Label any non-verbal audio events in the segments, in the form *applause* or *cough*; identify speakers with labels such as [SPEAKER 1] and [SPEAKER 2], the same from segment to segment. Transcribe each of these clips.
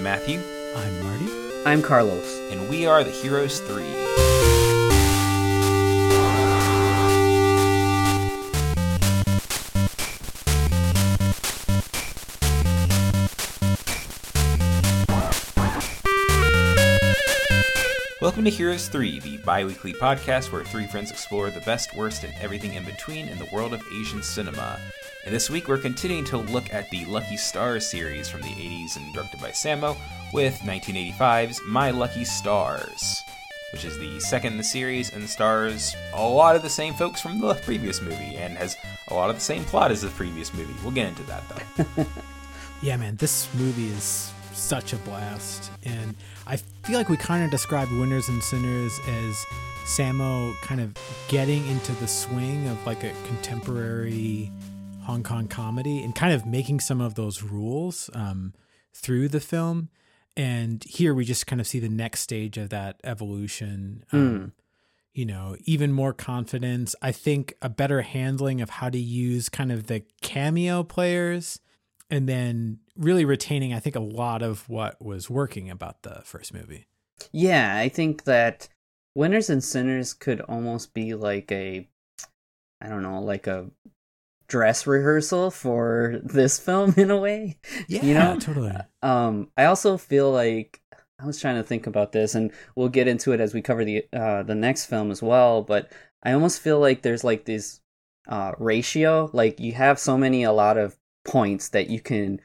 [SPEAKER 1] I'm Matthew.
[SPEAKER 2] I'm Marty.
[SPEAKER 3] I'm Carlos.
[SPEAKER 1] And we are the Heroes 3. Welcome to Heroes 3, the bi weekly podcast where three friends explore the best, worst, and everything in between in the world of Asian cinema. And this week we're continuing to look at the Lucky Stars series from the 80s and directed by Sammo with 1985's My Lucky Stars, which is the second in the series and stars a lot of the same folks from the previous movie and has a lot of the same plot as the previous movie. We'll get into that though. *laughs*
[SPEAKER 2] yeah, man, this movie is such a blast. And I feel like we kind of described Winners and Sinners as Sammo kind of getting into the swing of like a contemporary Hong Kong comedy and kind of making some of those rules um, through the film. And here we just kind of see the next stage of that evolution. Um, mm. You know, even more confidence. I think a better handling of how to use kind of the cameo players and then really retaining, I think, a lot of what was working about the first movie.
[SPEAKER 3] Yeah, I think that Winners and Sinners could almost be like a, I don't know, like a dress rehearsal for *laughs* this film in a way.
[SPEAKER 2] Yeah, you know, totally.
[SPEAKER 3] Um, I also feel like I was trying to think about this, and we'll get into it as we cover the uh, the next film as well. But I almost feel like there's like this uh, ratio, like you have so many a lot of points that you can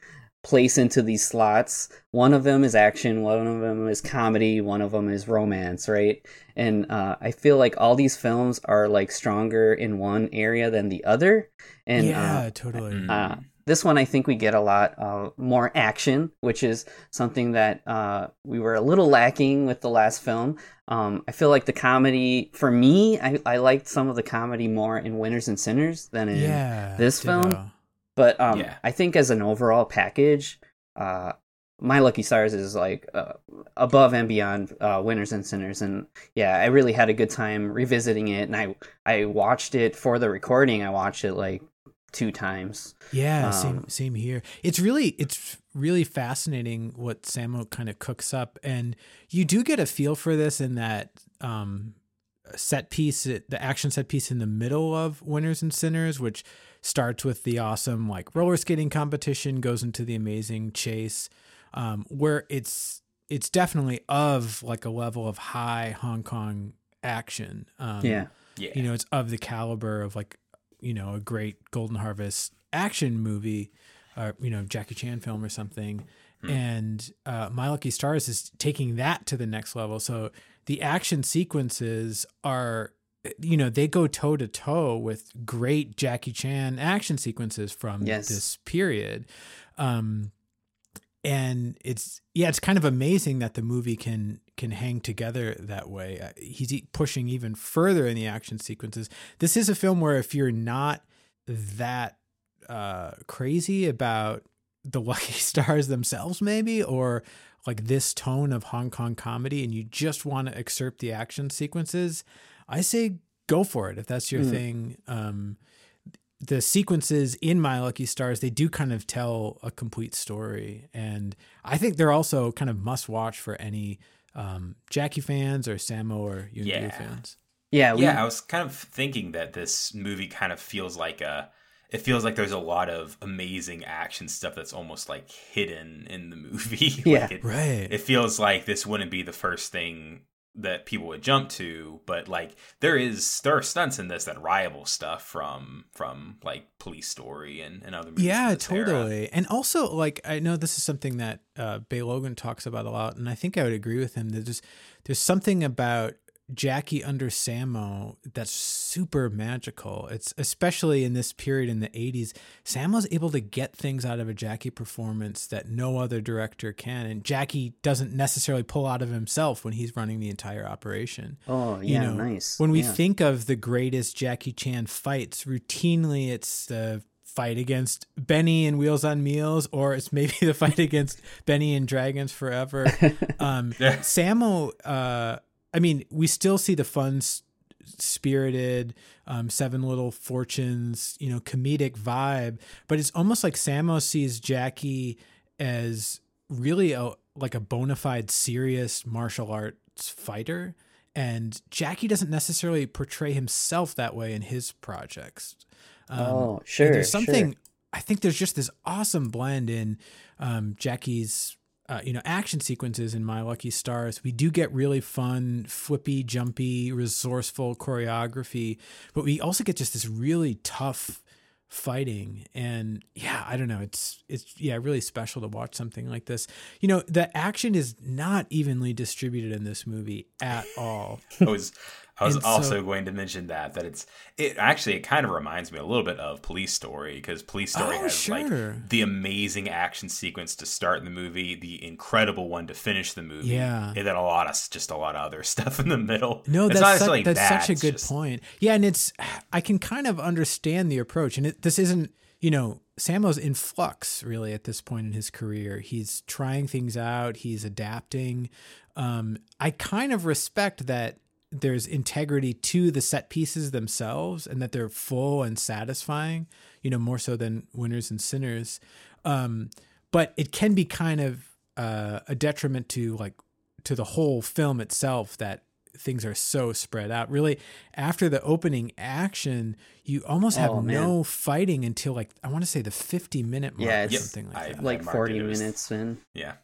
[SPEAKER 3] place into these slots. One of them is action, one of them is comedy, one of them is romance, right? And uh, I feel like all these films are like stronger in one area than the other. And
[SPEAKER 2] yeah, uh, totally.
[SPEAKER 3] Uh, this one, I think we get a lot uh, more action, which is something that uh, we were a little lacking with the last film. Um, I feel like the comedy, for me, I, I liked some of the comedy more in Winners and Sinners than in yeah, this ditto. film. But um, yeah. I think as an overall package, uh, my lucky stars is like uh, above and beyond uh, winners and sinners. And yeah i really had a good time revisiting it. And i i watched it for the recording. I watched it like two times.
[SPEAKER 2] Yeah um, same same here. It's really it's really fascinating what sammo kind of cooks up. And you do get a feel for this in that um set piece the action set piece in the middle of winners and sinners which starts with the awesome like roller skating competition, goes into the amazing chase, um, where it's it's definitely of like a level of high Hong Kong action.
[SPEAKER 3] Um, yeah,
[SPEAKER 2] yeah. You know, it's of the caliber of like you know a great Golden Harvest action movie, or you know Jackie Chan film or something. Hmm. And uh, My Lucky Stars is taking that to the next level. So the action sequences are you know they go toe to toe with great Jackie Chan action sequences from yes. this period. Um, and it's yeah, it's kind of amazing that the movie can can hang together that way. Uh, he's pushing even further in the action sequences. This is a film where if you're not that uh, crazy about the *laughs* Lucky Stars themselves, maybe, or like this tone of Hong Kong comedy, and you just want to excerpt the action sequences, I say go for it if that's your mm. thing. Um, the sequences in My Lucky Stars, they do kind of tell a complete story. And I think they're also kind of must watch for any um, Jackie fans or Sammo or Yuen yeah. fans.
[SPEAKER 1] Yeah, we... yeah. I was kind of thinking that this movie kind of feels like a. It feels like there's a lot of amazing action stuff that's almost like hidden in the movie. *laughs*
[SPEAKER 3] Yeah,
[SPEAKER 1] like
[SPEAKER 2] it, right.
[SPEAKER 1] It feels like this wouldn't be the first thing that people would jump to but like there is there are stunts in this that rival stuff from from like police story and, and other movies
[SPEAKER 2] yeah totally era. and also like i know this is something that uh Bey Logan talks about a lot and i think i would agree with him that there's there's something about Jackie under Sammo that's super magical. It's especially in this period in the 80s. Sammo's able to get things out of a Jackie performance that no other director can. And Jackie doesn't necessarily pull out of himself when he's running the entire operation.
[SPEAKER 3] Oh, yeah, you know, nice.
[SPEAKER 2] When we
[SPEAKER 3] yeah.
[SPEAKER 2] think of the greatest Jackie Chan fights, routinely it's the fight against Benny and Wheels on Meals, or it's maybe *laughs* the fight against Benny and Dragons Forever. *laughs* Um, yeah. Sammo, uh, I mean, we still see the fun, spirited, um, Seven Little Fortunes, you know, comedic vibe, but it's almost like Sammo sees Jackie as really a, like a bona fide serious martial arts fighter and Jackie doesn't necessarily portray himself that way in his projects.
[SPEAKER 3] Um, oh, sure.
[SPEAKER 2] There's something.
[SPEAKER 3] Sure.
[SPEAKER 2] I think there's just this awesome blend in um, Jackie's, uh, you know, action sequences in My Lucky Stars. We do get really fun, flippy, jumpy, resourceful choreography, but we also get just this really tough fighting and yeah i don't know it's it's yeah really special to watch something like this you know the action is not evenly distributed in this movie at all *laughs*
[SPEAKER 1] was I was also going to mention that that it's it actually it kind of reminds me a little bit of Police Story because Police Story
[SPEAKER 2] oh,
[SPEAKER 1] has
[SPEAKER 2] sure.
[SPEAKER 1] like the amazing action sequence to start the movie, the incredible one to finish the movie,
[SPEAKER 2] yeah,
[SPEAKER 1] and then a lot of just a lot of other *laughs* stuff in the middle.
[SPEAKER 2] No,
[SPEAKER 1] it's
[SPEAKER 2] that's such, that's bad, such a good just... point. Yeah, and it's I can kind of understand the approach, and it, this isn't you know Sammo's in flux really at this point in his career. He's trying things out. He's adapting. Um, I kind of respect that there's integrity to the set pieces themselves and that they're full and satisfying, you know, more so than winners and sinners. Um, but it can be kind of uh, a detriment to like to the whole film itself that things are so spread out. Really, after the opening action, you almost have oh, no fighting until like I want to say the 50 minute mark yeah, or something like I, that.
[SPEAKER 3] Like 40 minutes in.
[SPEAKER 1] Yeah.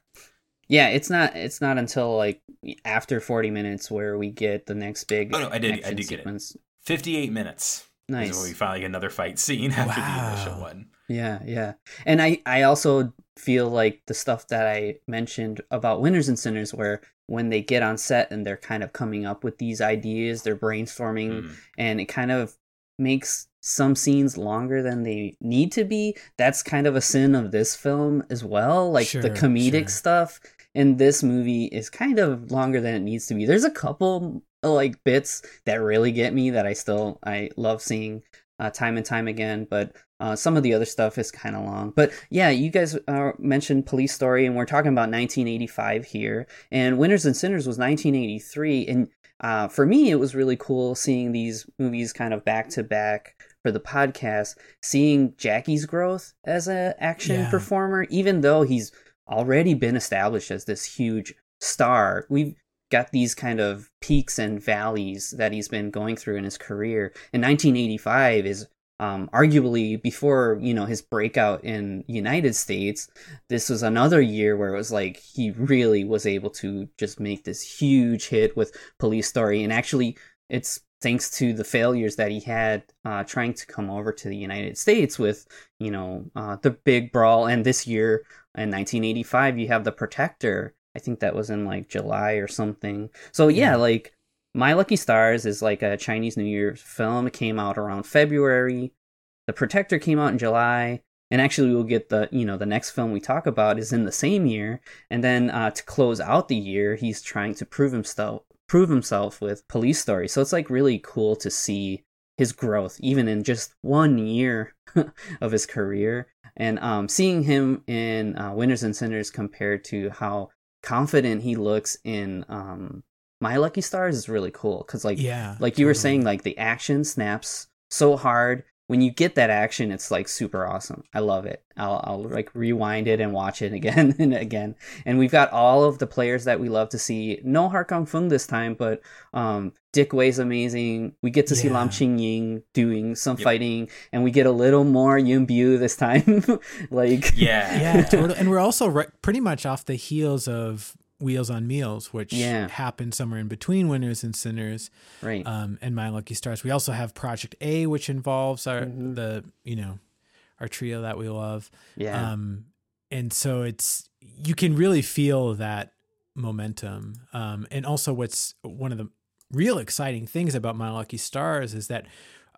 [SPEAKER 3] Yeah, it's not. It's not until like after forty minutes where we get the next big.
[SPEAKER 1] Oh no, I did. I did sequence. get it. Fifty-eight minutes.
[SPEAKER 3] Nice.
[SPEAKER 1] Is we finally get another fight scene *laughs* after wow. the initial one.
[SPEAKER 3] Yeah, yeah, and I I also feel like the stuff that I mentioned about winners and sinners, where when they get on set and they're kind of coming up with these ideas, they're brainstorming, mm. and it kind of makes some scenes longer than they need to be. That's kind of a sin of this film as well. Like sure, the comedic sure. stuff in this movie is kind of longer than it needs to be. There's a couple like bits that really get me that I still I love seeing uh, time and time again, but uh, some of the other stuff is kind of long. But yeah, you guys uh, mentioned Police Story, and we're talking about 1985 here, and Winners and Sinners was 1983, and uh, for me, it was really cool seeing these movies kind of back to back for the podcast, seeing Jackie's growth as an action yeah. performer, even though he's already been established as this huge star. We've got these kind of peaks and valleys that he's been going through in his career. And 1985 is um, arguably before you know his breakout in United States. This was another year where it was like he really was able to just make this huge hit with Police Story, and actually, it's thanks to the failures that he had uh, trying to come over to the United States with, you know, uh, the big brawl. And this year in 1985, you have The Protector. I think that was in like July or something. So yeah, yeah, like My Lucky Stars is like a Chinese New Year film. It came out around February. The Protector came out in July. And actually, we'll get the you know the next film we talk about is in the same year. And then uh, to close out the year, he's trying to prove himself prove himself with Police Story. So it's like really cool to see his growth even in just one year *laughs* of his career and um, seeing him in uh, winners and sinners compared to how confident he looks in um, my lucky stars is really cool because like
[SPEAKER 2] yeah
[SPEAKER 3] like you totally. were saying like the action snaps so hard when you get that action, it's like super awesome. I love it. I'll, I'll like rewind it and watch it *laughs* again and again. And we've got all of the players that we love to see. No Hak-On Fung this time, but um, Dick Wei's amazing. We get to see Lam Ching Ying doing some yep. fighting, and we get a little more Yuen Biao this time. *laughs* like
[SPEAKER 1] yeah,
[SPEAKER 2] yeah, totally. *laughs* And we're also re- pretty much off the heels of Wheels on Meals, which yeah. happened somewhere in between Winners and Sinners,
[SPEAKER 3] right?
[SPEAKER 2] Um, and My Lucky Stars. We also have Project A, which involves our mm-hmm. the you know our trio that we love.
[SPEAKER 3] Yeah.
[SPEAKER 2] Um, and so it's you can really feel that momentum. Um, and also what's one of the real exciting things about My Lucky Stars is that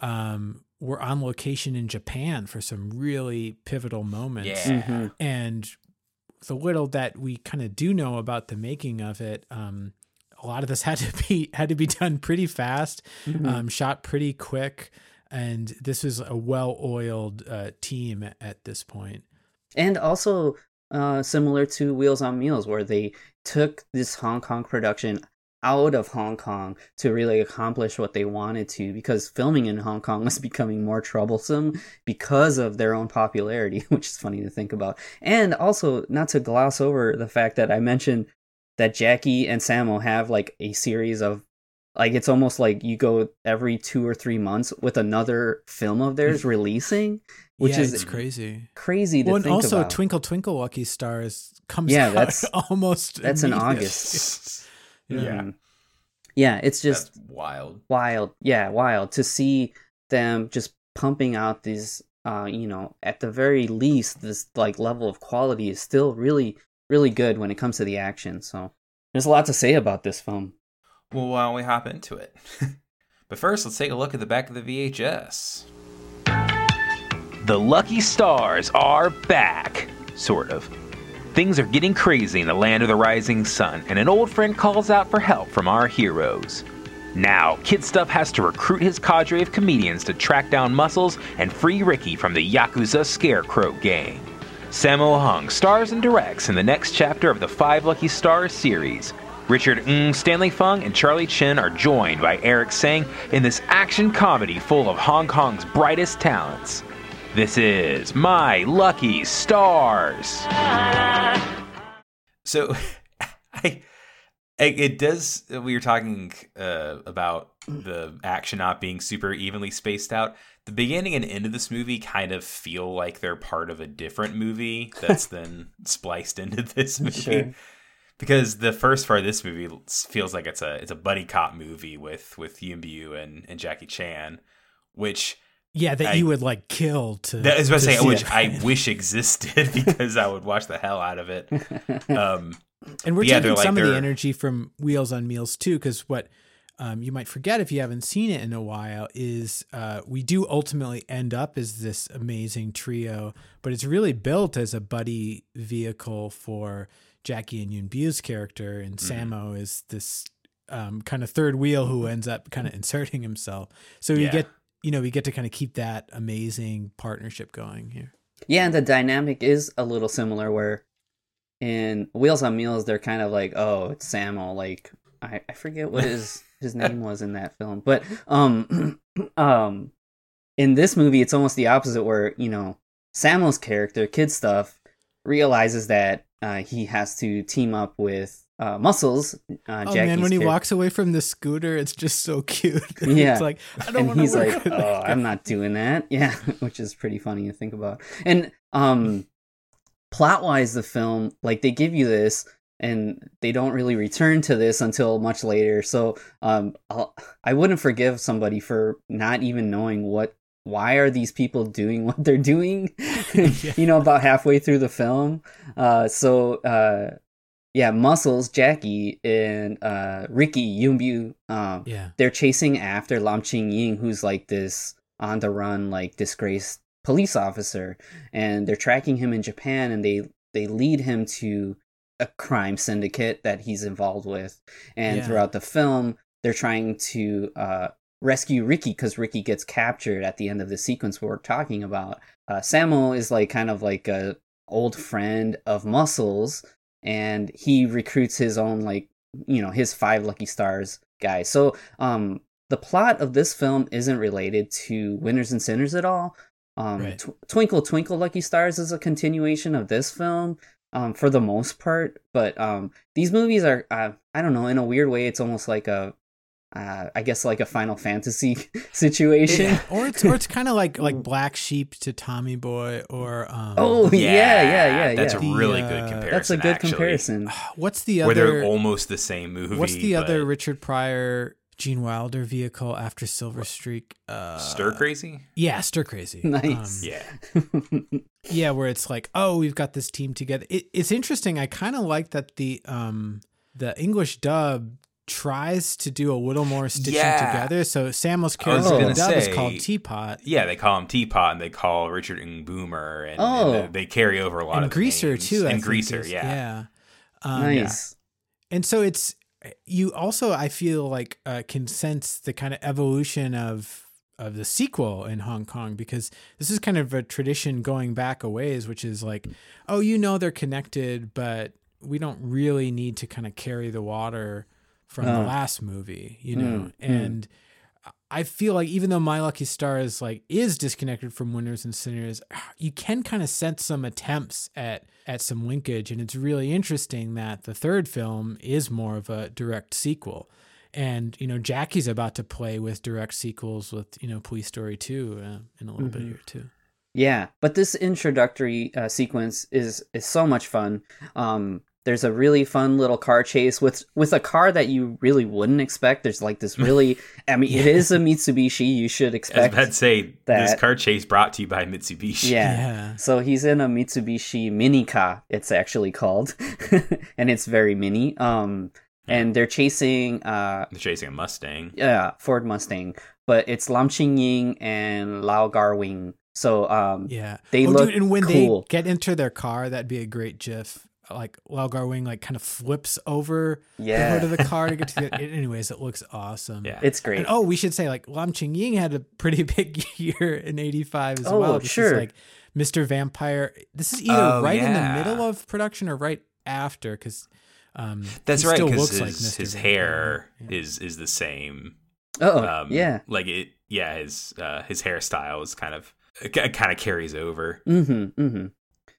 [SPEAKER 2] um, we're on location in Japan for some really pivotal moments.
[SPEAKER 1] Yeah. Mm-hmm.
[SPEAKER 2] And the little that we kind of do know about the making of it, um, a lot of this *laughs* had to be had to be done pretty fast, mm-hmm. um, shot pretty quick, and this was a well-oiled uh, team at this point.
[SPEAKER 3] And also uh, similar to Wheels on Meals, where they took this Hong Kong production out of Hong Kong to really accomplish what they wanted to because filming in Hong Kong *laughs* was becoming more troublesome because of their own popularity, *laughs* which is funny to think about. And also, not to gloss over the fact that I mentioned that Jackie and Sammo have like a series of like it's almost like you go every two or three months with another film of theirs *laughs* releasing, which
[SPEAKER 2] yeah,
[SPEAKER 3] is
[SPEAKER 2] it's crazy.
[SPEAKER 3] crazy to
[SPEAKER 2] Well, and
[SPEAKER 3] think
[SPEAKER 2] also
[SPEAKER 3] about.
[SPEAKER 2] Twinkle Twinkle Lucky Stars comes
[SPEAKER 3] Yeah,
[SPEAKER 2] out
[SPEAKER 3] that's-
[SPEAKER 2] almost
[SPEAKER 3] that's in. August.
[SPEAKER 2] Yeah.
[SPEAKER 3] Mhm. yeah, it's just
[SPEAKER 1] That's wild.
[SPEAKER 3] wild yeah wild to see them just pumping out these uh you know at the very least this like level of quality is still really really good when it comes to the action so there's a lot to say about this film
[SPEAKER 1] Well, why don't we hop into it? *laughs* but first, let's take a look at the back of the VHS. The Lucky Stars are back, sort of. Things are getting crazy in the land of the rising sun, and an old friend calls out for help from our heroes. Now, Kid Stuff has to recruit his cadre of comedians to track down Muscles and free Ricky from the Yakuza Scarecrow gang. Sammo Hung stars and directs in the next chapter of the Five Lucky Stars series. Richard Ng, Stanley Fung, and Charlie Chin are joined by Eric Tsang in this action comedy full of Hong Kong's brightest talents. This is My Lucky Stars. So, *laughs* I, I it does. We were talking uh, about the action not being super evenly spaced out. The beginning and end of this movie kind of feel like they're part of a different movie that's *laughs* then spliced into this movie.
[SPEAKER 3] Sure.
[SPEAKER 1] Because the first part of this movie feels like it's a it's a buddy cop movie with with Yuen Biao and and Jackie Chan, which
[SPEAKER 2] Yeah, that
[SPEAKER 1] I-
[SPEAKER 2] you would like kill to.
[SPEAKER 1] that is what I
[SPEAKER 2] to
[SPEAKER 1] say, which
[SPEAKER 2] it.
[SPEAKER 1] I wish existed *laughs* because I would watch the hell out of it. Um, *laughs*
[SPEAKER 2] And we're
[SPEAKER 1] Yeah,
[SPEAKER 2] taking
[SPEAKER 1] like-
[SPEAKER 2] some of the energy from Wheels on Meals too, because what um, you might forget if you haven't seen it in a while is uh, we do ultimately end up as this amazing trio, but it's really built as a buddy vehicle for Jackie and Yuen Biao's character, and
[SPEAKER 1] Mm-hmm.
[SPEAKER 2] Sammo is this um, kind of third wheel who ends up kind of inserting himself. So you
[SPEAKER 1] Yeah.
[SPEAKER 2] get you know we get to kind of keep that amazing partnership going here.
[SPEAKER 3] yeah and the dynamic is a little similar where in wheels on meals they're kind of like oh it's Sammo like I, I forget what his *laughs* his name was in that film but um *clears throat* um in this movie it's almost the opposite where you know Sammo's character kid stuff realizes that uh, he has to team up with uh, muscles uh,
[SPEAKER 2] Oh
[SPEAKER 3] Jackie's
[SPEAKER 2] man, when he walks away from the scooter, it's just so *laughs* cute. *laughs*
[SPEAKER 3] Yeah.
[SPEAKER 2] it's like I don't want to.
[SPEAKER 3] He's like, "Oh, I'm not doing that." *laughs* Yeah, which is pretty funny to think about. And um, plot wise, the film like they give you this, and they don't really return to this until much later. So um, I'll, I wouldn't forgive somebody for not even knowing what. Why are these people doing what they're doing? you know, about halfway through the film. Uh, so uh, yeah, Muscles, Jackie, and uh, Ricky, Yuen Biao, um,
[SPEAKER 2] Yeah.
[SPEAKER 3] they're chasing after Lam Ching Ying, who's like this on the run, like disgraced police officer, and they're tracking him in Japan, and they they lead him to a crime syndicate that he's involved with, and
[SPEAKER 2] Yeah.
[SPEAKER 3] throughout the film, they're trying to uh, rescue Ricky because Ricky gets captured at the end of the sequence we're talking about. Uh, Sammo is like kind of like a old friend of Muscles, and he recruits his own like you know his five lucky stars guys. So um the plot of this film isn't related to Winners and Sinners at all. Um
[SPEAKER 2] Right.
[SPEAKER 3] Tw- Twinkle Twinkle Lucky Stars is a continuation of this film um for the most part, but um these movies are uh, I don't know in a weird way it's almost like a uh, I guess like a Final Fantasy *laughs* situation.
[SPEAKER 2] or it's or it's kind of *laughs* like like Black Sheep to Tommy Boy or um
[SPEAKER 3] Oh yeah, yeah, yeah,
[SPEAKER 1] That's
[SPEAKER 3] yeah.
[SPEAKER 1] a really
[SPEAKER 2] The,
[SPEAKER 1] good
[SPEAKER 2] uh,
[SPEAKER 1] comparison.
[SPEAKER 3] That's a good
[SPEAKER 1] actually,
[SPEAKER 3] comparison. *sighs*
[SPEAKER 2] what's the other?
[SPEAKER 1] Where they're almost the same movie.
[SPEAKER 2] what's the other Richard Pryor Gene Wilder vehicle after Silver Streak uh
[SPEAKER 1] Stir Crazy?
[SPEAKER 2] yeah Stir Crazy *laughs*
[SPEAKER 3] Nice.
[SPEAKER 2] Um,
[SPEAKER 1] Yeah.
[SPEAKER 2] yeah where it's like oh we've got this team together it, it's interesting I kind of like that the um the English dub tries to do a little more stitching
[SPEAKER 1] Yeah.
[SPEAKER 2] together so Sammo's
[SPEAKER 1] I was
[SPEAKER 2] character in
[SPEAKER 3] gonna
[SPEAKER 2] the dub is called Teapot
[SPEAKER 1] Yeah, they call him Teapot and they call Richard and Boomer and,
[SPEAKER 3] Oh.
[SPEAKER 1] and they, they carry over a lot
[SPEAKER 2] and
[SPEAKER 1] of
[SPEAKER 2] Greaser
[SPEAKER 1] names.
[SPEAKER 2] too I
[SPEAKER 1] And
[SPEAKER 2] think
[SPEAKER 1] Greaser,
[SPEAKER 2] is-
[SPEAKER 1] yeah.
[SPEAKER 2] yeah um,
[SPEAKER 3] nice.
[SPEAKER 2] and so it's you also i feel like uh, can sense the kind of evolution of of the sequel in hong kong because this is kind of a tradition going back a ways which is like oh you know they're connected but we don't really need to kind of carry the water from
[SPEAKER 3] Oh.
[SPEAKER 2] the last movie, you know,
[SPEAKER 3] Mm, mm.
[SPEAKER 2] and I feel like even though My Lucky Star is like is disconnected from Winners and Sinners, *sighs* you can kind of sense some attempts at at some linkage, and it's really interesting that the third film is more of a direct sequel. And you know, Jackie's about to play with direct sequels with you know Police Story two uh, in a little bit
[SPEAKER 3] Mhm.
[SPEAKER 2] here too.
[SPEAKER 3] Yeah, but this introductory uh, sequence is is so much fun. Um, there's a really fun little car chase with with a car that you really wouldn't expect. There's like this really, *laughs* I mean, it is a Mitsubishi. You should
[SPEAKER 1] I was
[SPEAKER 3] expect.
[SPEAKER 1] about to say this car chase brought to you by Mitsubishi.
[SPEAKER 3] Yeah.
[SPEAKER 2] Yeah.
[SPEAKER 3] So he's in a Mitsubishi Minica. It's actually called, *laughs* and it's very mini. Um, and they're chasing uh
[SPEAKER 1] They're chasing a Mustang.
[SPEAKER 3] yeah Ford Mustang, but it's Lam Ching Ying and Lau Kar-wing. So um
[SPEAKER 2] Yeah.
[SPEAKER 3] They
[SPEAKER 2] oh,
[SPEAKER 3] look
[SPEAKER 2] dude, and when
[SPEAKER 3] cool.
[SPEAKER 2] they get into their car, that'd be a great GIF. Like Lau Kar-wing like kind of flips over
[SPEAKER 3] yeah.
[SPEAKER 2] the hood of the car to get to the. *laughs* Anyways, it looks awesome.
[SPEAKER 1] Yeah.
[SPEAKER 3] it's great.
[SPEAKER 2] And oh, we should say like Lam Ching Ying had a pretty *laughs* big year in '85 as
[SPEAKER 3] Oh,
[SPEAKER 2] well. This
[SPEAKER 3] sure.
[SPEAKER 2] is like Mr. Vampire. This is either
[SPEAKER 1] Oh,
[SPEAKER 2] right in the middle of production or right after because um,
[SPEAKER 1] That's
[SPEAKER 2] he
[SPEAKER 1] right,
[SPEAKER 2] still
[SPEAKER 1] because
[SPEAKER 2] looks like
[SPEAKER 1] his,
[SPEAKER 2] Mr.
[SPEAKER 1] his hair
[SPEAKER 2] Yeah.
[SPEAKER 1] is is the same.
[SPEAKER 3] oh
[SPEAKER 1] Um,
[SPEAKER 3] yeah.
[SPEAKER 1] like it. Yeah, his uh, his hairstyle is kind of it kind of carries over.
[SPEAKER 3] Mm-hmm. Mm-hmm.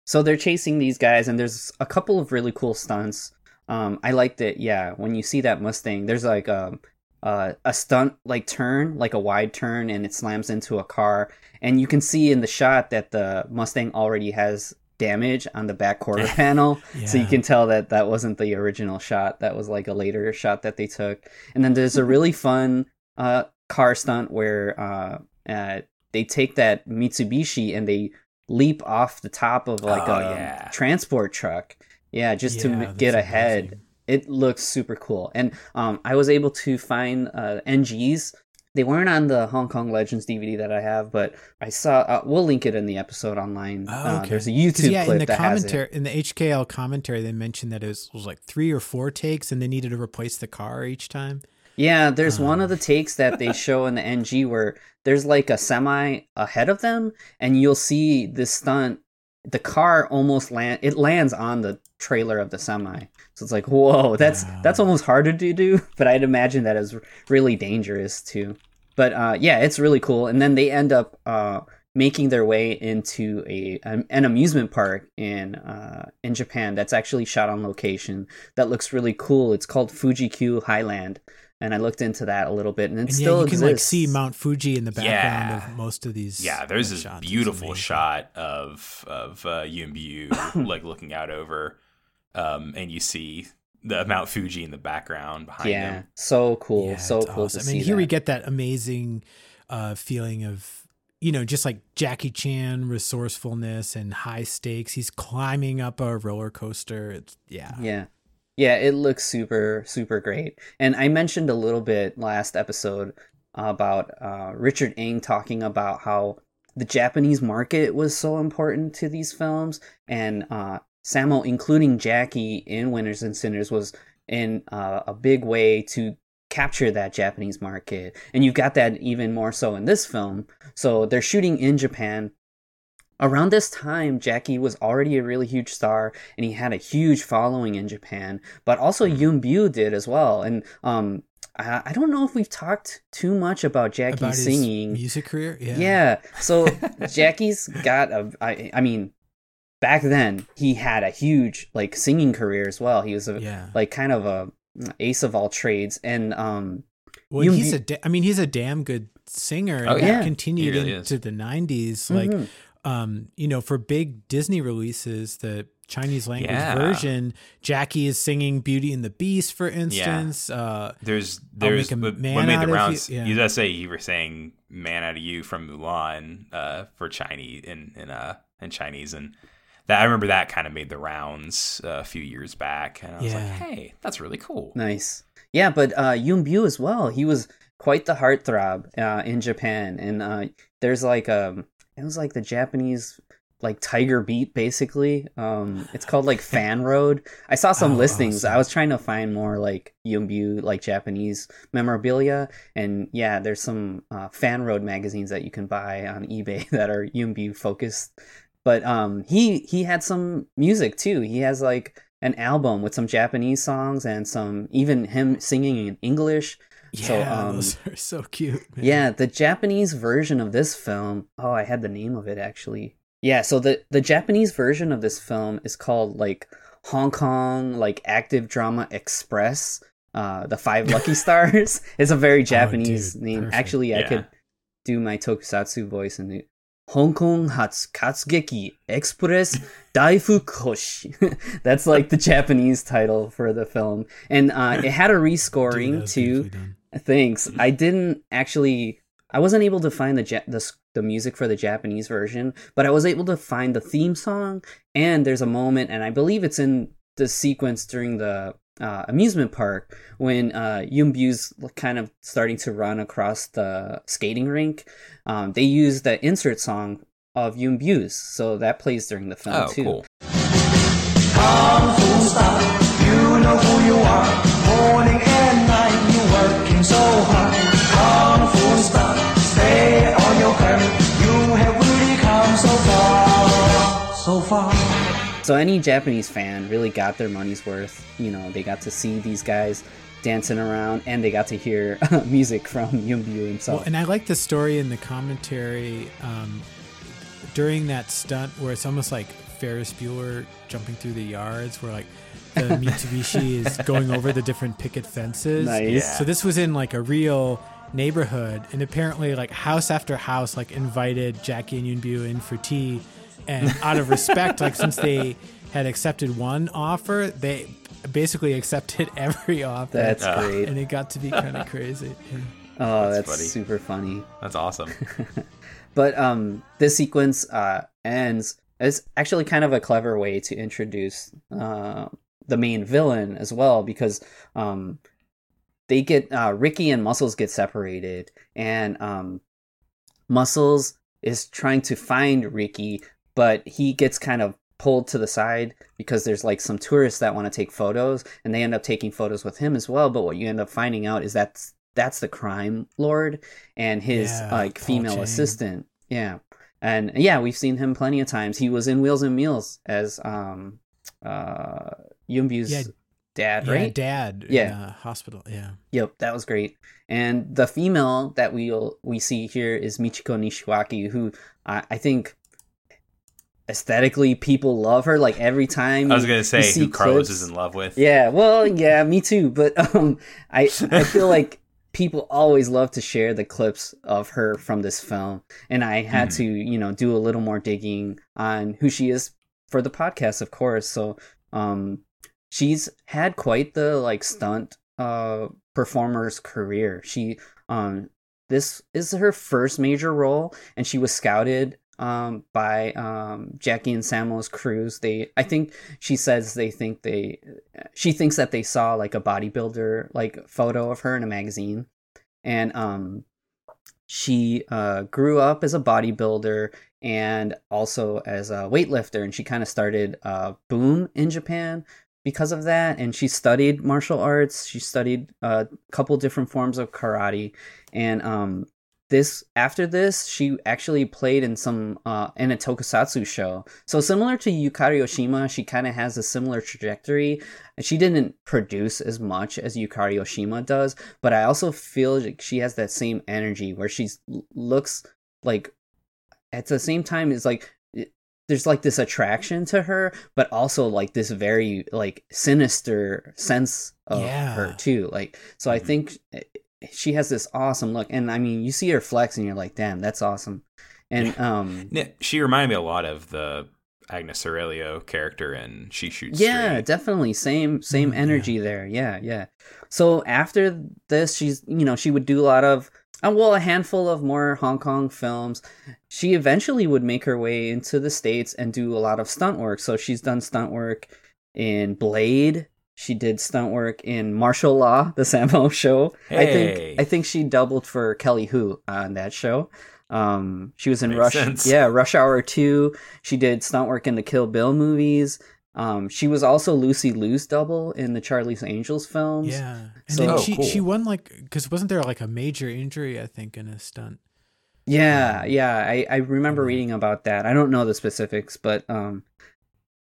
[SPEAKER 3] So they're chasing these guys, and there's a couple of really cool stunts. Um, I liked it. Yeah, when you see that Mustang, there's like um uh, a stunt like turn, like a wide turn, and it slams into a car, and you can see in the shot that the Mustang already has damage on the back *laughs* quarter panel. So you can tell that that wasn't the original shot. That was like a later shot that they took. And then there's a really fun uh, car stunt where uh, uh, they take that Mitsubishi and they leap off the top of like
[SPEAKER 1] Oh,
[SPEAKER 3] a
[SPEAKER 1] yeah.
[SPEAKER 3] transport truck. Yeah, just to
[SPEAKER 2] Yeah, that's
[SPEAKER 3] get ahead.
[SPEAKER 2] amazing.
[SPEAKER 3] It looks super cool. And um, I was able to find uh, NGs. They weren't on the Hong Kong Legends DVD that I have, but I saw. Uh, we'll link it in the episode online.
[SPEAKER 2] Oh,
[SPEAKER 3] Uh,
[SPEAKER 2] okay.
[SPEAKER 3] there's a YouTube
[SPEAKER 2] yeah,
[SPEAKER 3] clip
[SPEAKER 2] in the
[SPEAKER 3] that has it.
[SPEAKER 2] commentary, in the HKL commentary, they mentioned that it was, was like three or four takes, and they needed to replace the car each time.
[SPEAKER 3] Yeah, there's one of
[SPEAKER 2] Um.
[SPEAKER 3] the takes that they *laughs* show in the NG where there's like a semi ahead of them, and you'll see this stunt. The car almost land. It lands on the trailer of the semi, so it's like, whoa, that's
[SPEAKER 2] Wow.
[SPEAKER 3] that's almost harder to do. *laughs* But I'd imagine that is really dangerous too. But uh, yeah, it's really cool. And then they end up uh, making their way into a an, an amusement park in uh, in Japan that's actually shot on location. That looks really cool. It's called Fuji Q Highland, and I looked into that a little bit, and it
[SPEAKER 2] And
[SPEAKER 3] still
[SPEAKER 2] yeah, you can like see Mount Fuji in the background
[SPEAKER 1] Yeah.
[SPEAKER 2] of most of these.
[SPEAKER 1] Yeah, there's
[SPEAKER 2] uh,
[SPEAKER 1] this
[SPEAKER 2] shots.
[SPEAKER 1] Beautiful shot of of uh, Yuen Biao *coughs* like looking out over, um, and you see the Mount Fuji in the background behind you.
[SPEAKER 3] Yeah,
[SPEAKER 1] him.
[SPEAKER 3] so cool,
[SPEAKER 2] Yeah,
[SPEAKER 3] so cool
[SPEAKER 2] awesome.
[SPEAKER 3] to
[SPEAKER 2] I mean,
[SPEAKER 3] see.
[SPEAKER 2] here we get that amazing uh, feeling of you know just like Jackie Chan resourcefulness and high stakes. He's climbing up a roller coaster. It's yeah,
[SPEAKER 3] Yeah. Yeah, it looks super, super great. And I mentioned a little bit last episode about uh, Richard Ng talking about how the Japanese market was so important to these films, and uh, Sammo, including Jackie in Winners and Sinners, was in uh, a big way to capture that Japanese market. And you've got that even more so in this film. So they're shooting in Japan. Around this time, Jackie was already a really huge star, and he had a huge following in Japan. But also Yuen Biao did as well. And um, I, I don't know if we've talked too much about Jackie
[SPEAKER 2] about his
[SPEAKER 3] singing.
[SPEAKER 2] music career. Yeah,
[SPEAKER 3] Yeah. So *laughs* Jackie's got a. I, I mean, back then he had a huge like singing career as well. He was a
[SPEAKER 2] yeah.
[SPEAKER 3] like kind of a ace of all trades, and um,
[SPEAKER 2] Well,
[SPEAKER 3] Yoon
[SPEAKER 2] he's
[SPEAKER 3] Bu-
[SPEAKER 2] a. Da- I mean, he's a damn good singer.
[SPEAKER 1] Oh,
[SPEAKER 2] and
[SPEAKER 3] yeah.
[SPEAKER 2] continued
[SPEAKER 1] He really is.
[SPEAKER 2] into the '90s. Like,
[SPEAKER 3] mhm.
[SPEAKER 2] Um, you know, for big Disney releases, the Chinese language
[SPEAKER 1] Yeah.
[SPEAKER 2] version, Jackie is singing Beauty and the Beast, for instance. Uh,
[SPEAKER 1] There's there's
[SPEAKER 2] make a
[SPEAKER 1] what,
[SPEAKER 2] man
[SPEAKER 1] what made the
[SPEAKER 2] of you-
[SPEAKER 1] rounds.
[SPEAKER 2] yeah.
[SPEAKER 1] You just say you were saying "man out of you" from Mulan uh, for Chinese in in uh in Chinese, and that I remember that kind of made the rounds uh, a few years back, and I was like, hey, that's really cool.
[SPEAKER 3] Nice. Yeah, but uh, Yuen Biao as well. He was quite the heartthrob uh, in Japan, and uh, there's like um, it was like the Japanese like Tiger Beat basically. Um, it's called like *laughs* Fan Road. I saw some
[SPEAKER 2] Oh,
[SPEAKER 3] listings.
[SPEAKER 2] awesome.
[SPEAKER 3] I was trying to find more like Yuen Biao like Japanese memorabilia, and yeah, there's some uh, Fan Road magazines that you can buy on eBay *laughs* that are Yuen Biao focused. But um, he he had some music too. He has like an album with some Japanese songs and some even him singing in English.
[SPEAKER 2] Yeah,
[SPEAKER 3] So, um,
[SPEAKER 2] those *laughs* are so cute. man.
[SPEAKER 3] Yeah, the Japanese version of this film. Oh, I had the name of it actually. Yeah, so the the Japanese version of this film is called like Hong Kong like Active Drama Express. Uh, the Five Lucky *laughs* Stars. it's a very Japanese
[SPEAKER 2] Oh, dude,
[SPEAKER 3] name.
[SPEAKER 2] perfect.
[SPEAKER 3] Actually, I could do my tokusatsu voice and Hong Kong Hats Katsugeki Express Daifukoshi. *laughs* That's like the Japanese title for the film, and uh, it had a
[SPEAKER 2] Dude,
[SPEAKER 3] rescoring
[SPEAKER 2] was
[SPEAKER 3] too.
[SPEAKER 2] Beautifully done.
[SPEAKER 3] Thanks. I didn't actually. I wasn't able to find the, ja- the the music for the Japanese version, but I was able to find the theme song. And there's a moment, and I believe it's in the sequence during the uh, amusement park when uh, Yuen Biao's kind of starting to run across the skating rink. Um, they use the insert song of Yuen Biao's, so that plays during the film
[SPEAKER 1] Oh,
[SPEAKER 3] too.
[SPEAKER 1] cool.
[SPEAKER 4] Kung so hard. Kung Fu style, stay on your grind. You have really come so far, so far.
[SPEAKER 3] So any Japanese fan really got their money's worth. You know, they got to see these guys dancing around, and they got to hear *laughs* music from Yuen Biao himself.
[SPEAKER 2] Well, and I like the story in the commentary um, during that stunt where it's almost like Ferris Bueller jumping through the yards, where like the Mitsubishi is going over the different picket fences.
[SPEAKER 3] Nice.
[SPEAKER 1] Yeah.
[SPEAKER 2] So this was in like a real neighborhood, and apparently like house after house like invited Jackie and Yuen Biao in for tea, and out of respect, like since they had accepted one offer, they basically accepted *laughs* every offer.
[SPEAKER 3] That's
[SPEAKER 1] Uh,
[SPEAKER 3] great.
[SPEAKER 2] and it got to be kind of crazy. *laughs*
[SPEAKER 3] Oh,
[SPEAKER 1] That's
[SPEAKER 3] that's,
[SPEAKER 1] funny.
[SPEAKER 3] super funny.
[SPEAKER 1] That's awesome. *laughs*
[SPEAKER 3] But um, this sequence uh, ends. It's actually kind of a clever way to introduce uh, the main villain as well, because um, they get uh, Ricky and Muscles get separated, and um, Muscles is trying to find Ricky, but he gets kind of pulled to the side because there's like some tourists that want to take photos, and they end up taking photos with him as well. But what you end up finding out is that that's the crime lord and his
[SPEAKER 2] Yeah,
[SPEAKER 3] like
[SPEAKER 2] Paul
[SPEAKER 3] female
[SPEAKER 2] Chang.
[SPEAKER 3] assistant. Yeah. And yeah, we've seen him plenty of times. He was in Wheels and Meals as um uh Yuen Biao's
[SPEAKER 2] Yeah,
[SPEAKER 3] dad,
[SPEAKER 2] Yeah,
[SPEAKER 3] right?
[SPEAKER 2] dad.
[SPEAKER 3] Yeah.
[SPEAKER 2] in a hospital. Yeah.
[SPEAKER 3] Yep, that was great. And the female that we'll we see here is Michiko Nishiwaki, who I, I think aesthetically people love her. Like every time
[SPEAKER 1] I was gonna say
[SPEAKER 3] see
[SPEAKER 1] who Carlos
[SPEAKER 3] clips-
[SPEAKER 1] is in love with.
[SPEAKER 3] Yeah, well, *laughs* yeah, me too. But um, I I feel like *laughs* people always love to share the clips of her from this film, and I had
[SPEAKER 1] Mhm.
[SPEAKER 3] to you know do a little more digging on who she is for the podcast, of course. So um, she's had quite the like stunt uh performer's career. She um this is her first major role, and she was scouted um by um Jackie and Sammo's crews. They I think she says they think they she thinks that they saw like a bodybuilder like photo of her in a magazine and um she uh grew up as a bodybuilder and also as a weightlifter and she kind of started uh boom in Japan because of that and she studied martial arts. She studied a couple different forms of karate. And um this after this she actually played in some uh in a tokusatsu show. So similar to yukari oshima she kind of has a similar trajectory. She didn't produce as much as yukari oshima does but i also feel like she has that same energy where she looks like at the same time is like there's like this attraction to her but also like this very like sinister sense of
[SPEAKER 2] Yeah.
[SPEAKER 3] her too like so i
[SPEAKER 1] Mhm.
[SPEAKER 3] think eh, she has this awesome look and i mean you see her flex and you're like damn that's awesome and um
[SPEAKER 1] Yeah, She reminded me a lot of the Agnes Aurelio character and She Shoots
[SPEAKER 3] yeah
[SPEAKER 1] Straight.
[SPEAKER 3] definitely same same
[SPEAKER 2] Mm, yeah.
[SPEAKER 3] energy there yeah yeah so after this she's you know she would do a lot of uh, well a handful of more hong kong films. She eventually would make her way into the states and do a lot of stunt work. So she's done stunt work in blade. She did stunt work in martial law the *laughs* sammo show. I think i think she doubled for kelly hu on that show. Um she was in
[SPEAKER 1] Makes
[SPEAKER 3] rush
[SPEAKER 1] sense.
[SPEAKER 3] yeah rush hour 2 she did stunt work in the kill bill movies um, she was also Lucy Liu's double in the Charlie's Angels films.
[SPEAKER 2] Yeah. And
[SPEAKER 3] So-
[SPEAKER 2] then
[SPEAKER 1] Oh,
[SPEAKER 2] she
[SPEAKER 1] cool.
[SPEAKER 2] she won like because wasn't there like a major injury I think in a stunt?
[SPEAKER 3] Yeah, yeah, I, I remember reading about that. I don't know the specifics, but um,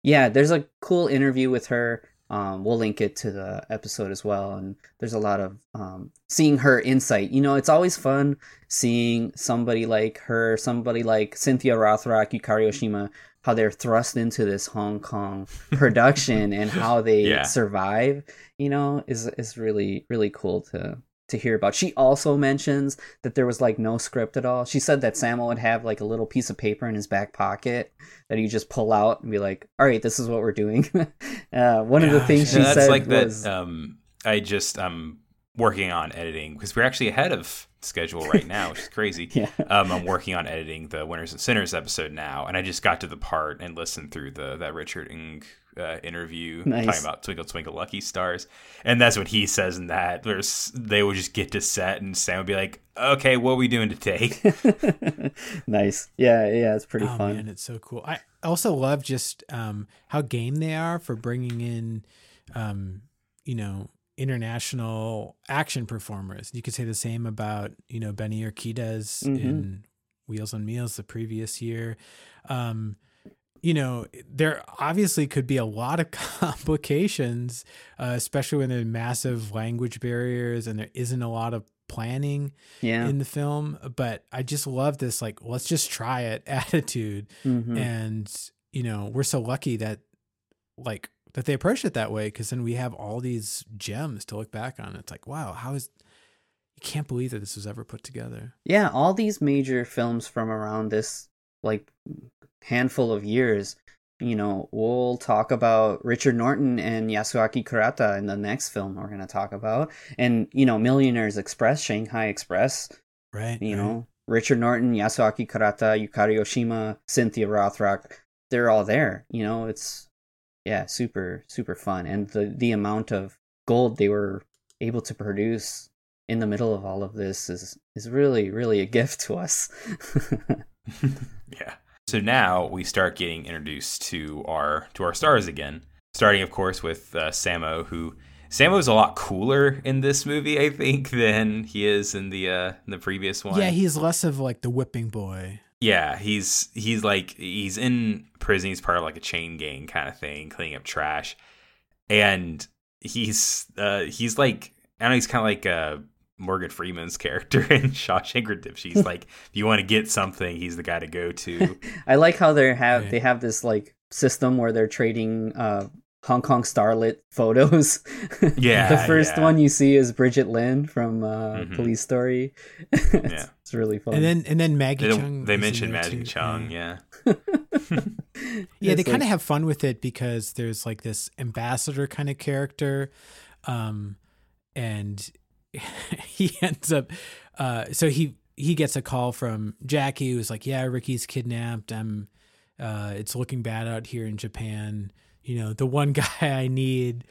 [SPEAKER 3] yeah, there's a cool interview with her Um, we'll link it to the episode as well. And there's a lot of um, seeing her insight. You know, it's always fun seeing somebody like her, somebody like Cynthia Rothrock, Yukari Oshima, how they're thrust into this Hong Kong *laughs* production and how they
[SPEAKER 1] Yeah.
[SPEAKER 3] survive. You know, is is really really cool to to hear about. She also mentions that there was like no script at all. She said that Sammo would have like a little piece of paper in his back pocket that you just pull out and be like, "All right, this is what we're doing." *laughs* uh, one of the
[SPEAKER 2] Yeah,
[SPEAKER 3] things she
[SPEAKER 1] that's
[SPEAKER 3] said
[SPEAKER 1] like that.
[SPEAKER 3] was,
[SPEAKER 1] Um, I just I'm working on editing because we're actually ahead of schedule right now, which is crazy. *laughs*
[SPEAKER 3] Yeah.
[SPEAKER 1] Um, I'm working on editing the Winners and Sinners episode now, and I just got to the part and listened through the that Richard Ng uh, interview
[SPEAKER 3] Nice.
[SPEAKER 1] talking about Twinkle Twinkle Lucky Stars, and that's what he says in that. There's they would just get to set, and Sam would be like, "Okay, what are we doing today?" *laughs* *laughs*
[SPEAKER 3] nice. Yeah, yeah, it's pretty
[SPEAKER 2] oh
[SPEAKER 3] fun.
[SPEAKER 2] man, it's so cool. I also love just um, how game they are for bringing in, um, you know, international action performers. You could say the same about you know Benny Urquidez
[SPEAKER 3] Mhm.
[SPEAKER 2] in Wheels on Meals the previous year. Um, you know, there obviously could be a lot of *laughs* complications, uh, especially when there are massive language barriers and there isn't a lot of planning
[SPEAKER 3] Yeah.
[SPEAKER 2] in the film. But I just love this, like, let's just try it *laughs* attitude.
[SPEAKER 3] Mhm.
[SPEAKER 2] And, you know, we're so lucky that, like, that they approached it that way because then we have all these gems to look back on. It's like, wow, how is, you can't believe that this was ever put together.
[SPEAKER 3] Yeah, all these major films from around this like handful of years, you know, we'll talk about Richard Norton and Yasuaki Kurata in the next film we're going to talk about. And, you know, Millionaires Express, Shanghai Express,
[SPEAKER 2] Right.
[SPEAKER 3] you
[SPEAKER 2] right.
[SPEAKER 3] know, Richard Norton, Yasuaki Kurata, Yukari Oshima, Cynthia Rothrock, they're all there. You know, it's yeah, super super fun, and the the amount of gold they were able to produce in the middle of all of this is is really really a *laughs* gift to us. *laughs*
[SPEAKER 1] yeah. So now we start getting introduced to our to our stars again. Starting, of course, with uh, Sammo, who Sammo is a lot cooler in this movie, I think, *laughs* than he is in the uh, in the previous one.
[SPEAKER 2] Yeah, he's less of like the whipping boy.
[SPEAKER 1] Yeah, he's he's like he's in prison. He's part of like a chain gang kind of thing, cleaning up trash, and he's uh he's like I don't know. He's kind of like uh Morgan Freeman's *laughs* character in Shawshank Redemption. He's *laughs* like, if you want to get something, he's the guy to go to. *laughs*
[SPEAKER 3] I like how they have
[SPEAKER 2] Right.
[SPEAKER 3] they have this like system where they're trading uh Hong Kong starlet photos. *laughs*
[SPEAKER 1] Yeah,
[SPEAKER 3] the first
[SPEAKER 1] yeah.
[SPEAKER 3] one you see is Brigitte Lin from uh,
[SPEAKER 1] Mhm.
[SPEAKER 3] Police Story. it's, *laughs*
[SPEAKER 1] Yeah.
[SPEAKER 3] it's really fun.
[SPEAKER 2] And then and then Maggie
[SPEAKER 1] They,
[SPEAKER 2] Cheung.
[SPEAKER 1] they
[SPEAKER 2] is in
[SPEAKER 1] mentioned
[SPEAKER 2] there,
[SPEAKER 1] Magic
[SPEAKER 2] too.
[SPEAKER 1] Cheung, yeah.
[SPEAKER 2] Yeah, *laughs* they
[SPEAKER 3] It's
[SPEAKER 2] kind of have fun with it because there's like this ambassador kind of character, um, and he ends up. Uh, so he he gets a call from Jackie, who's like, "Yeah, Ricky's kidnapped. I'm. Uh, it's looking bad out here in Japan. You know, the one *laughs* guy I need.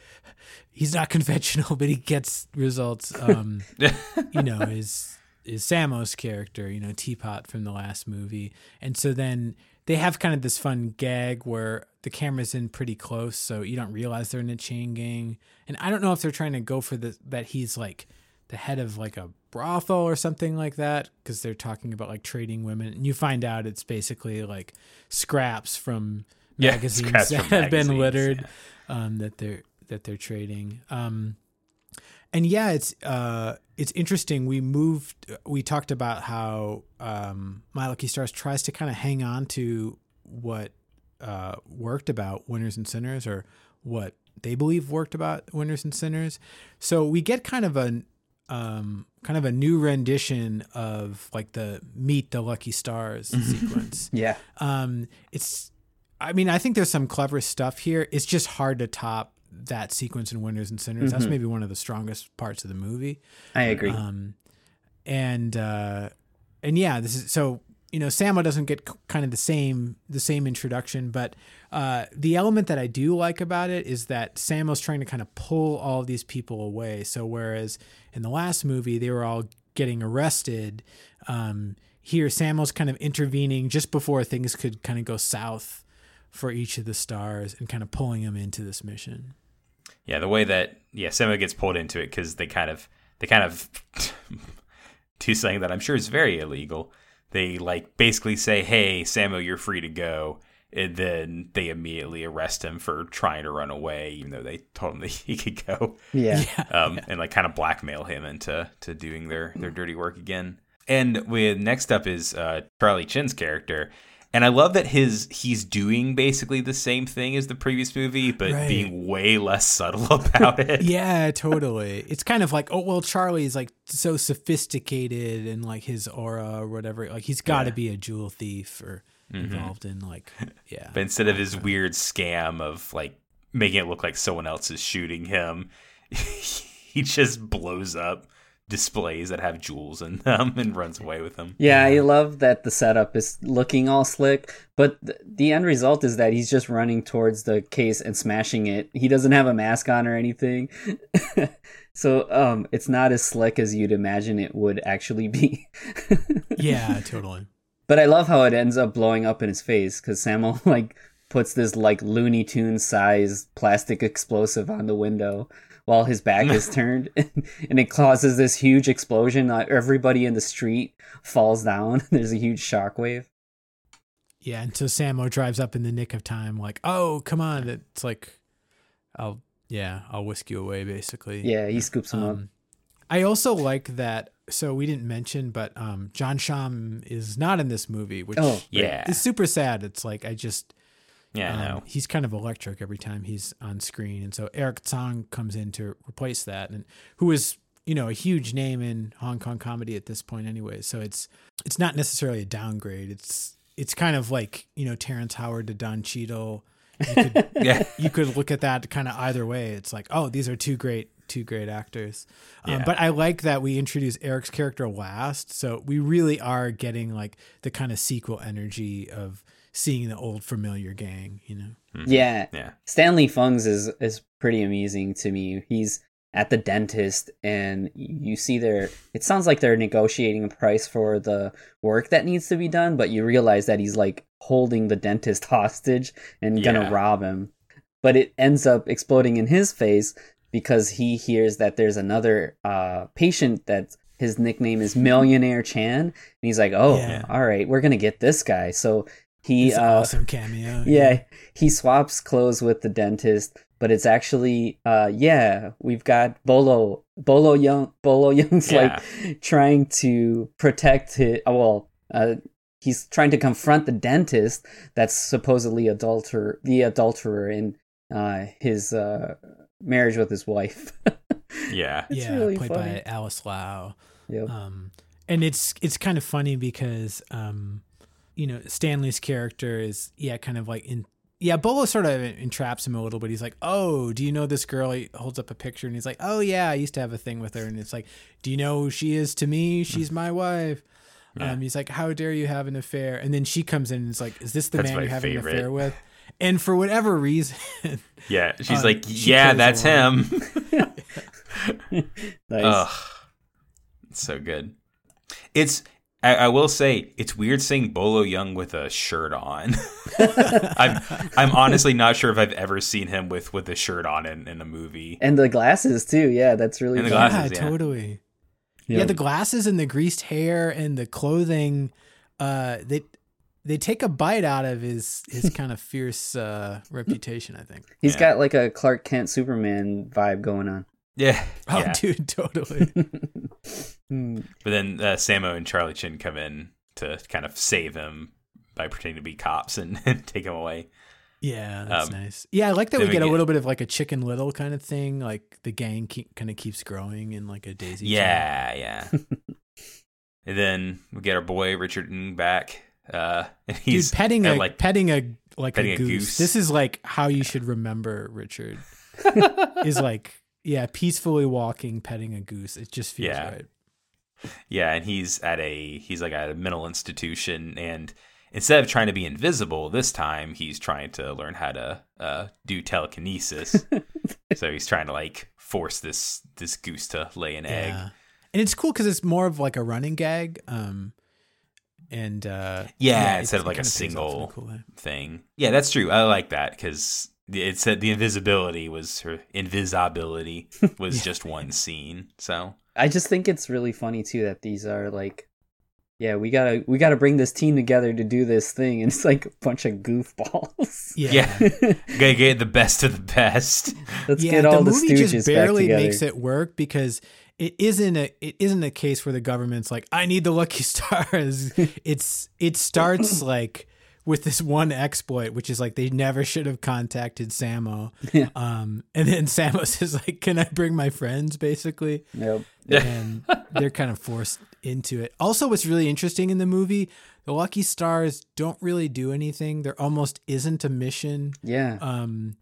[SPEAKER 2] He's not conventional, *laughs* but he gets results. Um, *laughs* you know, is is Sammo's character, you know, Teapot from the last movie. And so then they have kind of this fun gag where the camera's in pretty close, so you don't realize they're in a chain gang. And I don't know if they're trying to go for the that he's like the head of like a brothel or something like that because they're talking about like trading women and you find out it's basically like scraps from
[SPEAKER 1] Yeah,
[SPEAKER 2] magazines that *laughs* have been littered
[SPEAKER 1] yeah.
[SPEAKER 2] um, that they're that they're trading. Um, and yeah, it's uh, it's interesting. We moved. We talked about how um, My Lucky Stars tries to kind of hang on to what uh, worked about Winners and Sinners, or what they believe worked about Winners and Sinners. So we get kind of a um, kind of a new rendition of like the Meet the Lucky Stars sequence *laughs*
[SPEAKER 3] yeah,
[SPEAKER 2] um it's i mean i think there's some clever stuff here it's just hard to top that sequence in winners and sinners that's
[SPEAKER 3] Mhm.
[SPEAKER 2] maybe one of the strongest parts of the movie
[SPEAKER 3] I agree.
[SPEAKER 2] um and uh and yeah this is so you know sammo doesn't get kind of the same the same introduction but uh the element that i do like about it is that sammo's trying to kind of pull all of these people away so whereas in the last movie they were all getting arrested um here sammo's kind of intervening just before things could kind of go south for each of the stars and kind of pulling them into this mission
[SPEAKER 1] Yeah, the way that yeah, Sammo gets pulled into it because they kind of they kind of *laughs* do something that I'm sure is very illegal. They like basically say, "Hey, Sammo, you're free to go," and then they immediately arrest him for trying to run away, even though they told him *laughs* that he could go.
[SPEAKER 3] Yeah. *laughs*
[SPEAKER 1] um, and like kind of blackmail him into to doing their their dirty work again. And with next up is uh, Charlie Chin's character, and I love that his he's doing basically the same thing as the previous movie, but
[SPEAKER 2] Right.
[SPEAKER 1] being way less subtle *laughs* about it. *laughs*
[SPEAKER 2] Yeah, totally. It's kind of like, oh well, Charlie's like so sophisticated and like his aura or whatever. Like he's got to
[SPEAKER 1] Yeah.
[SPEAKER 2] be a jewel thief or mm-hmm. involved in like, *laughs* yeah.
[SPEAKER 1] But instead of his weird scam of like making it look like someone else is shooting him, he just blows up displays that have jewels in them *laughs* and runs away with them.
[SPEAKER 3] Yeah, I love that the setup is looking all slick, but th- the end result is that he's just running towards the case and smashing it. He doesn't have a mask on or anything. *laughs* so um it's not as slick as you'd imagine it would actually be. *laughs*
[SPEAKER 2] yeah, totally.
[SPEAKER 3] But I love how it ends up blowing up in his face cuz Sammo like puts this like Looney Tune size plastic explosive on the window while his back is *laughs* turned *laughs* and it causes this huge explosion. Uh, everybody in the street falls down. *laughs* There's a huge shockwave.
[SPEAKER 2] Yeah, and so Sammo drives up in the nick of time, like, oh, come on. It's like, I'll, yeah, I'll whisk you away, basically.
[SPEAKER 3] Yeah, he scoops him up.
[SPEAKER 2] Um, I also like that. So we didn't mention, but um, John Sham is not in this movie, which
[SPEAKER 3] Oh,
[SPEAKER 1] Yeah.
[SPEAKER 2] is super sad. It's like I just
[SPEAKER 1] Yeah, I
[SPEAKER 2] um,
[SPEAKER 1] know.
[SPEAKER 2] he's kind of electric every time he's on screen, and so Eric Tsang comes in to replace that, and who is you know a huge name in Hong Kong comedy at this point, anyway. So it's it's not necessarily a downgrade. It's it's kind of like you know Terrence Howard to Don Cheadle. You could *laughs*
[SPEAKER 1] Yeah.
[SPEAKER 2] you could look at that kind of either way. It's like, oh, these are two great two great actors. Um,
[SPEAKER 1] Yeah.
[SPEAKER 2] but I like that we introduce Eric's character last, so we really are getting like the kind of sequel energy of seeing the old familiar gang. You know,
[SPEAKER 3] Yeah.
[SPEAKER 1] Yeah.
[SPEAKER 3] Stanley Fung's is is pretty amazing to me. He's at the dentist and you see their it sounds like they're negotiating a price for the work that needs to be done, but you realize that he's like holding the dentist *laughs* hostage and gonna rob him. But it ends up exploding in his face because he hears that there's another uh patient that his nickname is Millionaire Chan and he's like, "Oh,
[SPEAKER 2] Yeah.
[SPEAKER 3] all right, we're going to get this guy." So he uh
[SPEAKER 2] awesome cameo.
[SPEAKER 3] yeah he swaps clothes with the dentist but it's actually uh yeah we've got bolo Bolo Yeung Bolo Yeung's
[SPEAKER 1] Yeah.
[SPEAKER 3] like trying to protect his well uh he's trying to confront the dentist that's supposedly adulter the adulterer in uh his uh marriage with his wife *laughs*
[SPEAKER 1] Yeah.
[SPEAKER 3] it's
[SPEAKER 2] yeah,
[SPEAKER 3] really
[SPEAKER 2] played
[SPEAKER 3] funny
[SPEAKER 2] by Alice Lau.
[SPEAKER 3] Yep.
[SPEAKER 2] Um, and it's it's kind of funny because um, you know Stanley's character is yeah kind of like in yeah Bolo sort of entraps him a little bit. He's like, oh, do you know this girl? He holds up a picture and he's like, oh yeah, I used to have a thing with her. And it's like, do you know who she is to me? She's my wife. Um, he's like, how dare you have an affair? And then she comes in and is like, is this the
[SPEAKER 1] That's
[SPEAKER 2] man you're having
[SPEAKER 1] favorite.
[SPEAKER 2] an affair with? And for whatever reason, *laughs*
[SPEAKER 1] Yeah. She's
[SPEAKER 2] Uh,
[SPEAKER 1] like,
[SPEAKER 2] she
[SPEAKER 1] yeah,
[SPEAKER 2] plays
[SPEAKER 1] that's him. *laughs* *laughs*
[SPEAKER 3] nice
[SPEAKER 1] Ugh. It's so good. It's I, I will say it's weird seeing Bolo Yeung with a shirt on. *laughs* I'm I'm honestly not sure if I've ever seen him with with a shirt on in, in a movie.
[SPEAKER 3] and the glasses too yeah that's really
[SPEAKER 1] And the
[SPEAKER 3] fun.
[SPEAKER 1] glasses.
[SPEAKER 2] yeah,
[SPEAKER 1] yeah.
[SPEAKER 2] totally.
[SPEAKER 3] Yeah.
[SPEAKER 2] Yeah. the glasses and the greased hair and the clothing, uh, they they take a bite out of his his *laughs* kind of fierce uh, reputation. I think.
[SPEAKER 3] he's
[SPEAKER 1] Yeah.
[SPEAKER 3] got like a clark kent superman vibe going on
[SPEAKER 1] Yeah.
[SPEAKER 2] Oh,
[SPEAKER 1] yeah.
[SPEAKER 2] dude, totally. *laughs*
[SPEAKER 3] Hmm.
[SPEAKER 1] But then uh, Sammo and Charlie Chin come in to kind of save him by pretending to be cops and, *laughs* and take him away.
[SPEAKER 2] Yeah, that's
[SPEAKER 1] Um,
[SPEAKER 2] nice. Yeah, I like that we
[SPEAKER 1] then we
[SPEAKER 2] get a little bit of like a Chicken Little kind of thing. Like the gang keep, kind of keeps growing in like a daisy. chain.
[SPEAKER 1] Yeah, yeah. *laughs* and then we get our boy Richard Ng back. Uh, and
[SPEAKER 2] dude,
[SPEAKER 1] he's
[SPEAKER 2] petting a
[SPEAKER 1] like
[SPEAKER 2] petting a like
[SPEAKER 1] petting
[SPEAKER 2] a
[SPEAKER 1] a
[SPEAKER 2] goose.
[SPEAKER 1] goose.
[SPEAKER 2] This is like how you should remember Richard. is like yeah, peacefully walking, petting a goose. It just feels
[SPEAKER 1] Yeah.
[SPEAKER 2] right.
[SPEAKER 1] Yeah, and he's at a he's like at a mental institution, and instead of trying to be invisible, this time he's trying to learn how to uh, do telekinesis. *laughs* so he's trying to like force this this goose to lay an egg.
[SPEAKER 2] Yeah. And it's cool because it's more of like a running gag. Um, and uh,
[SPEAKER 1] Yeah,
[SPEAKER 2] it-
[SPEAKER 1] instead of like a
[SPEAKER 2] kinda pays off in
[SPEAKER 1] single
[SPEAKER 2] cool
[SPEAKER 1] thing. Yeah, that's true. I like that because it said the invisibility was her invisibility *laughs* was just one scene. So
[SPEAKER 3] I just think it's really funny too that these are like, yeah, we gotta we gotta bring this team together to do this thing, and it's like a bunch of goofballs.
[SPEAKER 2] Yeah.
[SPEAKER 1] Yeah. *laughs* Gotta get the best of the best.
[SPEAKER 3] Let's
[SPEAKER 2] yeah,
[SPEAKER 3] get all
[SPEAKER 2] the
[SPEAKER 3] the,
[SPEAKER 2] movie
[SPEAKER 3] Stooges
[SPEAKER 2] just barely
[SPEAKER 3] back
[SPEAKER 2] makes it work because it isn't a it isn't a case where the government's like I need the lucky *laughs* stars. it's it starts like with this one exploit, which is like they never should have contacted Sammo. *laughs*
[SPEAKER 3] Yeah.
[SPEAKER 2] Um, and then Sammo *laughs* says like, "Can I bring my friends?" Basically,
[SPEAKER 3] Yep.
[SPEAKER 2] and they're kind of forced into it. Also, what's really interesting in the movie, the Lucky Stars don't really do anything. There almost isn't a mission
[SPEAKER 3] Yeah.
[SPEAKER 2] um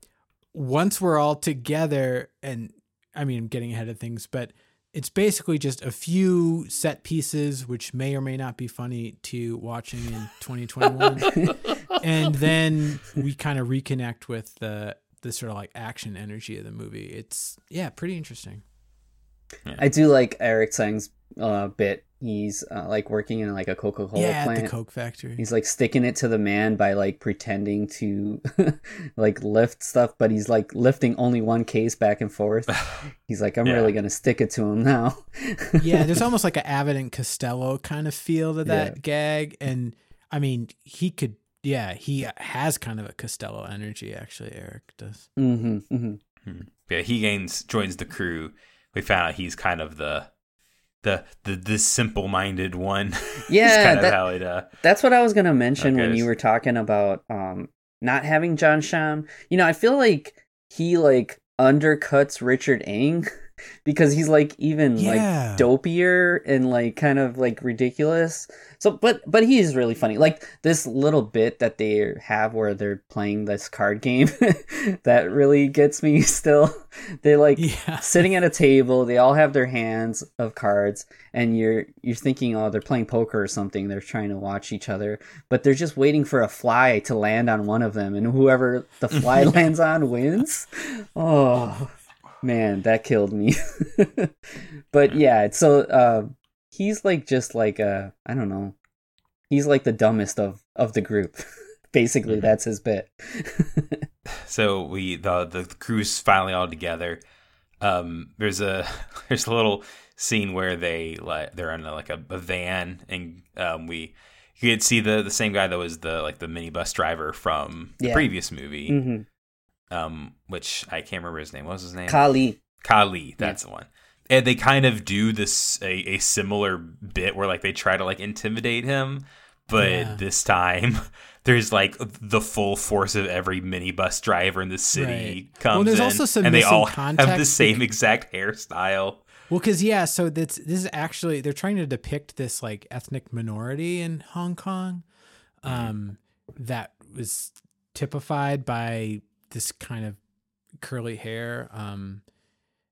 [SPEAKER 2] once we're all together and i mean i'm getting ahead of things but it's basically just a few set pieces which may or may not be funny to watching in *laughs* 2021 and then we kind of reconnect with the the sort of like action energy of the movie. It's yeah pretty interesting.
[SPEAKER 3] I do like Eric Tsang's uh, bit. He's uh, like working in like a Coca Cola
[SPEAKER 2] yeah at
[SPEAKER 3] plant.
[SPEAKER 2] the coke factory
[SPEAKER 3] He's like sticking it to the man by like pretending to *laughs* like lift stuff, but he's like lifting only one case back and forth. *sighs* He's like, I'm
[SPEAKER 1] Yeah.
[SPEAKER 3] really gonna stick it to him now. *laughs*
[SPEAKER 2] yeah there's *laughs* almost like an abbott and costello kind of feel to that
[SPEAKER 3] Yeah.
[SPEAKER 2] gag and i mean he could yeah he has kind of a costello energy actually eric does
[SPEAKER 3] hmm hmm
[SPEAKER 1] Yeah, he gains joins the crew. We found out he's kind of the the the, the simple minded one. *laughs*
[SPEAKER 3] Yeah,
[SPEAKER 1] kind
[SPEAKER 3] that-
[SPEAKER 1] of how it uh
[SPEAKER 3] That's what I was gonna mention when you were talking about um not having John Sham. You know, I feel like he like undercuts Richard Ng *laughs* because he's like even
[SPEAKER 2] Yeah.
[SPEAKER 3] like dopier and like kind of like ridiculous. So but but he is really funny. Like this little bit that they have where they're playing this card game *laughs* that really gets me *laughs* still. They like
[SPEAKER 2] yeah
[SPEAKER 3] sitting at a table they all have their hands of cards and you're you're thinking oh they're playing poker or something they're trying to watch each other but they're just waiting for a fly to land on one of them and whoever the fly *laughs* lands on wins oh man that killed me *laughs* but yeah so uh, he's like just like uh i don't know he's like the dumbest of of the group *laughs* basically
[SPEAKER 1] Mhm.
[SPEAKER 3] that's his bit *laughs*
[SPEAKER 1] so we the the crew's finally all together. Um, there's a there's a little scene where they like they're in a, like a, a van and um we you could see the the same guy that was the like the minibus driver from the
[SPEAKER 3] Yeah.
[SPEAKER 1] previous movie.
[SPEAKER 3] hmm
[SPEAKER 1] Um, which I can't remember his name. What was his name?
[SPEAKER 3] kali
[SPEAKER 1] Kali, that's the one. And they kind of do this a, a similar bit where like they try to like intimidate him, but
[SPEAKER 2] Yeah.
[SPEAKER 1] this time *laughs* there's like the full force of every minibus driver in the city
[SPEAKER 2] Right.
[SPEAKER 1] comes
[SPEAKER 2] Well, there's
[SPEAKER 1] in,
[SPEAKER 2] also some
[SPEAKER 1] and they all have the same exact hairstyle.
[SPEAKER 2] Well, because yeah, so that's this is actually they're trying to depict this like ethnic minority in Hong Kong, um, that was typified by this kind of curly hair. Um,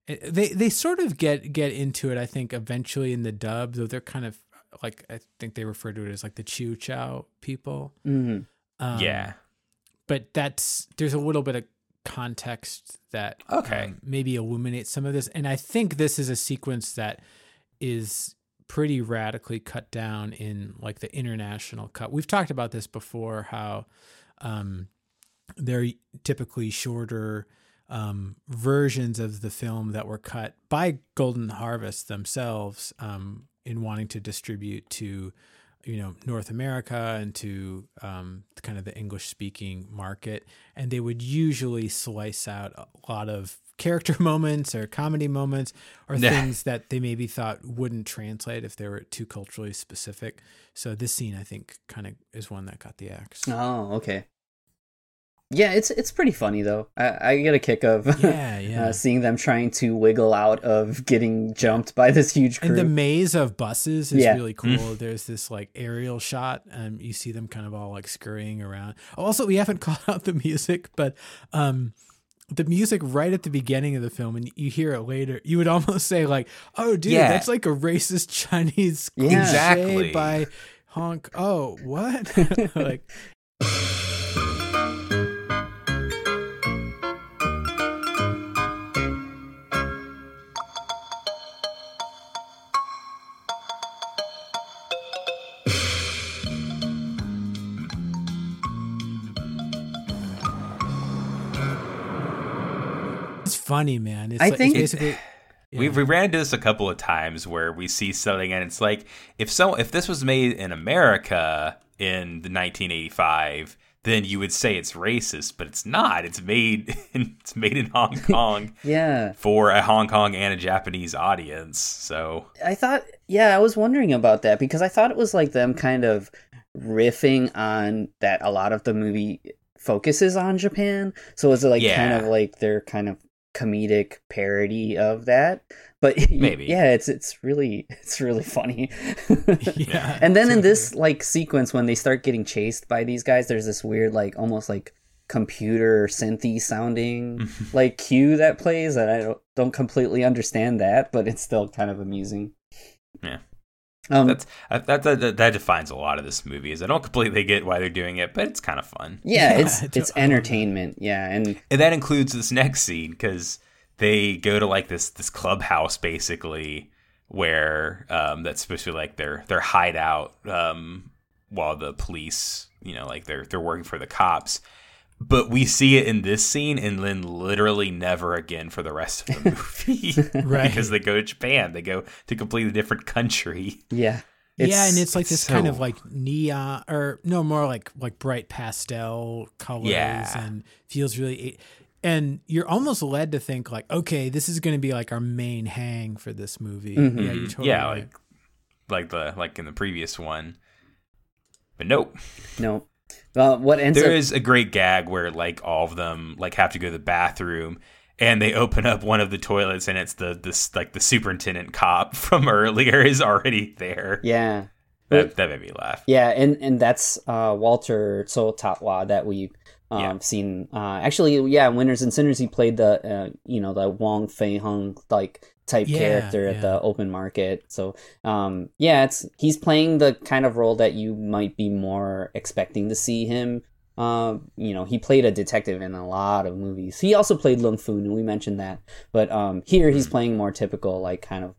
[SPEAKER 2] they they sort of get get into it, I think, eventually in the dub, though they're kind of like I think they refer to it as like the Chiu Chow people.
[SPEAKER 3] hmm
[SPEAKER 2] Um,
[SPEAKER 1] yeah.
[SPEAKER 2] but that's there's a little bit of context that
[SPEAKER 1] Okay.
[SPEAKER 2] um, maybe illuminates some of this and i think this is a sequence that is pretty radically cut down in like the international cut we've talked about this before how um they're typically shorter um, versions of the film that were cut by Golden Harvest themselves um, in wanting to distribute to, you know, North America and to um, kind of the English speaking market. And they would usually slice out a lot of character *laughs* moments or comedy moments or
[SPEAKER 1] Yeah.
[SPEAKER 2] things that they maybe thought wouldn't translate if they were too culturally specific. So this scene, I think, kind of is one that got the axe.
[SPEAKER 3] Oh, okay. Yeah, it's it's pretty funny though. I, I get a kick of
[SPEAKER 2] Yeah, *laughs* yeah.
[SPEAKER 3] uh, seeing them trying to wiggle out of getting jumped by this huge crew.
[SPEAKER 2] And the maze of buses is
[SPEAKER 3] Yeah.
[SPEAKER 2] really cool. There's this like aerial shot, and you see them kind of all like scurrying around. Also, we haven't *laughs* called out the music, but um, the music right at the beginning of the film, and you hear it later, you would almost say like, "Oh, dude,
[SPEAKER 1] Yeah.
[SPEAKER 2] that's like a racist *laughs* Chinese
[SPEAKER 3] Yeah.
[SPEAKER 1] Exactly.
[SPEAKER 2] by honk." Oh, what? like, funny, man. It's,
[SPEAKER 3] I
[SPEAKER 2] like,
[SPEAKER 3] think-
[SPEAKER 2] it's basically
[SPEAKER 1] We've we ran into this a couple of times where we see something and it's like if so if this was made in America in the 1985 then you would say it's racist but it's not it's made *laughs* in, it's made in Hong *laughs* Kong
[SPEAKER 3] Yeah.
[SPEAKER 1] for a Hong Kong and a Japanese audience so
[SPEAKER 3] I thought, yeah, I was wondering about that because I thought it was like them kind of riffing on that a lot of the movie focuses on Japan. So is it like kind of like they're kind of comedic parody of that? But *laughs*
[SPEAKER 1] Maybe.
[SPEAKER 3] yeah, it's it's really *laughs* it's really funny. *laughs*
[SPEAKER 2] Yeah,
[SPEAKER 3] and then in
[SPEAKER 2] totally.
[SPEAKER 3] this like sequence when they start getting chased by these guys, there's this weird like almost like computer synthy sounding like cue that plays and I don't, don't completely understand that, but it's still kind of amusing.
[SPEAKER 1] Yeah.
[SPEAKER 3] Um,
[SPEAKER 1] that's that, that that that defines a lot of this movie is I don't completely get why they're doing it but it's kind of fun
[SPEAKER 3] yeah,
[SPEAKER 2] Yeah,
[SPEAKER 3] it's
[SPEAKER 2] it's-
[SPEAKER 3] it's
[SPEAKER 2] I love that.
[SPEAKER 3] entertainment. Yeah, and
[SPEAKER 1] and that includes this next scene because they go to like this this clubhouse basically where um that's supposed to be like their their hideout um while the police you know like they're they're working for the cops but we see it in this scene and then literally never again for the rest of the *laughs* movie
[SPEAKER 2] Right.
[SPEAKER 1] because they go to japan they go to a completely different country
[SPEAKER 3] yeah,
[SPEAKER 2] yeah, and it's like
[SPEAKER 1] it's
[SPEAKER 2] this kind of like neon, or no, more like like bright pastel colors,
[SPEAKER 1] Yeah.
[SPEAKER 2] and feels really. And you're almost led to think like, okay, this is going to be like our main hang for this movie.
[SPEAKER 3] Mhm.
[SPEAKER 2] Yeah, you totally
[SPEAKER 1] yeah
[SPEAKER 2] right.
[SPEAKER 1] like like the like in the previous one but nope
[SPEAKER 3] no. Well, what ends
[SPEAKER 1] There
[SPEAKER 3] up
[SPEAKER 1] is a great gag where like all of them like have to go to the bathroom and they open up one of the toilets and it's the this like the superintendent cop *laughs* from earlier is already there.
[SPEAKER 3] yeah.
[SPEAKER 1] That that made me laugh.
[SPEAKER 3] Yeah, and and that's uh, Walter Tso Tat-wah that we've um,
[SPEAKER 1] Yeah.
[SPEAKER 3] seen. Uh, actually, yeah, Winners and Sinners, he played the uh, you know the Wong Fei Hung like type
[SPEAKER 2] Yeah,
[SPEAKER 3] character at
[SPEAKER 2] yeah.
[SPEAKER 3] the open market. So um, yeah, it's he's playing the kind of role that you might be more expecting to see him. Um, you know, he played a detective in a lot of movies. He also played Lung Foon, and we mentioned that. But um, here he's playing more typical like kind of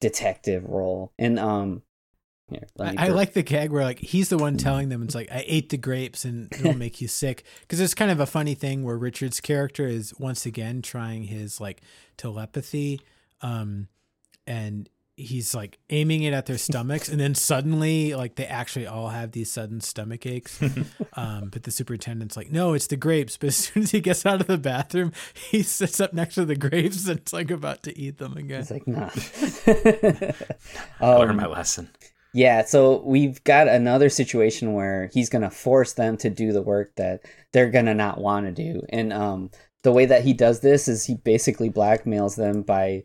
[SPEAKER 3] detective role. And um, here,
[SPEAKER 2] I, I like the gag where like he's the one telling them it's like I ate the grapes and it'll make you sick *laughs* because there's kind of a funny thing where Richard's character is once again trying his like telepathy, um, and he's like aiming it at their stomachs and then suddenly like they actually all have these sudden stomach aches. *laughs* um, but the superintendent's like, no, it's the grapes. But as soon as he gets out of the bathroom, he sits up next to the grapes and it's like about to eat them again.
[SPEAKER 3] It's like nah.
[SPEAKER 1] I *laughs* learned
[SPEAKER 3] um,
[SPEAKER 1] my lesson.
[SPEAKER 3] yeah, so we've got another situation where he's gonna force them to do the work that they're gonna not want to do, and um, the way that he does this is he basically blackmails them by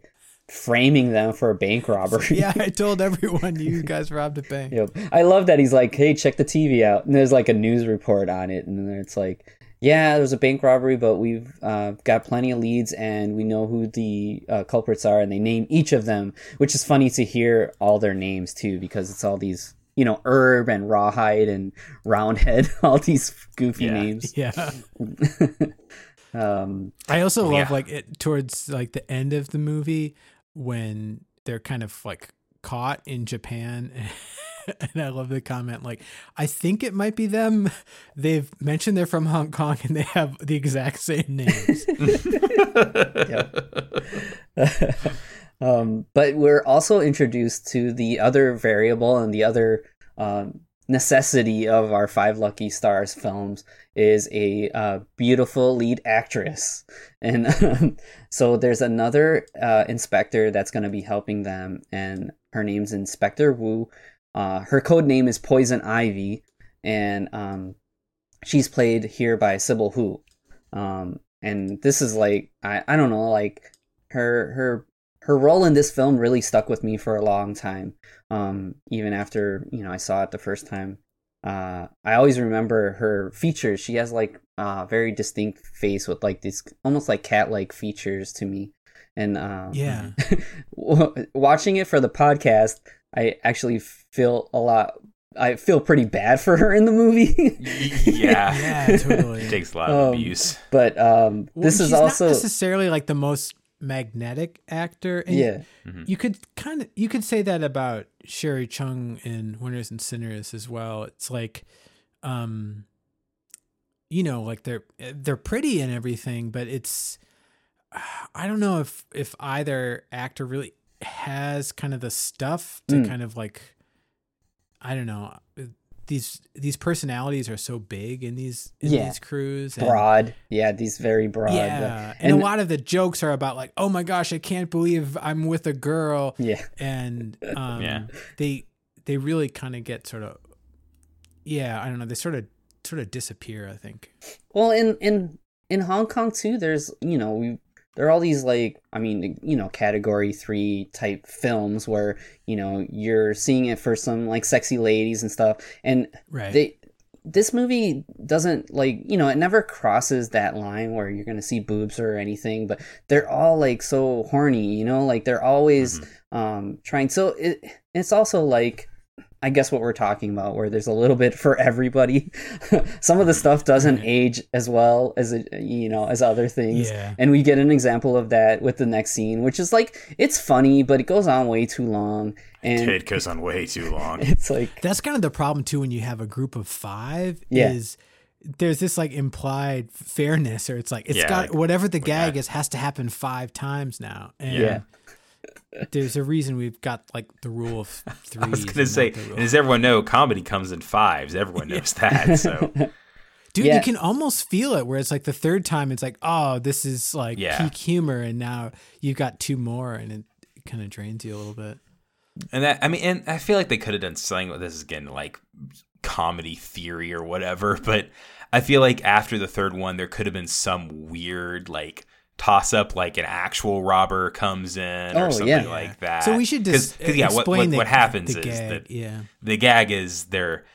[SPEAKER 3] framing them for a bank *laughs* robbery.
[SPEAKER 2] yeah, I *laughs* told everyone you guys robbed a bank.
[SPEAKER 3] Yep. I love that he's like, "Hey, check the TV out," and there's like a news report on it, and then it's like, "Yeah, there's a bank robbery, but we've uh, got plenty of leads, and we know who the uh, culprits are, and they name each of them, which is funny to hear all their names too, because it's all these." You know, Herb and Rawhide and Roundhead, *laughs* all these goofy
[SPEAKER 1] Yeah.
[SPEAKER 3] names.
[SPEAKER 2] Yeah.
[SPEAKER 3] Um,
[SPEAKER 2] I also love
[SPEAKER 1] Yeah.
[SPEAKER 2] like it towards like the end of the movie when they're kind of like caught in Japan. *laughs* and I love the comment like I think it might be them. They've mentioned they're from Hong Kong and they have the exact same names. *laughs* *laughs*
[SPEAKER 3] um, but we're also introduced to the other variable and the other um, necessity of our Five Lucky Stars films is a uh, beautiful lead actress. *laughs* And um, so there's another uh, inspector that's going to be helping them, and her name's Inspector Wu. Uh, her code name is Poison Ivy, and um, she's played here by Sibelle Hu. Um, and this is like I, I don't know like her her her role in this film really stuck with me for a long time um even after you know i saw it the first time uh i always remember her features she has like a very distinct face with like these almost like cat like features to me and um
[SPEAKER 2] Yeah. *laughs*
[SPEAKER 3] watching it for the podcast i actually feel a lot i feel pretty bad for her in the movie
[SPEAKER 1] yeah.
[SPEAKER 2] Yeah, totally.
[SPEAKER 1] It *laughs* takes a lot of
[SPEAKER 3] Um,
[SPEAKER 1] abuse.
[SPEAKER 3] but um
[SPEAKER 2] Well,
[SPEAKER 3] this is also
[SPEAKER 2] not necessarily like the most magnetic actor. And
[SPEAKER 3] yeah
[SPEAKER 2] You could kind of you could say that about Cherie Chung in Winners and Sinners as well. It's like um you know, like they're they're pretty and everything, but it's I don't know if if either actor really has kind of the stuff to
[SPEAKER 3] Mm.
[SPEAKER 2] kind of like I don't know these these personalities are so big in these in
[SPEAKER 3] Yeah.
[SPEAKER 2] these crews and-
[SPEAKER 3] broad. Yeah, these very broad.
[SPEAKER 2] yeah and, a lot of the jokes are about like oh my gosh I can't believe I'm with a girl
[SPEAKER 3] yeah,
[SPEAKER 2] and *laughs* um
[SPEAKER 1] Yeah.
[SPEAKER 2] they they really kind of get sort of yeah I don't know they sort of sort of disappear I think
[SPEAKER 3] Well, in in in Hong Kong too, there's you know we there are all these like I mean you know category three type films where you know you're seeing it for some like sexy ladies and stuff, and
[SPEAKER 2] right.
[SPEAKER 3] they this movie doesn't like you know it never crosses that line where you're gonna see boobs or anything, but they're all like so horny, you know, like they're always um trying. So it it's also like I guess what we're talking about, where there's a little bit for everybody. *laughs* Some of the stuff doesn't age as well as it, you know, as other things.
[SPEAKER 2] Yeah.
[SPEAKER 3] And we get an example of that with the next scene, which is like it's funny, but it goes on way too long, and
[SPEAKER 1] It goes on way too long. *laughs*
[SPEAKER 3] it's like
[SPEAKER 2] That's kind of the problem too when you have a group of five.
[SPEAKER 3] Yeah.
[SPEAKER 2] Is there's this like implied fairness, or it's like it's
[SPEAKER 1] Yeah,
[SPEAKER 2] got
[SPEAKER 1] like-
[SPEAKER 2] whatever the gag
[SPEAKER 1] got-
[SPEAKER 2] is has to happen five times now. And
[SPEAKER 3] Yeah.
[SPEAKER 2] There's a reason we've got like the rule of three. *laughs*
[SPEAKER 1] I was gonna say, and as everyone know, comedy comes in fives. Everyone knows that. So *laughs*
[SPEAKER 2] dude,
[SPEAKER 3] Yeah.
[SPEAKER 2] you can almost feel it. Where it's like the third time, it's like, oh, this is like
[SPEAKER 1] Yeah.
[SPEAKER 2] peak humor, and now you've got two more, and it, kind of drains you a little bit.
[SPEAKER 1] And that I mean, and I feel like they could have done something with this is again like comedy theory or whatever, *laughs* but I feel like after the third one there could have been some weird like toss up like an actual robber comes in
[SPEAKER 3] Oh,
[SPEAKER 1] or something
[SPEAKER 3] yeah.
[SPEAKER 1] like that.
[SPEAKER 2] So we should just
[SPEAKER 1] 'cause, yeah, what,
[SPEAKER 2] explain
[SPEAKER 1] what,
[SPEAKER 2] the,
[SPEAKER 1] what happens
[SPEAKER 2] the
[SPEAKER 1] is
[SPEAKER 2] gag.
[SPEAKER 1] that
[SPEAKER 2] yeah.
[SPEAKER 1] the gag is they're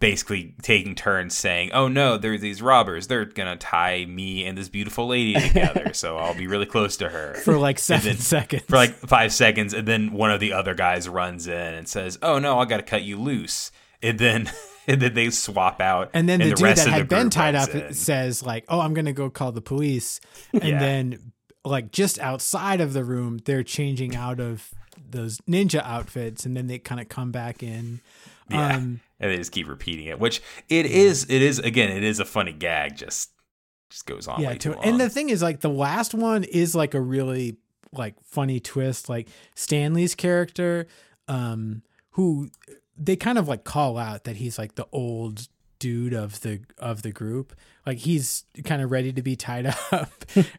[SPEAKER 1] basically taking turns saying, "Oh no, there's these robbers. They're gonna tie me and this beautiful lady *laughs* together, so I'll be really close to her."
[SPEAKER 2] For like seven
[SPEAKER 1] then-
[SPEAKER 2] seconds.
[SPEAKER 1] for like five seconds, and then one of the other guys runs in and says, "Oh no, I got to cut you loose," and then *laughs* and then they swap out,
[SPEAKER 2] And then the, dude
[SPEAKER 1] rest
[SPEAKER 2] that had been tied up
[SPEAKER 1] in.
[SPEAKER 2] says like, "Oh, I'm gonna go call the police," and
[SPEAKER 1] Yeah.
[SPEAKER 2] then like just outside of the room, they're changing out of those ninja outfits, and then they kind of come back in.
[SPEAKER 1] Yeah.
[SPEAKER 2] Um,
[SPEAKER 1] and they just keep repeating it, which it is. It is again. It is a funny gag. Just just goes on
[SPEAKER 2] yeah,
[SPEAKER 1] way too
[SPEAKER 2] to,
[SPEAKER 1] long.
[SPEAKER 2] and the thing is, like the last one is like a really like funny twist. Like Stanley's character, um, who they kind of like call out that he's like the old dude of the of the group. Like he's kind of ready to be tied *laughs* up,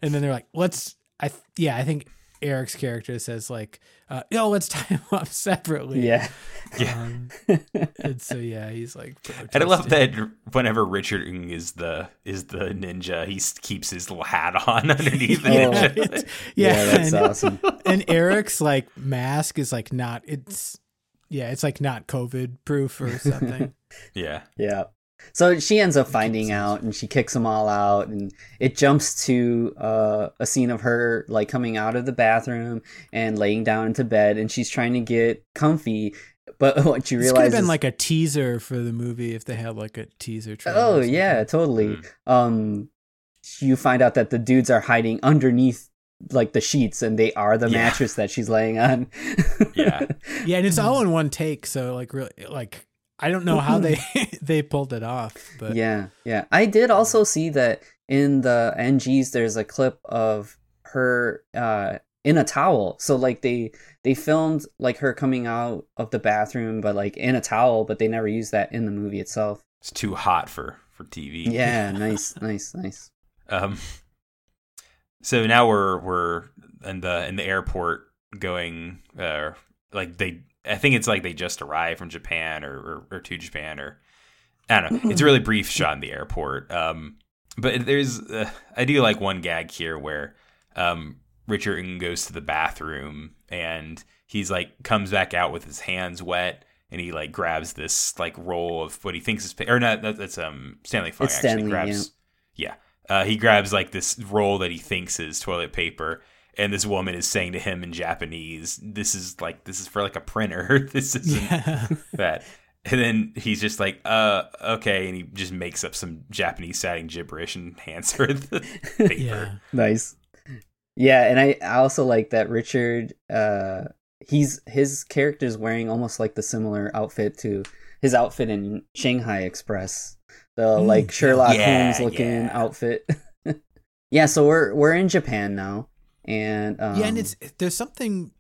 [SPEAKER 2] and then they're like, "Let's." I th- yeah, I think Eric's character says like, uh, "Yo, let's tie him up *laughs* separately."
[SPEAKER 3] yeah,
[SPEAKER 2] Um, and so yeah, he's like. *laughs*
[SPEAKER 1] and I love that whenever Richard Ng is the is the ninja, he keeps his little hat on underneath the
[SPEAKER 3] Oh.
[SPEAKER 1] ninja.
[SPEAKER 2] Yeah,
[SPEAKER 3] yeah, that's
[SPEAKER 2] and-
[SPEAKER 3] awesome.
[SPEAKER 2] and Eric's like mask is like not it's yeah, it's like not COVID proof or *laughs* something.
[SPEAKER 1] yeah,
[SPEAKER 3] Yeah. So she ends up finding out and she kicks them all out and it jumps to uh, a scene of her like coming out of the bathroom and laying down into bed and she's trying to get comfy but *laughs* what you
[SPEAKER 2] this could have been
[SPEAKER 3] is,
[SPEAKER 2] like a teaser for the movie if they had like a teaser trailer.
[SPEAKER 3] oh yeah totally
[SPEAKER 1] Mm.
[SPEAKER 3] um you find out that the dudes are hiding underneath like the sheets and they are the
[SPEAKER 1] Yeah.
[SPEAKER 3] mattress that she's laying on *laughs*
[SPEAKER 1] Yeah.
[SPEAKER 2] Yeah, and it's all in one take, so like really like I don't know how they *laughs* they pulled it off, but
[SPEAKER 3] yeah yeah i did also see that in the ng's there's a clip of her uh in a towel so like they they filmed like her coming out of the bathroom but like in a towel but they never used that in the movie itself
[SPEAKER 1] It's too hot for for TV.
[SPEAKER 3] yeah *laughs* nice nice nice
[SPEAKER 1] Um. So now we're we're in the in the airport going uh like they I think it's like they just arrived from Japan or or, or to Japan or I don't know. It's a really brief shot in the airport. Um, but there's uh, I do like one gag here where um Richard goes to the bathroom and he's like comes back out with his hands wet and he like grabs this like roll of what he thinks is or not that's um Stanley
[SPEAKER 3] It's
[SPEAKER 1] actually
[SPEAKER 3] Stanley,
[SPEAKER 1] grabs yeah uh, he grabs like this roll that he thinks is toilet paper and this woman is saying to him in Japanese this is like this is for like a printer. *laughs* This isn't
[SPEAKER 2] yeah. *laughs*
[SPEAKER 1] that. And then he's just like uh okay and he just makes up some Japanese sounding gibberish and *laughs* hands her the paper.
[SPEAKER 2] Yeah.
[SPEAKER 3] nice. Yeah and i I also like that richard uh he's his character's wearing almost like the similar outfit to his outfit in shanghai express the
[SPEAKER 2] Mm,
[SPEAKER 3] like sherlock
[SPEAKER 1] yeah.
[SPEAKER 3] holmes looking
[SPEAKER 1] Yeah.
[SPEAKER 3] outfit *laughs* yeah so we're we're in japan now and um,
[SPEAKER 2] yeah, and it's there's something.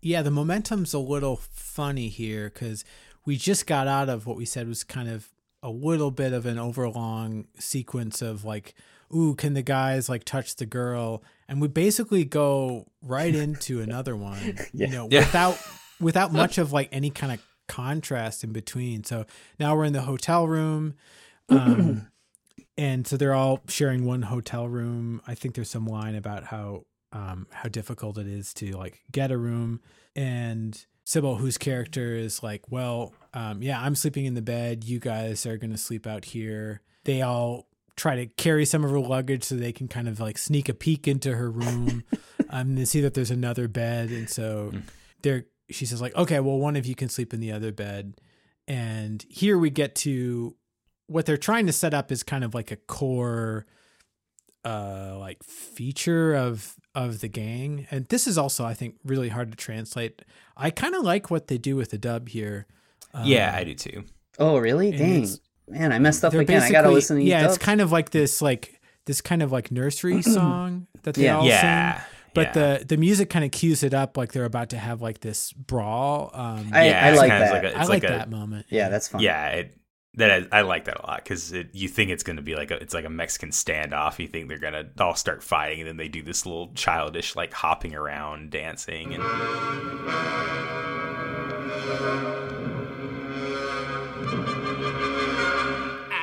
[SPEAKER 2] Yeah, the momentum's a little funny here because we just got out of what we said was kind of a little bit of an overlong sequence of like, ooh, can the guys like touch the girl? And we basically go right *laughs* into another one,
[SPEAKER 3] Yeah.
[SPEAKER 2] you know,
[SPEAKER 1] Yeah.
[SPEAKER 2] without without *laughs* much of like any kind of contrast in between. So now we're in the hotel room. Um, *clears throat* and so they're all sharing one hotel room. I think there's some line about how um, how difficult it is to like get a room. And Sibelle, whose character is like, well, um, yeah, I'm sleeping in the bed. You guys are gonna sleep out here. They all try to carry some of her luggage so they can kind of like sneak a peek into her room. *laughs* um, they see that there's another bed, and so they're. She says like, okay, well, one of you can sleep in the other bed. And here we get to what they're trying to set up is kind of like a core uh like feature of of the gang and this is also i think really hard to translate i kind of like what they do with the dub here Um,
[SPEAKER 1] yeah, I do too.
[SPEAKER 3] oh really? Dang, man, I messed up
[SPEAKER 2] they're
[SPEAKER 3] again. I gotta listen to these
[SPEAKER 2] yeah it's kind of like this like this kind of like nursery *clears throat* song that they
[SPEAKER 3] Yeah.
[SPEAKER 2] all
[SPEAKER 1] Yeah.
[SPEAKER 2] sing but
[SPEAKER 1] yeah.
[SPEAKER 2] the the music kind of cues it up like they're about to have like this brawl um
[SPEAKER 3] I-
[SPEAKER 1] yeah,
[SPEAKER 3] I
[SPEAKER 1] it's
[SPEAKER 3] like that.
[SPEAKER 1] Like a,
[SPEAKER 2] I like,
[SPEAKER 1] like, a,
[SPEAKER 2] that moment
[SPEAKER 3] yeah, that's fun.
[SPEAKER 1] Yeah, it, that I, I like that a lot because you think it's going to be like a it's like a Mexican standoff. You think they're gonna all start fighting, and then they do this little childish like hopping around, dancing, and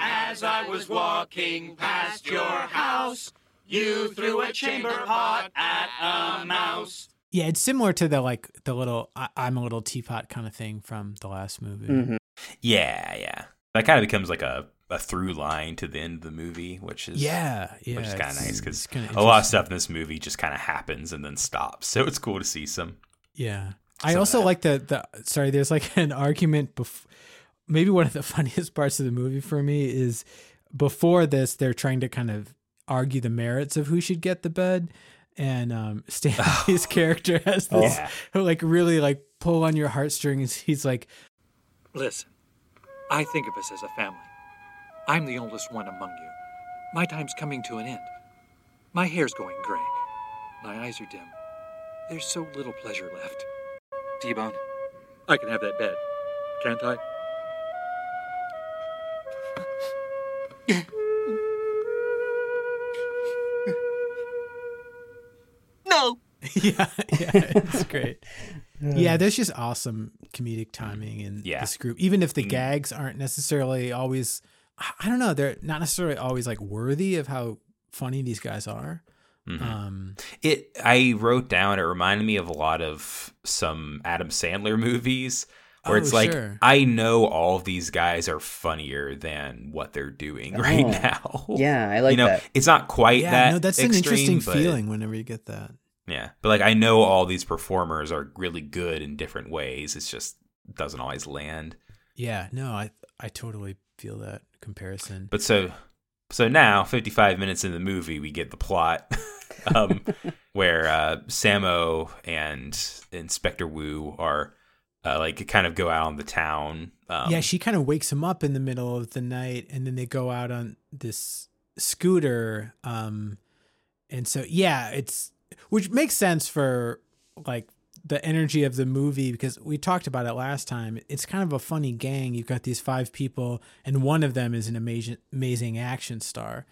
[SPEAKER 5] As I was walking past your house, you threw a chamber pot at a mouse.
[SPEAKER 2] yeah it's similar to the like the little I, i'm a little teapot kind of thing from the last movie
[SPEAKER 3] Mhm.
[SPEAKER 1] yeah, yeah. That kind of becomes like a a through line to the end of the movie, which is
[SPEAKER 2] Yeah, yeah,
[SPEAKER 1] which is kind of nice because a lot of stuff in this movie just kind of happens and then stops. So it's cool to see some.
[SPEAKER 2] Yeah, I
[SPEAKER 1] Some of
[SPEAKER 2] also like the the. Sorry, there's like *laughs* an argument. Bef- maybe one of the *laughs* funniest parts of the movie for me is before this, they're trying to kind of argue the merits of who should get the bed, and um, *laughs* Stanley's character has this
[SPEAKER 1] Yeah.
[SPEAKER 2] like really like pull on your heartstrings. He's like,
[SPEAKER 6] Listen, I think of us as a family. I'm the oldest one among you. My time's coming to an end. My hair's going gray. My eyes are dim. There's so little pleasure left. T-Bone, I can have that bed, can't I?
[SPEAKER 5] No. *laughs*
[SPEAKER 2] yeah, yeah, it's great. Yeah, there's just awesome comedic timing in
[SPEAKER 1] Yeah.
[SPEAKER 2] this group. Even if the gags aren't necessarily always, I- I don't know, they're not necessarily always like worthy of how funny these guys are.
[SPEAKER 1] Mhm.
[SPEAKER 2] Um,
[SPEAKER 1] It I wrote down it reminded me of a lot of some Adam Sandler movies where
[SPEAKER 2] Oh,
[SPEAKER 1] it's like
[SPEAKER 2] sure.
[SPEAKER 1] I know all these guys are funnier than what they're doing *laughs* right
[SPEAKER 3] Oh.
[SPEAKER 1] now.
[SPEAKER 3] Yeah, I like
[SPEAKER 1] you know,
[SPEAKER 3] that.
[SPEAKER 1] it's not quite
[SPEAKER 2] yeah,
[SPEAKER 1] that
[SPEAKER 2] no, that's an interesting
[SPEAKER 1] but-
[SPEAKER 2] feeling whenever you get that.
[SPEAKER 1] Yeah. But like I know all these performers are really good in different ways. It's just doesn't always land.
[SPEAKER 2] Yeah, no, I I totally feel that comparison.
[SPEAKER 1] But so so now 55 minutes in the movie we get the plot *laughs* um *laughs* where uh Sammo and Inspector Wu are uh, like kind of go out on the town. Um,
[SPEAKER 2] yeah, she kind of wakes him up in the middle of the night, and then they go out on this scooter. Um, and so yeah, it's which makes sense for like the energy of the movie because we talked about it last time. It's kind of a funny gang. You've got these five people, and one of them is an amazing, amazing action star.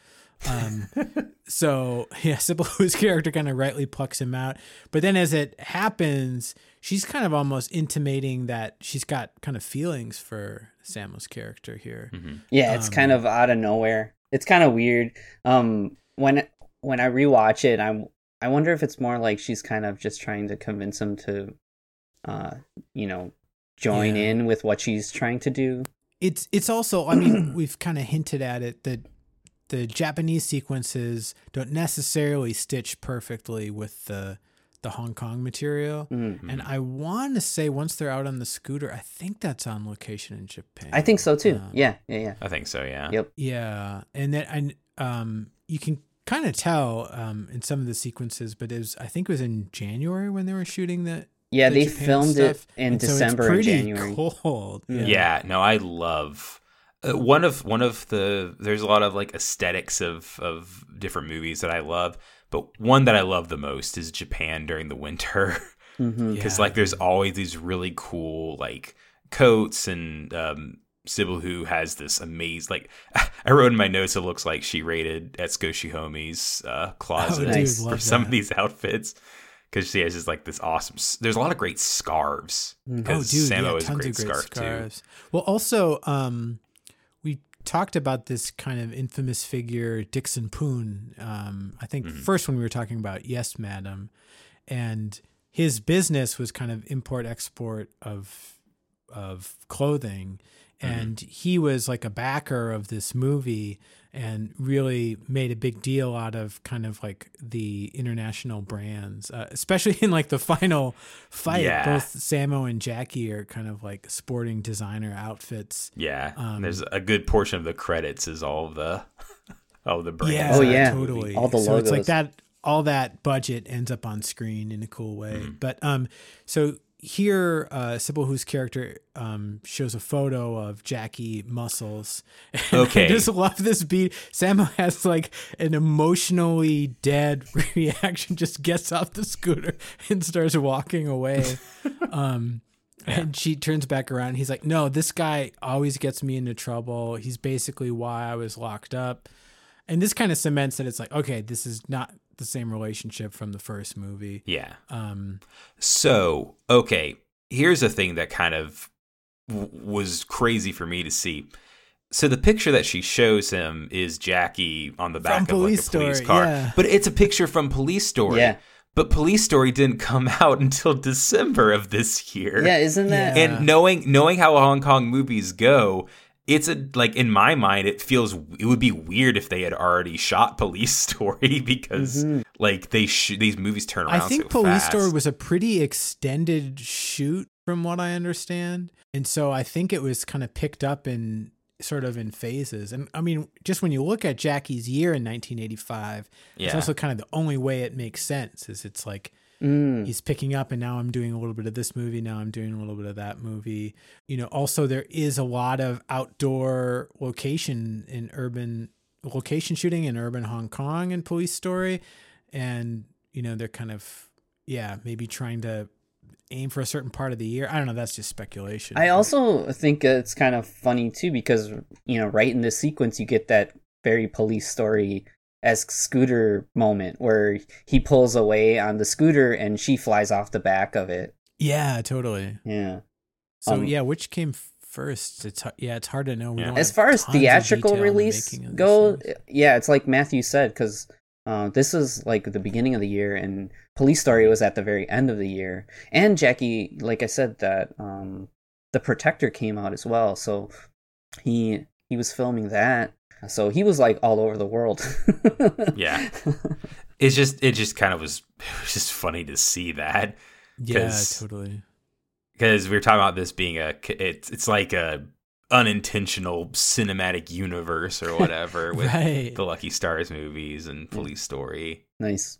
[SPEAKER 2] Um, *laughs* so yeah, *laughs* Sibelle Hu's character kind of rightly plucks him out, but then as it happens, she's kind of almost intimating that she's got kind of feelings for Sammo's character here.
[SPEAKER 3] Yeah, it's
[SPEAKER 2] Um,
[SPEAKER 3] kind of out of nowhere. It's kind of weird. Um, when when I rewatch it, I'm I wonder if it's more like she's kind of just trying to convince him to, uh, you know, join
[SPEAKER 2] Yeah.
[SPEAKER 3] in with what she's trying to do.
[SPEAKER 2] It's it's also I mean *clears throat* we've kind of hinted at it that the Japanese sequences don't necessarily stitch perfectly with the the Hong Kong material.
[SPEAKER 3] Mm.
[SPEAKER 2] And I want to say once they're out on the scooter, I think that's on location in Japan.
[SPEAKER 3] I think so too.
[SPEAKER 2] Um,
[SPEAKER 3] yeah, yeah, yeah.
[SPEAKER 1] I think so, yeah.
[SPEAKER 3] Yep.
[SPEAKER 2] Yeah, and then I um you can kind of tell um in some of the sequences, but it was I think it was in January when they were shooting the
[SPEAKER 3] Yeah,
[SPEAKER 2] the
[SPEAKER 3] they
[SPEAKER 2] Japan
[SPEAKER 3] filmed
[SPEAKER 2] stuff,
[SPEAKER 3] it in
[SPEAKER 2] and so it's
[SPEAKER 3] December and
[SPEAKER 2] pretty
[SPEAKER 3] January.
[SPEAKER 2] Cold.
[SPEAKER 1] Yeah. no, I love uh, one of one of the there's a lot of like aesthetics of of different movies that I love, But one that I love the most is Japan during the winter. *laughs* because
[SPEAKER 2] Yeah.
[SPEAKER 1] like there's always these really cool like coats and um Sibelle Hu has this amazing like *laughs* I wrote in my notes it looks like she raided Etsuko Shihomi's uh closet
[SPEAKER 2] Oh,
[SPEAKER 3] dude,
[SPEAKER 1] for some
[SPEAKER 2] that.
[SPEAKER 1] of these outfits because she has just like this awesome there's a lot of great scarves
[SPEAKER 2] Oh,
[SPEAKER 1] because
[SPEAKER 2] dude,
[SPEAKER 1] Sammo
[SPEAKER 2] yeah,
[SPEAKER 1] is a
[SPEAKER 2] tons
[SPEAKER 1] great
[SPEAKER 2] of great
[SPEAKER 1] scarf too
[SPEAKER 2] scarves. Well, also, um, we talked about this kind of infamous figure, Dixon Poon. Um, I think
[SPEAKER 1] Mm-hmm.
[SPEAKER 2] first when we were talking about Yes, Madam, and his business was kind of import export of of clothing,
[SPEAKER 1] Mm-hmm.
[SPEAKER 2] and he was like a backer of this movie and really made a big deal out of kind of like the international brands, uh, especially *laughs* in like the final fight.
[SPEAKER 1] Yeah.
[SPEAKER 2] Both Sammo and Jackie are kind of like sporting designer outfits.
[SPEAKER 1] yeah
[SPEAKER 2] Um,
[SPEAKER 1] there's a good portion of the credits is all of the *laughs* all of the brands
[SPEAKER 2] Yeah,
[SPEAKER 3] Oh, yeah.
[SPEAKER 2] totally.
[SPEAKER 3] All the
[SPEAKER 2] so it's like that. All that budget ends up on screen in a cool way.
[SPEAKER 1] Mm-hmm.
[SPEAKER 2] But um, so here, uh, Sibelle, whose character um shows a photo of Jackie Muscles. *laughs*
[SPEAKER 1] Okay.
[SPEAKER 2] I just love this beat. Sammo has like an emotionally dead *laughs* reaction. Just gets off the scooter *laughs* and starts walking away. Um. And she turns back around. He's like, "No, this guy always gets me into trouble. He's basically why I was locked up." And this kind of cements that it's like, okay, this is not the same relationship from the first movie.
[SPEAKER 1] yeah
[SPEAKER 2] Um,
[SPEAKER 1] So, okay, here's a thing that kind of w- was crazy for me to see. So the picture that she shows him is Jackie on the back of like a
[SPEAKER 2] Police
[SPEAKER 1] police car,
[SPEAKER 2] yeah.
[SPEAKER 1] but it's a picture from Police Story.
[SPEAKER 3] Yeah.
[SPEAKER 1] But Police Story didn't come *laughs* out until December of this year.
[SPEAKER 3] Yeah, isn't that?
[SPEAKER 2] Yeah.
[SPEAKER 1] And knowing knowing how Hong Kong movies go, it's a like in my mind it feels it would be weird if they had already shot Police *laughs* Story because mm-hmm. like they sh- these movies turn around.
[SPEAKER 2] I think
[SPEAKER 1] so
[SPEAKER 2] Police
[SPEAKER 1] fast.
[SPEAKER 2] Story was a pretty extended shoot, from what I understand, and so I think it was kind of picked up in sort of in phases. And I mean, just when you look at Jackie's year in 1985, it's also kind of the only way it makes sense. Is it's like
[SPEAKER 3] Mm.
[SPEAKER 2] he's picking up and now i'm doing a little bit of this movie now i'm doing a little bit of that movie. You know also there is a lot of outdoor location in urban location shooting in urban hong kong and police story and you know they're kind of yeah maybe trying to aim for a certain part of the year. I don't know that's just speculation.
[SPEAKER 3] I also think it's kind of funny too because you know, right in this sequence, you get that very police story esque scooter moment where he pulls away on the scooter and she flies off the back of it.
[SPEAKER 2] yeah totally
[SPEAKER 3] Yeah.
[SPEAKER 2] so
[SPEAKER 3] Um,
[SPEAKER 2] yeah which came first it's yeah it's hard to know we
[SPEAKER 1] Yeah.
[SPEAKER 2] don't
[SPEAKER 3] As
[SPEAKER 2] have
[SPEAKER 3] far as theatrical
[SPEAKER 2] detail on the
[SPEAKER 3] release
[SPEAKER 2] making of these
[SPEAKER 3] go, yeah, it's like Matthew said because uh, this was like the beginning of the year, and Police Story was at the very end of the year. And Jackie, like I said, that um, the Protector came out as well, so he he was filming that. So he was like all over the world. *laughs*
[SPEAKER 1] Yeah. it's just it just kind of was *laughs* it was just funny to see that
[SPEAKER 2] yeah
[SPEAKER 1] 'cause-
[SPEAKER 2] totally
[SPEAKER 1] because we were talking about this being a it's it's like a unintentional cinematic universe or whatever *laughs* with
[SPEAKER 2] right
[SPEAKER 1] the Lucky Stars movies and Police Story.
[SPEAKER 3] nice.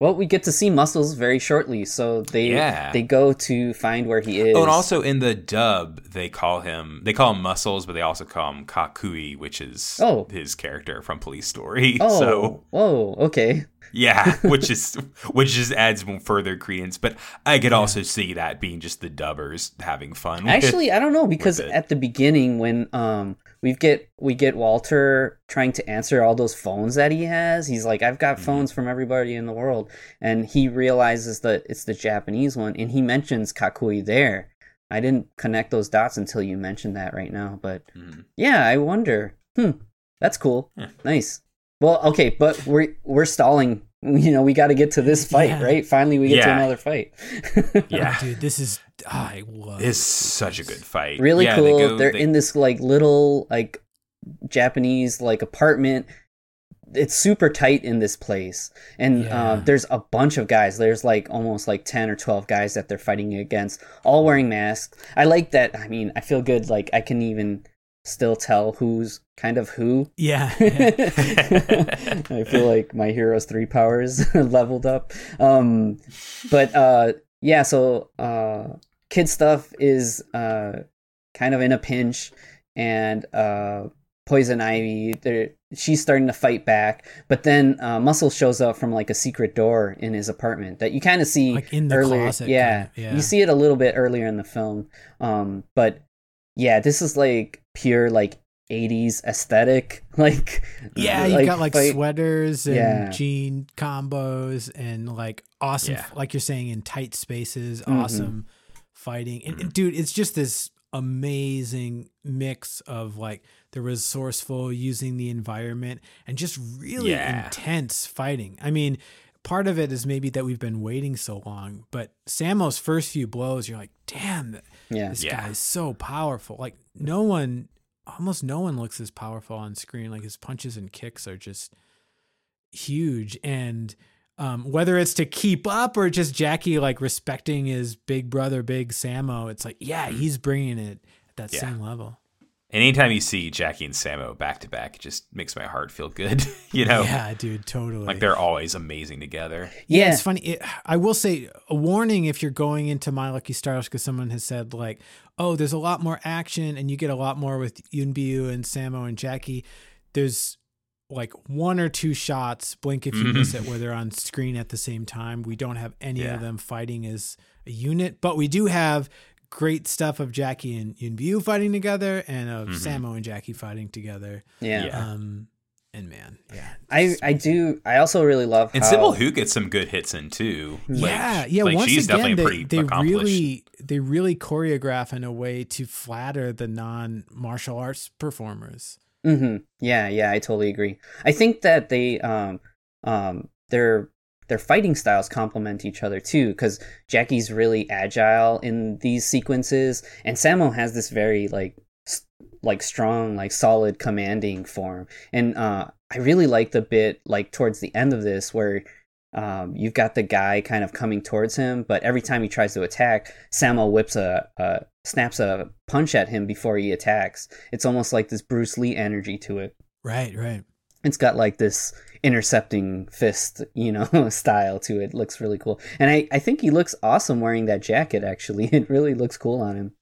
[SPEAKER 3] Well, we get to see Muscles very shortly, so they
[SPEAKER 1] Yeah.
[SPEAKER 3] they go to find where he is.
[SPEAKER 1] Oh, and also in the dub, they call him they call him Muscles, but they also call him Kakui, which is
[SPEAKER 3] Oh.
[SPEAKER 1] his character from Police Story. *laughs*
[SPEAKER 3] oh,
[SPEAKER 1] So
[SPEAKER 3] whoa, okay.
[SPEAKER 1] Yeah, *laughs* which is which just adds more further credence. But I could also see that being just the dubbers having fun.
[SPEAKER 3] Actually, I don't know because at the beginning when um we get we get Walter trying to answer all those phones that he has, he's like, "I've got
[SPEAKER 1] Mm-hmm.
[SPEAKER 3] phones from everybody in the world," and he realizes that it's the Japanese one, and he mentions Kakui there. I didn't connect those dots until you mentioned that right now, but
[SPEAKER 1] Mhm.
[SPEAKER 3] yeah, I wonder. Hmm, that's cool.
[SPEAKER 1] Yeah.
[SPEAKER 3] Nice. Well, okay, but we're we're stalling. *laughs* You know, we got to get to this fight,
[SPEAKER 2] Yeah.
[SPEAKER 3] right? Finally, we get to another fight. *laughs*
[SPEAKER 1] yeah,
[SPEAKER 2] dude this is i love
[SPEAKER 1] it's such a good fight.
[SPEAKER 3] really
[SPEAKER 1] Yeah,
[SPEAKER 3] cool.
[SPEAKER 1] They
[SPEAKER 3] They
[SPEAKER 1] go,
[SPEAKER 3] are
[SPEAKER 1] they-
[SPEAKER 3] in this like little like Japanese like apartment. It's super tight in this place, and uh, there's a bunch of guys. There's like almost like ten or twelve guys that they're fighting against, all wearing masks. I like that. I mean, I feel good. Like I can even still tell who's kind of who. *laughs*
[SPEAKER 2] yeah.
[SPEAKER 3] I feel like my hero's three powers *laughs* leveled up. Um, but uh, yeah, so uh, kid stuff is uh, kind of in a pinch, and uh, Poison Ivy, she's starting to fight back, but then uh, Muscle shows up from like a secret door in his apartment that you kind of see
[SPEAKER 2] Like in the
[SPEAKER 3] earlier.
[SPEAKER 2] closet,
[SPEAKER 3] yeah,
[SPEAKER 2] kinda, yeah.
[SPEAKER 3] you see it a little bit earlier in the film. Um, but yeah, this is like pure like 80s aesthetic. *laughs* Like
[SPEAKER 2] Yeah, you got like
[SPEAKER 3] fight-
[SPEAKER 2] sweaters and
[SPEAKER 3] Yeah.
[SPEAKER 2] jean combos and like awesome,
[SPEAKER 1] Yeah.
[SPEAKER 2] like you're saying, in tight spaces,
[SPEAKER 3] Mhm.
[SPEAKER 2] awesome fighting. And, and dude, it's just this amazing mix of like the resourceful using the environment and just really
[SPEAKER 1] Yeah.
[SPEAKER 2] intense fighting. I mean, part of it is maybe that we've been waiting so long, but Sammo's first few blows, you're like, damn,
[SPEAKER 3] Yeah.
[SPEAKER 2] this
[SPEAKER 1] Yeah.
[SPEAKER 2] guy is so powerful. Like no one, almost no one looks as powerful on screen. Like his punches and kicks are just huge. And um, whether it's to keep up or just Jackie like respecting his big brother, Big Sammo, it's like, yeah, he's bringing it at that
[SPEAKER 1] Yeah.
[SPEAKER 2] same level.
[SPEAKER 1] Anytime you see Jackie and Sammo back to back, it just makes my heart feel good. *laughs* you know,
[SPEAKER 2] Yeah, dude, totally.
[SPEAKER 1] like they're always amazing together.
[SPEAKER 2] Yeah,
[SPEAKER 3] Yeah.
[SPEAKER 2] it's funny. It, I will say a warning if you're going into My Lucky Stars because someone has said like, "Oh, there's a lot more action and you get a lot more with Yuen Biao and Sammo and Jackie." There's like one or two shots, blink if you mm-hmm. miss it, where they're on screen at the same time. We don't have any
[SPEAKER 1] Yeah.
[SPEAKER 2] of them fighting as a unit, but we do have great stuff of Jackie and Yuen Biao fighting together and of Sammo and Jackie fighting together.
[SPEAKER 3] Yeah.
[SPEAKER 1] Yeah.
[SPEAKER 2] Um, and man, yeah,
[SPEAKER 3] I I do I also really love
[SPEAKER 1] And
[SPEAKER 3] how
[SPEAKER 1] Sibelle Hu gets some good hits in too. Like-
[SPEAKER 2] yeah, yeah.
[SPEAKER 1] like,
[SPEAKER 2] once
[SPEAKER 1] she's
[SPEAKER 2] again,
[SPEAKER 1] definitely
[SPEAKER 2] they,
[SPEAKER 1] pretty
[SPEAKER 2] they
[SPEAKER 1] accomplished.
[SPEAKER 2] really they really choreograph in a way to flatter the non martial arts performers.
[SPEAKER 3] hmm Yeah, yeah, I totally agree. I think that they um um their their fighting styles complement each other too because Jackie's really agile in these sequences and Sammo has this very like s- like strong like solid commanding form and uh I really like the bit like towards the end of this where um, you've got the guy kind of coming towards him, but every time he tries to attack, Sammo whips a, a snaps a punch at him before he attacks. It's almost like this Bruce Lee energy to it.
[SPEAKER 2] Right, right.
[SPEAKER 3] It's got like this intercepting fist, you know, *laughs* style to it. Looks really cool, and I I think he looks awesome wearing that jacket. Actually, *laughs* it really looks cool on him.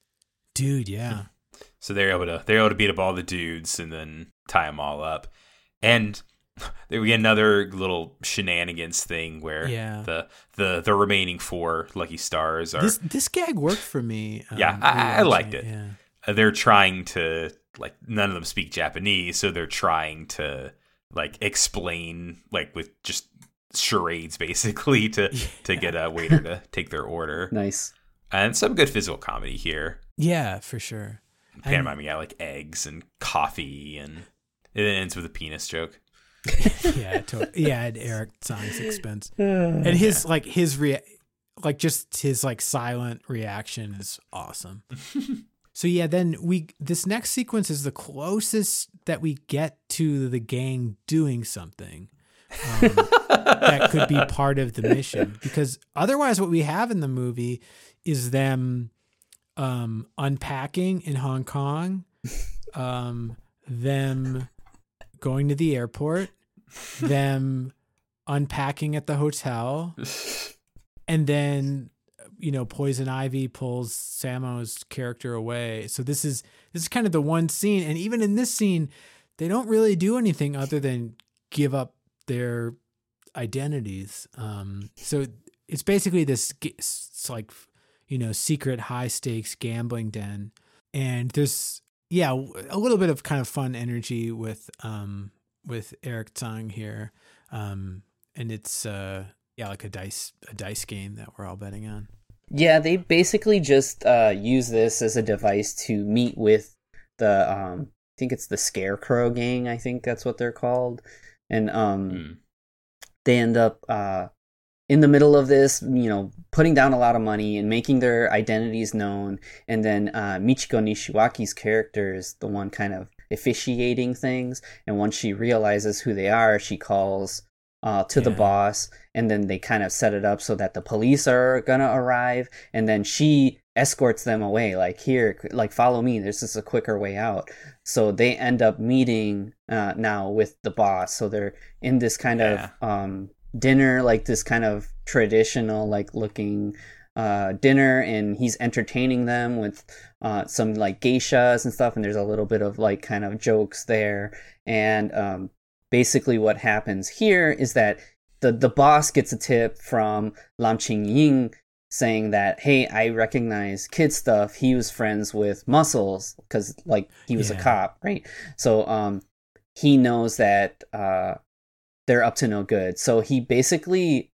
[SPEAKER 2] Dude, yeah.
[SPEAKER 1] So they're able to they're able to beat up all the dudes and then tie them all up. And *laughs* there we get another little shenanigans thing where
[SPEAKER 2] Yeah.
[SPEAKER 1] the the the remaining four lucky stars are
[SPEAKER 2] This this gag worked for me. um,
[SPEAKER 1] Yeah, I- I liked it.
[SPEAKER 2] Yeah.
[SPEAKER 1] uh, they're trying to like none of them speak Japanese, so they're trying to like explain like with just charades *laughs* basically to to get a waiter to take their order.
[SPEAKER 3] Nice.
[SPEAKER 1] And some good physical comedy here.
[SPEAKER 2] Yeah, for sure. And-
[SPEAKER 1] Pantomiming out like eggs and coffee and it ends with a penis joke. *laughs*
[SPEAKER 2] yeah, to- yeah, at Eric Tsang's expense. *sighs* And his like his rea- like just his like silent reaction is awesome. *laughs* so yeah, then we this next sequence is the closest that we get to the gang doing something. Um, that could be *laughs* part of the mission because otherwise what we have in the movie is them um unpacking in Hong Kong um them going to the airport them unpacking at the hotel *laughs* and then you know poison ivy pulls sammo's character away. So this is this is kind of the one scene. And even in this scene they don't really do anything other than give up their identities. Um so it's basically this it's like you know secret high stakes gambling den. And there's yeah a little bit of kind of fun energy with um with Eric Tsang here. Um and it's uh yeah like a dice a dice game that we're all betting on
[SPEAKER 3] Yeah, they basically just uh, use this as a device to meet with the um, I think it's the Scarecrow Gang. I think that's what they're called, and um,
[SPEAKER 1] Mm.
[SPEAKER 3] they end up uh, in the middle of this, you know, putting down a lot of money and making their identities known. And then uh, Michiko Nishiwaki's character is the one kind of officiating things. And once she realizes who they are, she calls uh, to the boss. And then they kind of set it up so that the police are gonna arrive. And then she escorts them away, like here, like follow me. This is a quicker way out. So they end up meeting uh, now with the boss. So they're in this kind
[SPEAKER 1] Yeah.
[SPEAKER 3] of um, dinner, like this kind of traditional, like looking uh, dinner and he's entertaining them with uh, some like geishas and stuff and there's a little bit of like kind of jokes there and um, basically what happens here is that the the boss gets a tip from Lam Ching Ying saying that hey I recognize kid stuff. He was friends with Muscles because like he was a cop right? So um he knows that uh they're up to no good. So he basically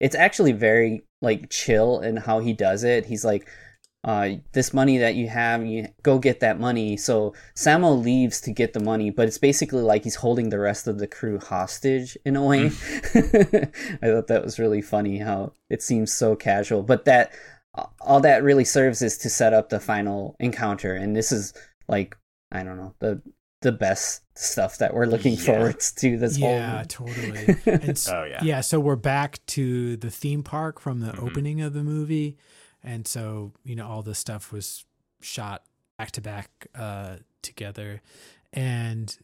[SPEAKER 3] it's actually very like chill in how he does it. He's like uh, this money that you have, you go get that money. So Sammo leaves to get the money, but it's basically like he's holding the rest of the crew hostage in a way. *laughs* I thought that was really funny how it seems so casual, but that all that really serves is to set up the final encounter, and this is like I don't know the the best stuff that we're looking
[SPEAKER 1] Yeah.
[SPEAKER 3] forward to this
[SPEAKER 2] yeah,
[SPEAKER 3] whole.
[SPEAKER 2] totally. *laughs* And s-
[SPEAKER 1] Oh, yeah.
[SPEAKER 2] yeah. So we're back to the theme park from the
[SPEAKER 1] Mhm.
[SPEAKER 2] opening of the movie, and so you know all this stuff was shot back to back uh, together, and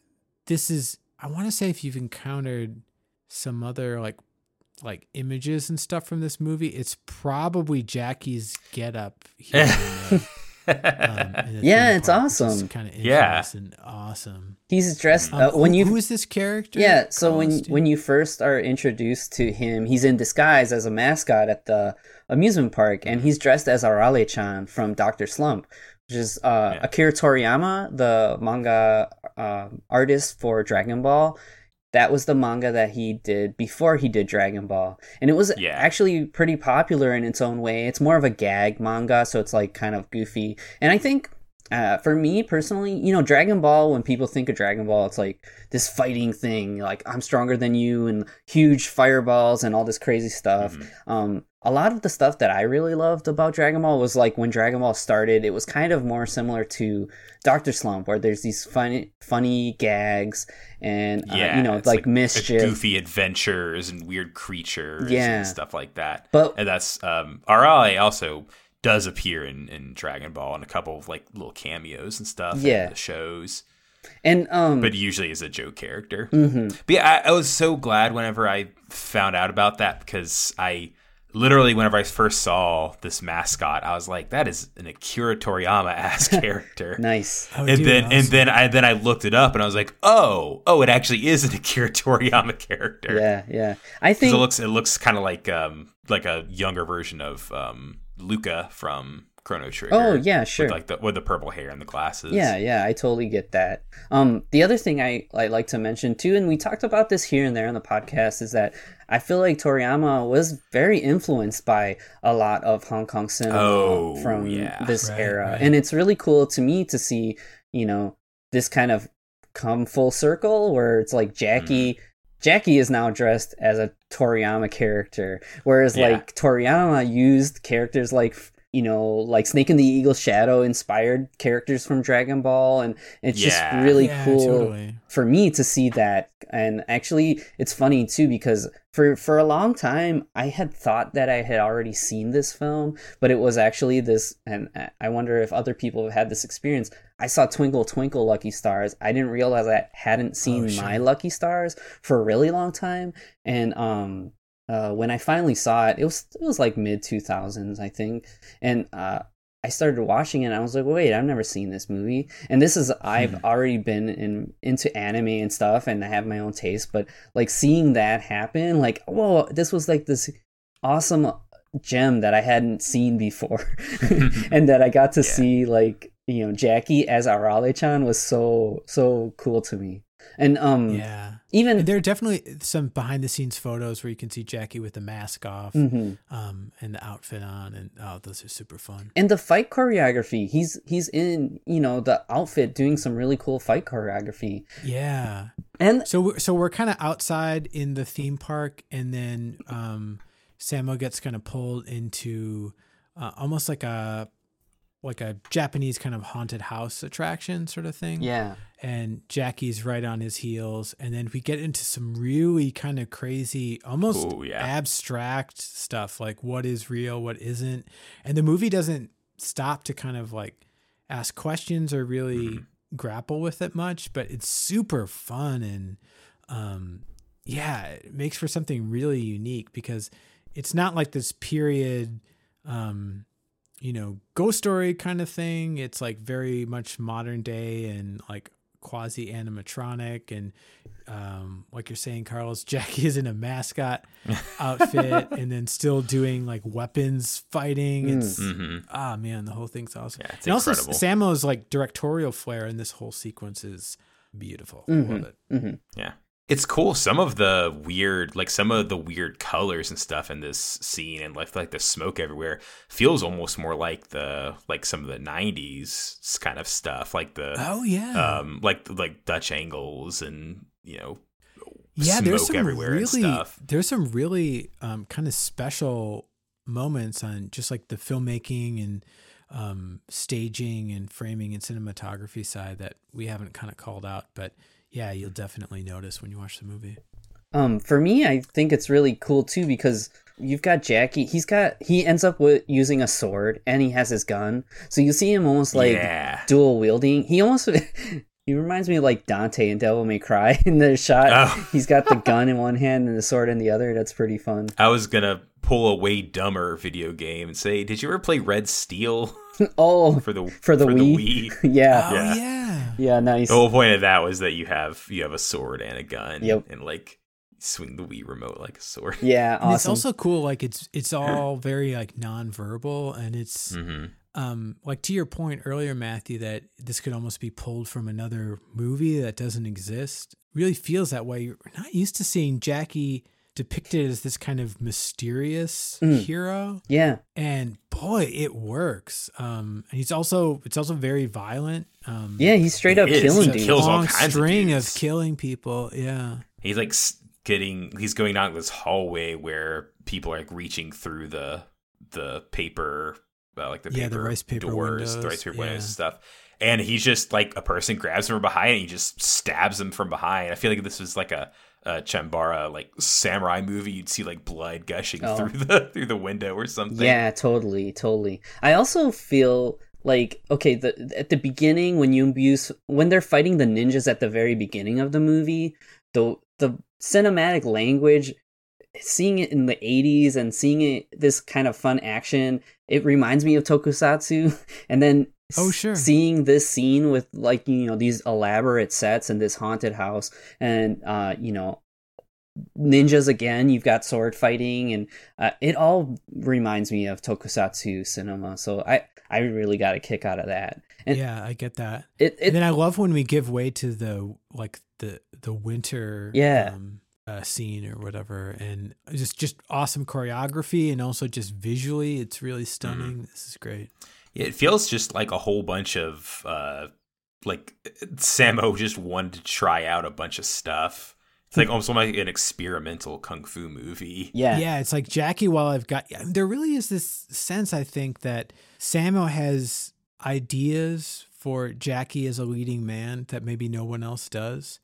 [SPEAKER 2] this is I want to say if you've encountered some other like like images and stuff from this movie, it's probably Jackie's get up *laughs* here. In the, um, *laughs*
[SPEAKER 3] Yeah, it's
[SPEAKER 2] park, which
[SPEAKER 3] awesome.
[SPEAKER 2] Kind of
[SPEAKER 1] Yeah.
[SPEAKER 2] and awesome.
[SPEAKER 3] He's dressed
[SPEAKER 2] Um,
[SPEAKER 3] uh, when
[SPEAKER 2] who-
[SPEAKER 3] you
[SPEAKER 2] who is this character?
[SPEAKER 3] Yeah, so when
[SPEAKER 2] costume?
[SPEAKER 3] when you first are introduced to him, he's in disguise as a mascot at the amusement park, and he's dressed as Arale-chan from Doctor Slump, which is uh,
[SPEAKER 1] Yeah.
[SPEAKER 3] Akira Toriyama, the manga uh, artist for Dragon Ball. That was the manga that he did before he did Dragon Ball, and it was
[SPEAKER 1] Yeah.
[SPEAKER 3] actually pretty popular in its own way. It's more of a gag manga, so it's like kind of goofy, and I think uh, for me personally, you know, Dragon Ball, when people think of Dragon Ball, it's like this fighting thing, like I'm stronger than you and huge fireballs and all this crazy stuff. Um, a lot of the stuff that I really loved about Dragon Ball was like when Dragon Ball started, it was kind of more similar to Doctor Slump, where there's these funny, funny gags and, uh,
[SPEAKER 1] yeah,
[SPEAKER 3] you know,
[SPEAKER 1] it's
[SPEAKER 3] like, mischief.
[SPEAKER 1] goofy adventures and weird creatures
[SPEAKER 3] Yeah.
[SPEAKER 1] and stuff like that.
[SPEAKER 3] But-
[SPEAKER 1] and that's um Arale also does appear in, in Dragon Ball and a couple of like little cameos and stuff
[SPEAKER 3] Yeah.
[SPEAKER 1] in the shows.
[SPEAKER 3] And, um,
[SPEAKER 1] But usually as a joke character.
[SPEAKER 3] mhm.
[SPEAKER 1] But yeah, I, I was so glad whenever I found out about that because I literally, whenever I first saw this mascot, I was like, "That is an Akira Toriyama ass *laughs* character."
[SPEAKER 3] nice.
[SPEAKER 2] Oh,
[SPEAKER 1] and
[SPEAKER 2] dude,
[SPEAKER 1] then and then I then I looked it up and I was like, "Oh, oh, it actually is an Akira Toriyama character."
[SPEAKER 3] Yeah, yeah. I think
[SPEAKER 1] it looks it looks kind of like um like a younger version of um Lucca from Chrono Trigger.
[SPEAKER 3] Oh, yeah, sure.
[SPEAKER 1] With like the with the purple hair and the glasses.
[SPEAKER 3] Yeah, yeah, I totally get that. Um, the other thing I, I like to mention too, and we talked about this here and there on the podcast, is that I feel like Toriyama was very influenced by a lot of Hong Kong cinema
[SPEAKER 1] Oh,
[SPEAKER 3] from
[SPEAKER 1] yeah.
[SPEAKER 3] this
[SPEAKER 2] Right,
[SPEAKER 3] era,
[SPEAKER 2] right.
[SPEAKER 3] and it's really cool to me to see, you know, this kind of come full circle where it's like Jackie.
[SPEAKER 1] Mm-hmm.
[SPEAKER 3] Jackie is now dressed as a Toriyama character, whereas
[SPEAKER 1] Yeah.
[SPEAKER 3] like Toriyama used characters like you know like Snake and the Eagle Shadow inspired characters from Dragon Ball, and it's
[SPEAKER 1] Yeah.
[SPEAKER 3] just really
[SPEAKER 2] Yeah,
[SPEAKER 3] cool
[SPEAKER 2] totally.
[SPEAKER 3] for me to see that. And actually, it's funny too because for for a long time I had thought that I had already seen this film, but it was actually this. And I wonder if other people have had this experience. I saw Twinkle Twinkle Lucky Stars. I didn't realize I hadn't seen
[SPEAKER 2] Oh,
[SPEAKER 3] my Lucky Stars for a really long time, and um. Uh, when I finally saw it, it was it was like mid two thousands, I think, and uh, I started watching it. and I was like, wait, I've never seen this movie, and this is I've already been in into anime and stuff, and I have my own taste, but like seeing that happen, like, whoa, this was like this awesome gem that I hadn't seen before, *laughs* *laughs* and that I got to
[SPEAKER 1] Yeah.
[SPEAKER 3] see like you know Jackie as Arale-chan was so so cool to me, and um
[SPEAKER 2] Yeah.
[SPEAKER 3] even
[SPEAKER 2] And there are definitely some behind the scenes photos where you can see Jackie with the mask off
[SPEAKER 3] Mhm.
[SPEAKER 2] um, and the outfit on. And oh, those are super fun.
[SPEAKER 3] and the fight choreography he's he's in you know the outfit doing some really cool fight choreography
[SPEAKER 2] Yeah.
[SPEAKER 3] and
[SPEAKER 2] So we're, so we're kind of outside in the theme park, and then um, Sammo gets kind of pulled into uh, almost like a like a Japanese kind of haunted house attraction sort of thing.
[SPEAKER 3] yeah
[SPEAKER 2] And Jackie's right on his heels, and then we get into some really kind of crazy, almost
[SPEAKER 1] Ooh, yeah.
[SPEAKER 2] abstract stuff, like what is real, what isn't, and the movie doesn't stop to kind of like ask questions or really
[SPEAKER 1] Mm-hmm.
[SPEAKER 2] grapple with it much, but it's super fun and um yeah, it makes for something really unique because it's not like this period um, you know, ghost story kind of thing. It's like very much modern day and like quasi animatronic and um, like you're saying, Carlos, *laughs* Jackie is in a mascot *laughs* outfit and then still doing like weapons fighting. It's
[SPEAKER 1] Mhm.
[SPEAKER 2] ah man, the whole thing's awesome.
[SPEAKER 1] Yeah, it's
[SPEAKER 2] and also
[SPEAKER 1] incredible.
[SPEAKER 2] Sammo's like directorial flair in this whole sequence is beautiful.
[SPEAKER 3] Mm-hmm.
[SPEAKER 2] Love it.
[SPEAKER 1] Yeah. It's cool. Some of the weird, like some of the weird colors and stuff in this scene, and like like the smoke everywhere, feels almost more like the like some of the '90s kind of stuff, like the
[SPEAKER 2] Oh yeah.
[SPEAKER 1] um like like Dutch angles and you know
[SPEAKER 2] yeah, there's some really there's some really um, kind of special moments on just like the filmmaking and um, staging and framing and cinematography side that we haven't kind of called out, but yeah, you'll definitely notice when you watch the movie.
[SPEAKER 3] Um, for me, I think it's really cool too because you've got Jackie. He's got he ends up with using a sword and he has his gun, so you see him almost like
[SPEAKER 1] yeah.
[SPEAKER 3] dual wielding. He almost *laughs* he reminds me of like Dante in Devil May Cry *laughs* in the shot.
[SPEAKER 1] Oh.
[SPEAKER 3] He's got the gun in one hand and the sword in the other. That's pretty fun.
[SPEAKER 1] I was gonna pull a way dumber video game and say, did you ever play Red Steel *laughs*
[SPEAKER 3] Oh,
[SPEAKER 1] for the
[SPEAKER 3] for the Wii.
[SPEAKER 1] Wii?
[SPEAKER 3] yeah,
[SPEAKER 2] Oh
[SPEAKER 1] Yeah.
[SPEAKER 2] yeah.
[SPEAKER 3] Yeah, nice.
[SPEAKER 1] The whole point of that was that you have you have a sword and a gun,
[SPEAKER 3] Yep.
[SPEAKER 1] and like swing the Wii remote like a sword.
[SPEAKER 3] Yeah,
[SPEAKER 2] And it's also cool, like it's it's all very like nonverbal and it's
[SPEAKER 1] hmm
[SPEAKER 2] um like to your point earlier, Matthew, that this could almost be pulled from another movie that doesn't exist. Really feels that way. You're not used to seeing Jackie depicted as this kind of mysterious
[SPEAKER 3] Mm.
[SPEAKER 2] hero.
[SPEAKER 3] yeah,
[SPEAKER 2] And boy, it works. Um and he's also it's also very violent. Um
[SPEAKER 3] yeah, he's straight up
[SPEAKER 1] He is.
[SPEAKER 3] killing
[SPEAKER 1] He
[SPEAKER 3] dudes.
[SPEAKER 1] kills all
[SPEAKER 2] long
[SPEAKER 1] kinds of
[SPEAKER 2] string of,
[SPEAKER 1] dudes.
[SPEAKER 2] killing people. Yeah.
[SPEAKER 1] He's like getting he's going down this hallway where people are like reaching through the the paper uh, like the paper
[SPEAKER 2] Yeah, the rice paper
[SPEAKER 1] doors, the rice paper windows
[SPEAKER 2] yeah.
[SPEAKER 1] and stuff. And he's just like a person grabs him from behind and he just stabs him from behind. I feel like this was like a, a Chambara like samurai movie. You'd see like blood gushing
[SPEAKER 3] Oh.
[SPEAKER 1] through the *laughs* through the window or something.
[SPEAKER 3] Yeah, totally, totally. I also feel like okay, the at the beginning when you use when they're fighting the ninjas at the very beginning of the movie, the the cinematic language seeing it in the 80s and seeing it this kind of fun action it reminds me of tokusatsu *laughs* and then
[SPEAKER 2] Oh, sure.
[SPEAKER 3] seeing this scene with like you know these elaborate sets and this haunted house and uh you know ninjas again you've got sword fighting and uh, it all reminds me of tokusatsu cinema so i i really got a kick out of that and
[SPEAKER 2] yeah, I get that.
[SPEAKER 3] it, it
[SPEAKER 2] and then I love when we give way to the like the the winter
[SPEAKER 3] Yeah.
[SPEAKER 2] um, uh, scene or whatever, and just just awesome choreography and also just visually, it's really stunning. This is great.
[SPEAKER 1] Yeah, it feels just like a whole bunch of uh like Sammo just wanted to try out a bunch of stuff. It's like almost like an experimental kung fu movie.
[SPEAKER 3] yeah
[SPEAKER 2] Yeah, it's like Jackie. While I've got, there really is this sense I think that Sammo has ideas for Jackie as a leading man that maybe no one else does,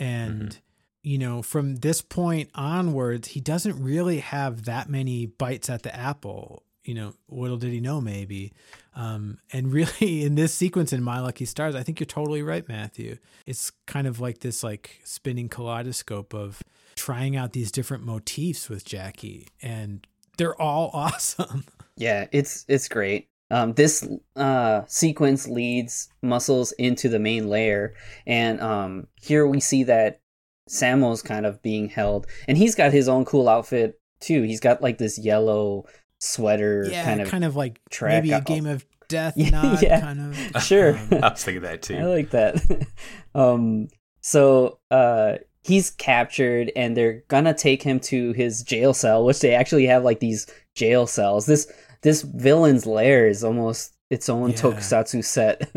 [SPEAKER 2] and you know, from this point onwards, he doesn't really have that many bites at the apple. You know, little did he know, maybe. Um, and *laughs* really, in this sequence in My Lucky Stars, I think you're totally right, Matthew. It's kind of like this like spinning kaleidoscope of trying out these different motifs with Jackie, and they're all *laughs* awesome.
[SPEAKER 3] Yeah, it's it's great. Um, this uh, sequence leads Muscles into the main layer, and um, here we see that Sammo's kind of being held, and he's got his own cool outfit too. He's got like this yellow sweater,
[SPEAKER 2] yeah,
[SPEAKER 3] kind of.
[SPEAKER 2] like
[SPEAKER 3] track
[SPEAKER 2] maybe a game of death, *laughs*
[SPEAKER 3] Yeah,
[SPEAKER 2] not
[SPEAKER 3] yeah.
[SPEAKER 2] kind of. *laughs*
[SPEAKER 3] Sure.
[SPEAKER 2] um,
[SPEAKER 1] I was thinking that too I
[SPEAKER 3] like that. *laughs* um, so uh, he's captured, and they're gonna take him to his jail cell, which they actually have like these jail cells. This this villain's lair is almost its own
[SPEAKER 2] Yeah.
[SPEAKER 3] tokusatsu set.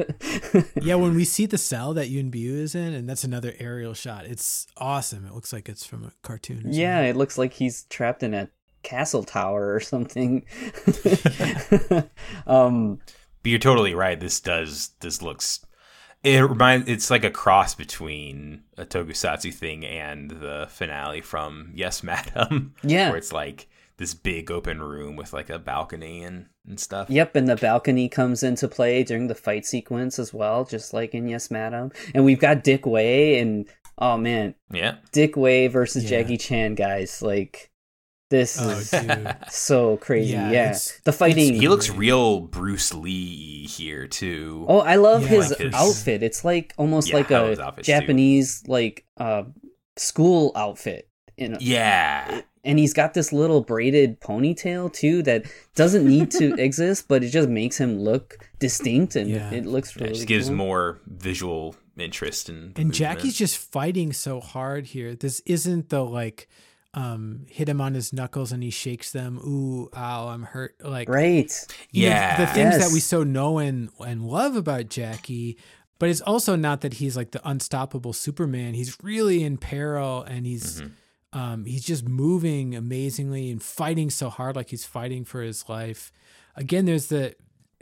[SPEAKER 2] yeah, when we see the cell that Yuen Biao is in, and that's another aerial shot. It's awesome. It looks like it's from a cartoon. or
[SPEAKER 3] yeah, it looks like he's trapped in a castle tower or something. *laughs* um,
[SPEAKER 1] But you're totally right. This does this looks it reminds it's like a cross between a tokusatsu thing and the finale from Yes Madam. *laughs*
[SPEAKER 3] Yeah.
[SPEAKER 1] Where it's like this big open room with like a balcony and, and stuff.
[SPEAKER 3] Yep, and the balcony comes into play during the fight sequence as well, just like in Yes Madam. And we've got Dick Wei and oh man,
[SPEAKER 1] Yeah.
[SPEAKER 3] Dick Wei versus
[SPEAKER 2] Yeah.
[SPEAKER 3] Jackie Chan, guys. Like This
[SPEAKER 2] Oh,
[SPEAKER 3] is
[SPEAKER 2] dude.
[SPEAKER 3] so crazy.
[SPEAKER 2] Yeah,
[SPEAKER 3] Yeah, the fighting.
[SPEAKER 1] He looks real Bruce Lee here too.
[SPEAKER 3] Oh, I love
[SPEAKER 2] Yeah,
[SPEAKER 3] his
[SPEAKER 1] like his-
[SPEAKER 3] outfit. It's like almost
[SPEAKER 1] Yeah,
[SPEAKER 3] like
[SPEAKER 1] I love his
[SPEAKER 3] a
[SPEAKER 1] outfits, too.
[SPEAKER 3] Japanese like uh school outfit. In
[SPEAKER 1] yeah,
[SPEAKER 3] and he's got this little braided ponytail too that doesn't need to *laughs* exist, but it just makes him look distinct and
[SPEAKER 2] Yeah.
[SPEAKER 3] it looks
[SPEAKER 1] yeah,
[SPEAKER 3] really
[SPEAKER 1] it just gives
[SPEAKER 3] cool.
[SPEAKER 1] more visual interest in. the
[SPEAKER 2] and
[SPEAKER 1] movement.
[SPEAKER 2] Jackie's just fighting so hard here. This isn't the like um hit him on his knuckles and he shakes them. Ooh, ow, I'm hurt. Like
[SPEAKER 3] Right.
[SPEAKER 2] you know,
[SPEAKER 1] Yeah.
[SPEAKER 2] the things that we so know and and love about Jackie. But it's also not that he's like the unstoppable Superman. He's really in peril and he's
[SPEAKER 1] Mm-hmm.
[SPEAKER 2] um he's just moving amazingly and fighting so hard like he's fighting for his life. Again, there's the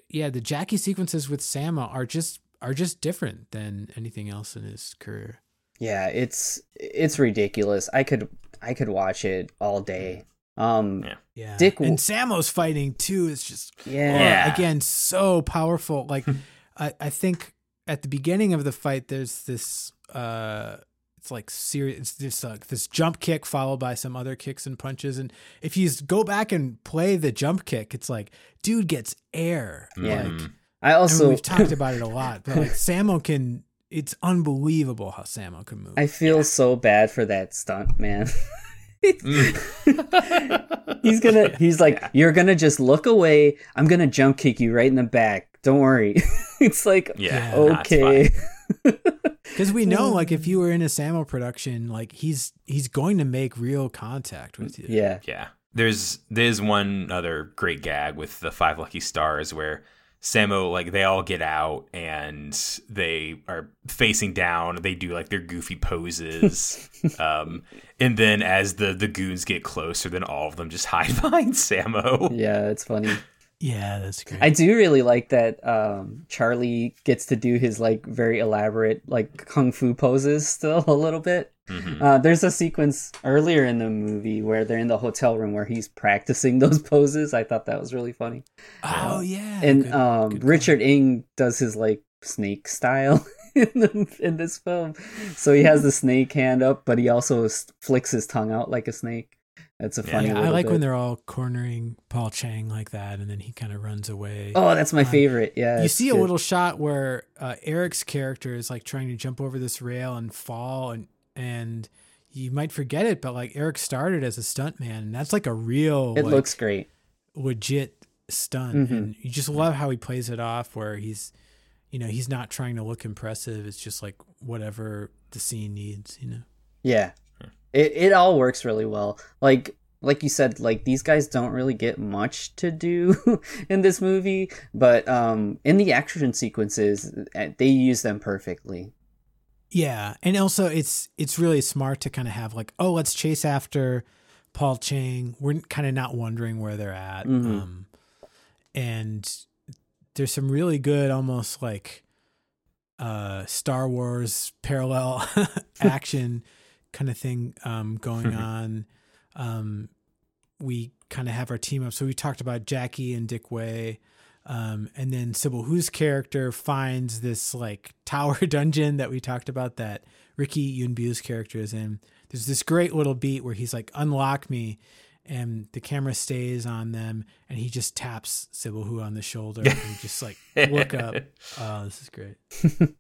[SPEAKER 2] yeah, the Jackie sequences with Sammo are just are just different than anything else in his career.
[SPEAKER 3] Yeah, it's it's ridiculous. I could I could watch it all day. Um
[SPEAKER 1] Yeah.
[SPEAKER 2] Yeah.
[SPEAKER 3] Dick
[SPEAKER 2] and Sammo's fighting too is just
[SPEAKER 3] yeah.
[SPEAKER 2] oh,
[SPEAKER 1] Yeah.
[SPEAKER 2] again so powerful. Like *laughs* I, I think at the beginning of the fight there's this uh it's like serious it's this uh, this jump kick followed by some other kicks and punches and if you s- go back and play the jump kick it's like dude gets air.
[SPEAKER 3] Yeah.
[SPEAKER 1] Mhm.
[SPEAKER 3] I
[SPEAKER 2] I
[SPEAKER 3] also
[SPEAKER 2] mean, we've talked about it a lot, but like Samo can it's unbelievable how Sammo can move.
[SPEAKER 3] I feel so bad for that stunt man. Mm. *laughs* he's gonna he's like, You're gonna just look away. I'm gonna jump kick you right in the back. Don't worry. *laughs* it's like
[SPEAKER 1] Yeah,
[SPEAKER 2] Yeah.
[SPEAKER 1] nah, it's
[SPEAKER 3] okay.
[SPEAKER 2] Because *laughs* we know, like, if you were in a Sammo production, like he's he's going to make real contact with you.
[SPEAKER 3] yeah.
[SPEAKER 1] Yeah. There's there's one other great gag with the five lucky stars where Sammo like they all get out and they are facing down. They do like their goofy poses, *laughs* um, and then as the the goons get closer, then all of them just *laughs* hide behind Sammo.
[SPEAKER 3] Yeah, it's funny.
[SPEAKER 2] Yeah, that's great.
[SPEAKER 3] I do really like that um, Charlie gets to do his like very elaborate like kung fu poses still *laughs* a little bit.
[SPEAKER 1] Mhm.
[SPEAKER 3] Uh, there's a sequence earlier in the movie where they're in the hotel room where he's practicing *laughs* those poses. I thought that was really funny.
[SPEAKER 2] oh yeah,
[SPEAKER 3] and
[SPEAKER 2] good-
[SPEAKER 3] um,
[SPEAKER 2] good call.
[SPEAKER 3] Richard Ng does his like snake style *laughs* in the, in this film. So he has the snake hand up, but he also flicks his tongue out like a snake. That's a funny.
[SPEAKER 2] Yeah, I like
[SPEAKER 3] bit.
[SPEAKER 2] when they're all cornering Paul Chang like that, and then he kind of runs away.
[SPEAKER 3] Oh, that's my
[SPEAKER 2] Um,
[SPEAKER 3] favorite. Yeah,
[SPEAKER 2] you
[SPEAKER 3] it's
[SPEAKER 2] see a little shot where uh, Eric's character is like trying to jump over this rail and fall, and and you might forget it, but like Eric started as a stuntman, and that's like a real,
[SPEAKER 3] It
[SPEAKER 2] like,
[SPEAKER 3] looks great.
[SPEAKER 2] legit stunt,
[SPEAKER 3] Mhm.
[SPEAKER 2] and you just love how he plays it off, where he's, you know, he's not trying to look impressive. It's just like whatever the scene needs, you know.
[SPEAKER 3] Yeah. It it all works really well. Like like you said, like these guys don't really get much to do *laughs* in this movie, but um in the action sequences uh, they use them perfectly.
[SPEAKER 2] Yeah, and also it's it's really smart to kind of have like, oh, let's chase after Paul Chang. We're kind of not wondering where they're at,
[SPEAKER 3] Mhm.
[SPEAKER 2] um, and there's some really good, almost like uh, Star Wars parallel *laughs* action kind of thing um, going on. Um, we kind of have our team up. So we talked about Jackie and Dick Wei. Um, and then Sibelle, whose character finds this like *laughs* tower dungeon that we talked about that Ricky Yuen Biao's character is in. There's this great little beat where he's like, "Unlock me," and the camera stays on them, and he just taps Sibelle Hu on the shoulder and just like look up. *laughs* Oh, this is great. *laughs*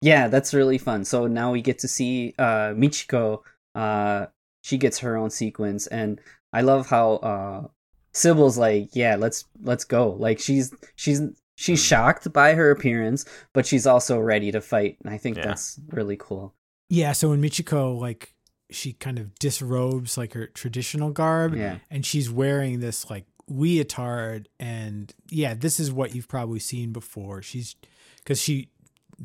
[SPEAKER 3] Yeah, that's really fun. So now we get to see uh Michiko uh she gets her own sequence and I love how uh Sibelle's like, "Yeah, let's let's go." Like she's she's she's shocked by her appearance, but she's also ready to fight. And I think
[SPEAKER 1] Yeah.
[SPEAKER 3] that's really cool.
[SPEAKER 2] Yeah, so when Michiko like she kind of disrobes like her traditional garb,
[SPEAKER 3] Yeah.
[SPEAKER 2] and she's wearing this like leotard, and yeah, this is what you've probably seen before. She's because she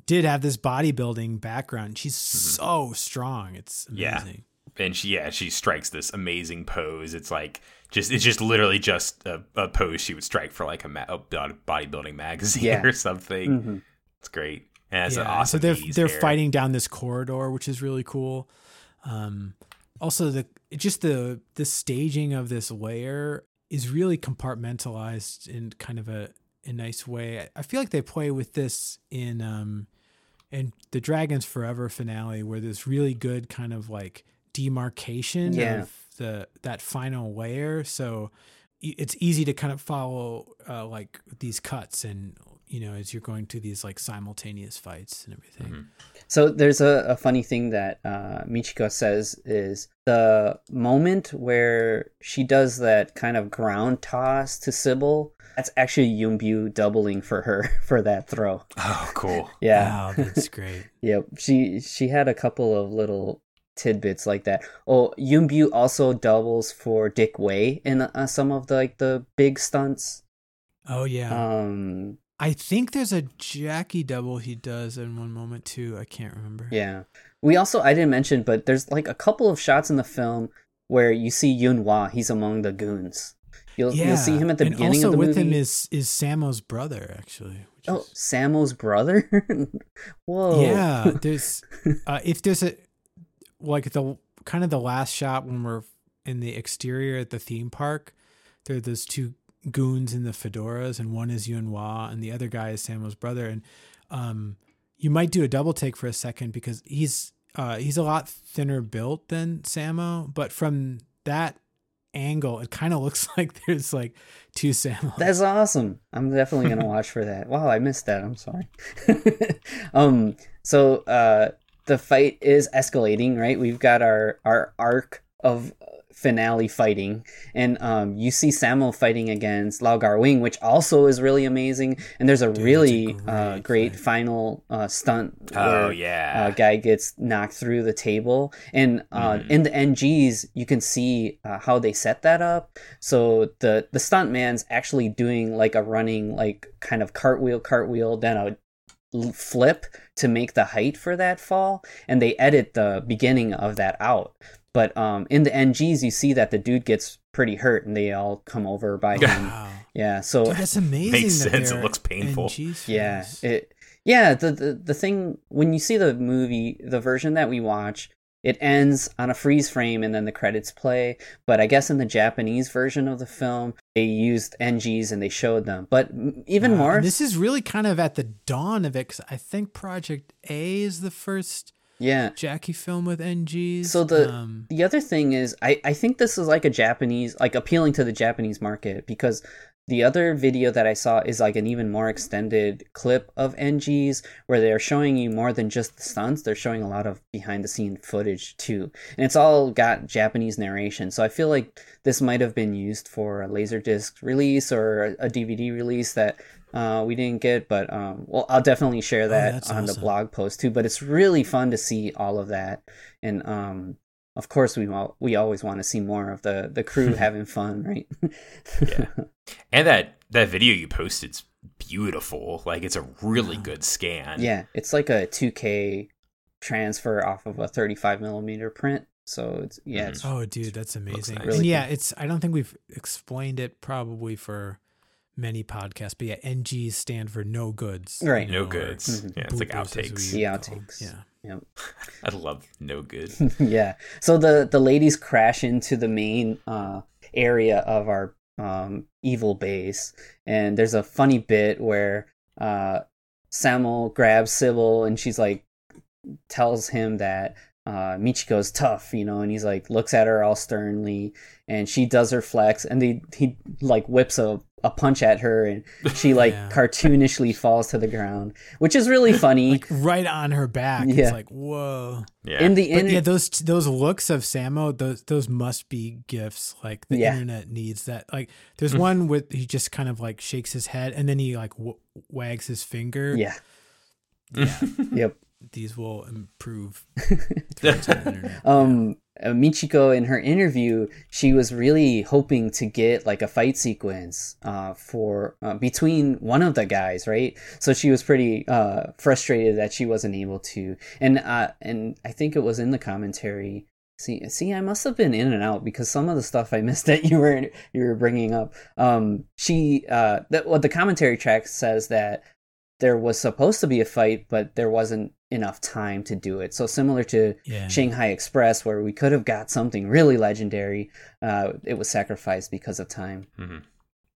[SPEAKER 2] did have this bodybuilding background. She's so strong. It's
[SPEAKER 1] Yeah.
[SPEAKER 2] amazing.
[SPEAKER 1] and she yeah she strikes this amazing pose it's like just it's just literally just a, a pose she would strike for like a, ma- a bodybuilding magazine
[SPEAKER 3] Yeah.
[SPEAKER 1] or something
[SPEAKER 3] Mhm.
[SPEAKER 1] it's great and it's an
[SPEAKER 2] Yeah,
[SPEAKER 1] awesome
[SPEAKER 2] so they're they're
[SPEAKER 1] hair.
[SPEAKER 2] fighting down this corridor, which is really cool. Um, also, the just the the staging of this layer is really compartmentalized in kind of a, a nice way. I- feel like they play with this in um in the Dragons Forever finale, where there's really good kind of like demarcation
[SPEAKER 3] Yeah.
[SPEAKER 2] of the that final layer. So it's easy to kind of follow uh, like these cuts and you know as you're going through these like simultaneous fights and everything.
[SPEAKER 3] So there's a, a funny thing that uh, Michiko says is the moment where she does that kind of ground toss to Sibelle. That's actually Yuen Biao doubling for her *laughs* for that throw.
[SPEAKER 1] Oh, cool.
[SPEAKER 3] Yeah,
[SPEAKER 2] Wow, that's great. *laughs*
[SPEAKER 3] yep. She she had a couple of little tidbits like that. Oh, Yuen Biao also doubles for Dick Wei in uh, some of the like the big stunts.
[SPEAKER 2] Oh yeah.
[SPEAKER 3] Um,
[SPEAKER 2] I think there's a Jackie double he does in one moment too. I can't remember.
[SPEAKER 3] Yeah. We also I didn't mention, but there's like a couple of shots in the film where you see Yun Hua. He's among the goons. You'll you'll see him at the
[SPEAKER 2] and
[SPEAKER 3] beginning
[SPEAKER 2] also
[SPEAKER 3] of the
[SPEAKER 2] with
[SPEAKER 3] movie.
[SPEAKER 2] him is is Sammo's brother actually.
[SPEAKER 3] Oh,
[SPEAKER 2] is,
[SPEAKER 3] Sammo's brother. *laughs* Whoa.
[SPEAKER 2] yeah. *laughs* There's uh, if there's a like the kind of the last shot when we're in the exterior at the theme park. There are those two goons in the fedoras, and one is Yun Hua, and the other guy is Sammo's brother. And um, you might do a double take for a second because he's uh, he's a lot thinner built than Samo, but from that angle, it kind of looks *laughs* like there's like two Sammos.
[SPEAKER 3] That's awesome. I'm definitely gonna *laughs* watch for that. Wow, I missed that. I'm sorry. *laughs* um, so uh, the fight is escalating, right? We've got our our arc of finale fighting, and um, you see Sammo fighting against Lau Kar-wing, which also is really amazing. And there's a
[SPEAKER 2] that's a
[SPEAKER 3] really uh,
[SPEAKER 2] great
[SPEAKER 3] great final uh, stunt.
[SPEAKER 1] Oh,
[SPEAKER 3] where,
[SPEAKER 1] yeah.
[SPEAKER 3] uh, guy gets knocked through the table and uh,
[SPEAKER 1] Mhm.
[SPEAKER 3] in the ng's you can see uh, how they set that up so the the stunt man's actually doing like a running like kind of cartwheel cartwheel then a flip to make the height for that fall and they edit the beginning of that out but um, in the ng's you see that the dude gets pretty hurt and they all come over by him
[SPEAKER 2] Wow.
[SPEAKER 3] yeah so
[SPEAKER 2] Dude, that's amazing.
[SPEAKER 1] Makes
[SPEAKER 2] that
[SPEAKER 1] sense. It looks painful.
[SPEAKER 2] NGs
[SPEAKER 3] yeah it yeah the, the the thing when you see the movie the version that we watch it ends on a freeze frame and then the credits play but i guess in the japanese version of the film they used ng's and they showed them but even
[SPEAKER 2] Wow,
[SPEAKER 3] more
[SPEAKER 2] this is really kind of at the dawn of it. Cause I think Project A is the first
[SPEAKER 3] yeah
[SPEAKER 2] Jackie film with NGs.
[SPEAKER 3] So the
[SPEAKER 2] um,
[SPEAKER 3] the other thing is, I I think this is like a Japanese, like appealing to the Japanese market because the other video that I saw is like an even more extended clip of NGs where they're showing you more than just the stunts. They're showing a lot of behind the scene footage too, and it's all got Japanese narration. So I feel like this might have been used for a laserdisc release or a, a DVD release that. Uh, we didn't get, but um, well, I'll definitely share that
[SPEAKER 2] that's
[SPEAKER 3] on the blog post too. But it's really fun to see all of that, and um, of course we al- we always want to see more of the the crew *laughs* having fun, right?
[SPEAKER 1] Yeah. *laughs* And that that video you posted's beautiful. Like it's a really good scan.
[SPEAKER 3] yeah, it's like a 2K transfer off of a 35 millimeter print. So it's yeah, it's
[SPEAKER 2] oh, dude, that's amazing.
[SPEAKER 1] nice.
[SPEAKER 2] And
[SPEAKER 3] Really
[SPEAKER 2] yeah, it's. I don't think we've explained it probably for many podcasts, but yeah, NGs stand for no goods.
[SPEAKER 3] Right.
[SPEAKER 1] No
[SPEAKER 2] know, or
[SPEAKER 1] goods.
[SPEAKER 3] Mhm. *laughs*
[SPEAKER 1] Yeah, it's like outtakes.
[SPEAKER 2] we
[SPEAKER 3] The outtakes.
[SPEAKER 2] Yeah.
[SPEAKER 3] Yep. *laughs*
[SPEAKER 1] I love no good. *laughs*
[SPEAKER 3] yeah. So the the ladies crash into the main uh, area of our um, evil base, and there's a funny bit where uh, Samuel grabs Sibelle, and she's like tells him that uh, Michiko's tough, you know, and he's like looks at her all sternly, and she does her flex, and they, he like whips a, a punch at her, and she *laughs* like
[SPEAKER 2] Yeah.
[SPEAKER 3] cartoonishly falls to the ground, which is really *laughs* funny.
[SPEAKER 2] Like right on her back.
[SPEAKER 3] Yeah.
[SPEAKER 2] It's like whoa.
[SPEAKER 1] Yeah.
[SPEAKER 3] in the
[SPEAKER 2] But
[SPEAKER 3] in
[SPEAKER 2] yeah, those those looks of Sammo, those those must be gifts. Like the
[SPEAKER 3] Yeah.
[SPEAKER 2] internet needs that. Like there's one with he just kind of like shakes his head and then he like w- wags his finger.
[SPEAKER 3] yeah,
[SPEAKER 2] yeah. *laughs*
[SPEAKER 3] yep.
[SPEAKER 2] These will improve *laughs* the internet. *laughs*
[SPEAKER 3] um uh, Michiko in her interview she was really hoping to get like a fight sequence uh for uh, between one of the guys right? So she was pretty uh frustrated that she wasn't able to. And uh and I think it was in the commentary. See see I must have been in and out because some of the stuff I *laughs* missed that you were you were bringing up. Um she uh that what the commentary track says that there was supposed to be a fight but there wasn't enough time to do it so similar to
[SPEAKER 2] Yeah.
[SPEAKER 3] Shanghai Express, where we could have got something really legendary, uh, it was sacrificed because of time.
[SPEAKER 1] Mhm.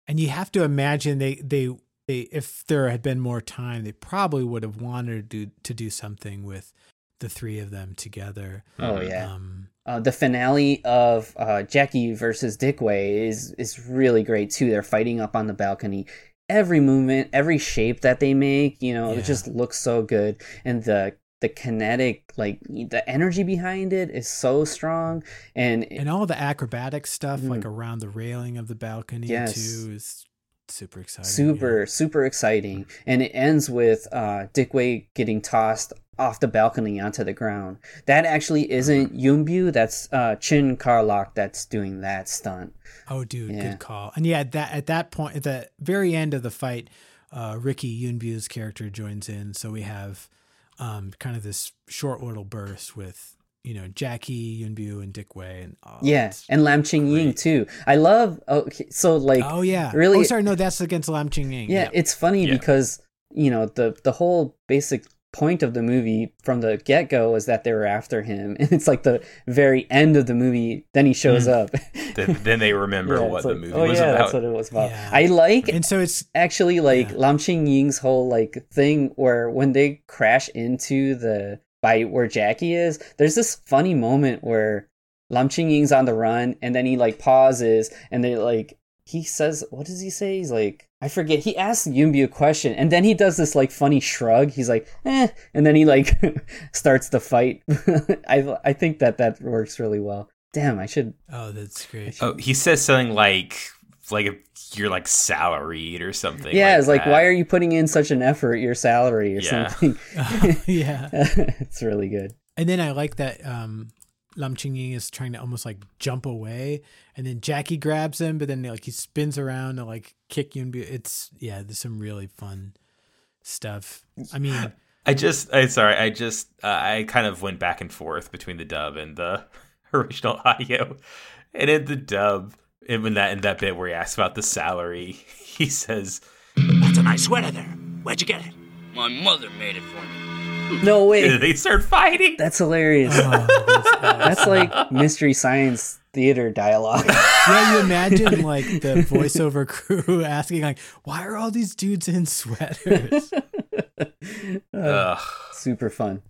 [SPEAKER 2] And you have to imagine they they they if there had been more time, they probably would have wanted to do to do something with the three of them together.
[SPEAKER 3] Oh yeah.
[SPEAKER 2] Um,
[SPEAKER 3] Uh, the finale of uh, Jackie versus Dick Wei is is really great too. They're fighting up on the balcony. Every movement, every shape that they make, you know,
[SPEAKER 2] Yeah.
[SPEAKER 3] it just looks so good. And the the kinetic, like the energy behind it, is so strong. And,
[SPEAKER 2] and all the acrobatic stuff like
[SPEAKER 3] Mm.
[SPEAKER 2] around the railing of the balcony
[SPEAKER 3] Yes.
[SPEAKER 2] too is super exciting.
[SPEAKER 3] super super exciting. And it ends with uh, Dick Wei getting tossed off the balcony onto the ground. That actually isn't Yuen Biao. That's uh, Chin Kar-lok that's doing that stunt.
[SPEAKER 2] Oh, dude,
[SPEAKER 3] Yeah.
[SPEAKER 2] good call. And yeah, that at that point, at the very end of the fight, uh, Ricky Yuen Biao's character joins in, so we have um, kind of this short little burst with you know Jackie Yuen Biao and Dick Wei, and oh,
[SPEAKER 3] Yeah, and Lam Ching Ying too. I love. Oh, okay, so like,
[SPEAKER 2] oh yeah,
[SPEAKER 3] really-
[SPEAKER 2] Oh, sorry, no, that's against Lam Ching Ying.
[SPEAKER 3] yeah, it's funny
[SPEAKER 1] Yeah.
[SPEAKER 3] because you know the the whole basic point of the movie from the get go is that they were after him, *laughs* and it's like the very end of the movie. Then he shows mm-hmm. up. *laughs*
[SPEAKER 1] Then, then they remember
[SPEAKER 3] Yeah,
[SPEAKER 1] what
[SPEAKER 3] it's
[SPEAKER 1] the movie
[SPEAKER 3] oh
[SPEAKER 1] was
[SPEAKER 3] yeah,
[SPEAKER 1] about.
[SPEAKER 3] that's what it was about.
[SPEAKER 2] Yeah.
[SPEAKER 3] I like
[SPEAKER 2] and so it's
[SPEAKER 3] actually like
[SPEAKER 2] Yeah.
[SPEAKER 3] Lam Ching Ying's whole like thing where when they crash into the by where Jackie is, there's this funny moment where Lam Ching Ying's on the run and then he like pauses and they like he says what does he say? He's like I forget. He asks Yuen Biao a question and then he does this like funny shrug. He's like, eh, and then he like *laughs* starts the fight. *laughs* I I think that that works really well. Damn, I should.
[SPEAKER 2] oh, that's great.
[SPEAKER 1] Oh, he says something like like if you're like salaried or something.
[SPEAKER 3] Yeah, it's like,
[SPEAKER 1] that.
[SPEAKER 3] why are you putting in such an effort? Your salary or
[SPEAKER 1] Yeah.
[SPEAKER 3] something. *laughs*
[SPEAKER 2] yeah, *laughs*
[SPEAKER 3] it's really good.
[SPEAKER 2] and then I like that um, Lam Ching Ying is trying to almost like jump away, and then Jackie grabs him, but then like he spins around to like kick Yuen Biao. It's yeah, there's some really fun stuff. I mean.
[SPEAKER 1] I just, I sorry, I just, uh, I kind of went back and forth between the dub and the *laughs* original audio, and in the dub, and when that in that bit where he asks about the salary, *laughs* he says,
[SPEAKER 5] That's a nice sweater there. Where'd you get it?
[SPEAKER 7] My mother made it for me.
[SPEAKER 3] No way.
[SPEAKER 1] they start fighting.
[SPEAKER 3] That's hilarious.
[SPEAKER 2] Oh, that's
[SPEAKER 3] That's like mystery science theater dialogue. *laughs*
[SPEAKER 2] yeah, you imagine like the voiceover crew *laughs* asking like, "Why are all these dudes in sweaters?"
[SPEAKER 1] Ugh.
[SPEAKER 3] Super fun.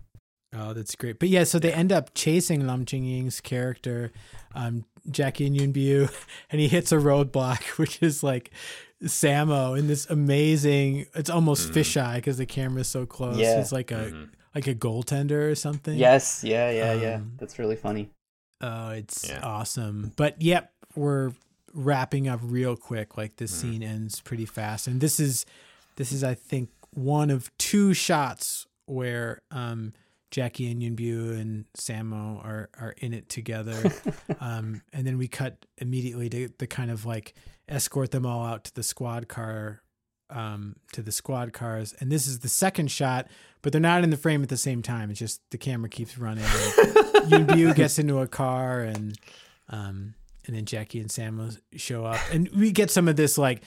[SPEAKER 2] oh, that's great. But yeah, so they end up chasing Lam Ching Ying's character, um, Jackie and Yuen Biao, *laughs* and he hits a roadblock, *laughs* which is like Sammo in this amazing. It's almost fisheye because the camera's so close.
[SPEAKER 3] Yeah.
[SPEAKER 2] He's like a like a goaltender or something.
[SPEAKER 3] Yes, yeah, yeah, yeah.
[SPEAKER 2] Um,
[SPEAKER 3] That's really funny.
[SPEAKER 2] Oh, it's
[SPEAKER 1] Yeah.
[SPEAKER 2] awesome. But yep, we're wrapping up real quick. Like this
[SPEAKER 1] Mm-hmm.
[SPEAKER 2] scene ends pretty fast. And this is this is I think one of two shots where um Jackie and Yuen Biao and Sammo are are in it together. *laughs* um and then we cut immediately to the kind of like escort them all out to the squad car um to the squad cars. And this is the second shot, but they're not in the frame at the same time. It's just the camera keeps running. *laughs* Yuen Biao gets into a car and um and then Jackie and Sam show up and we get some of this like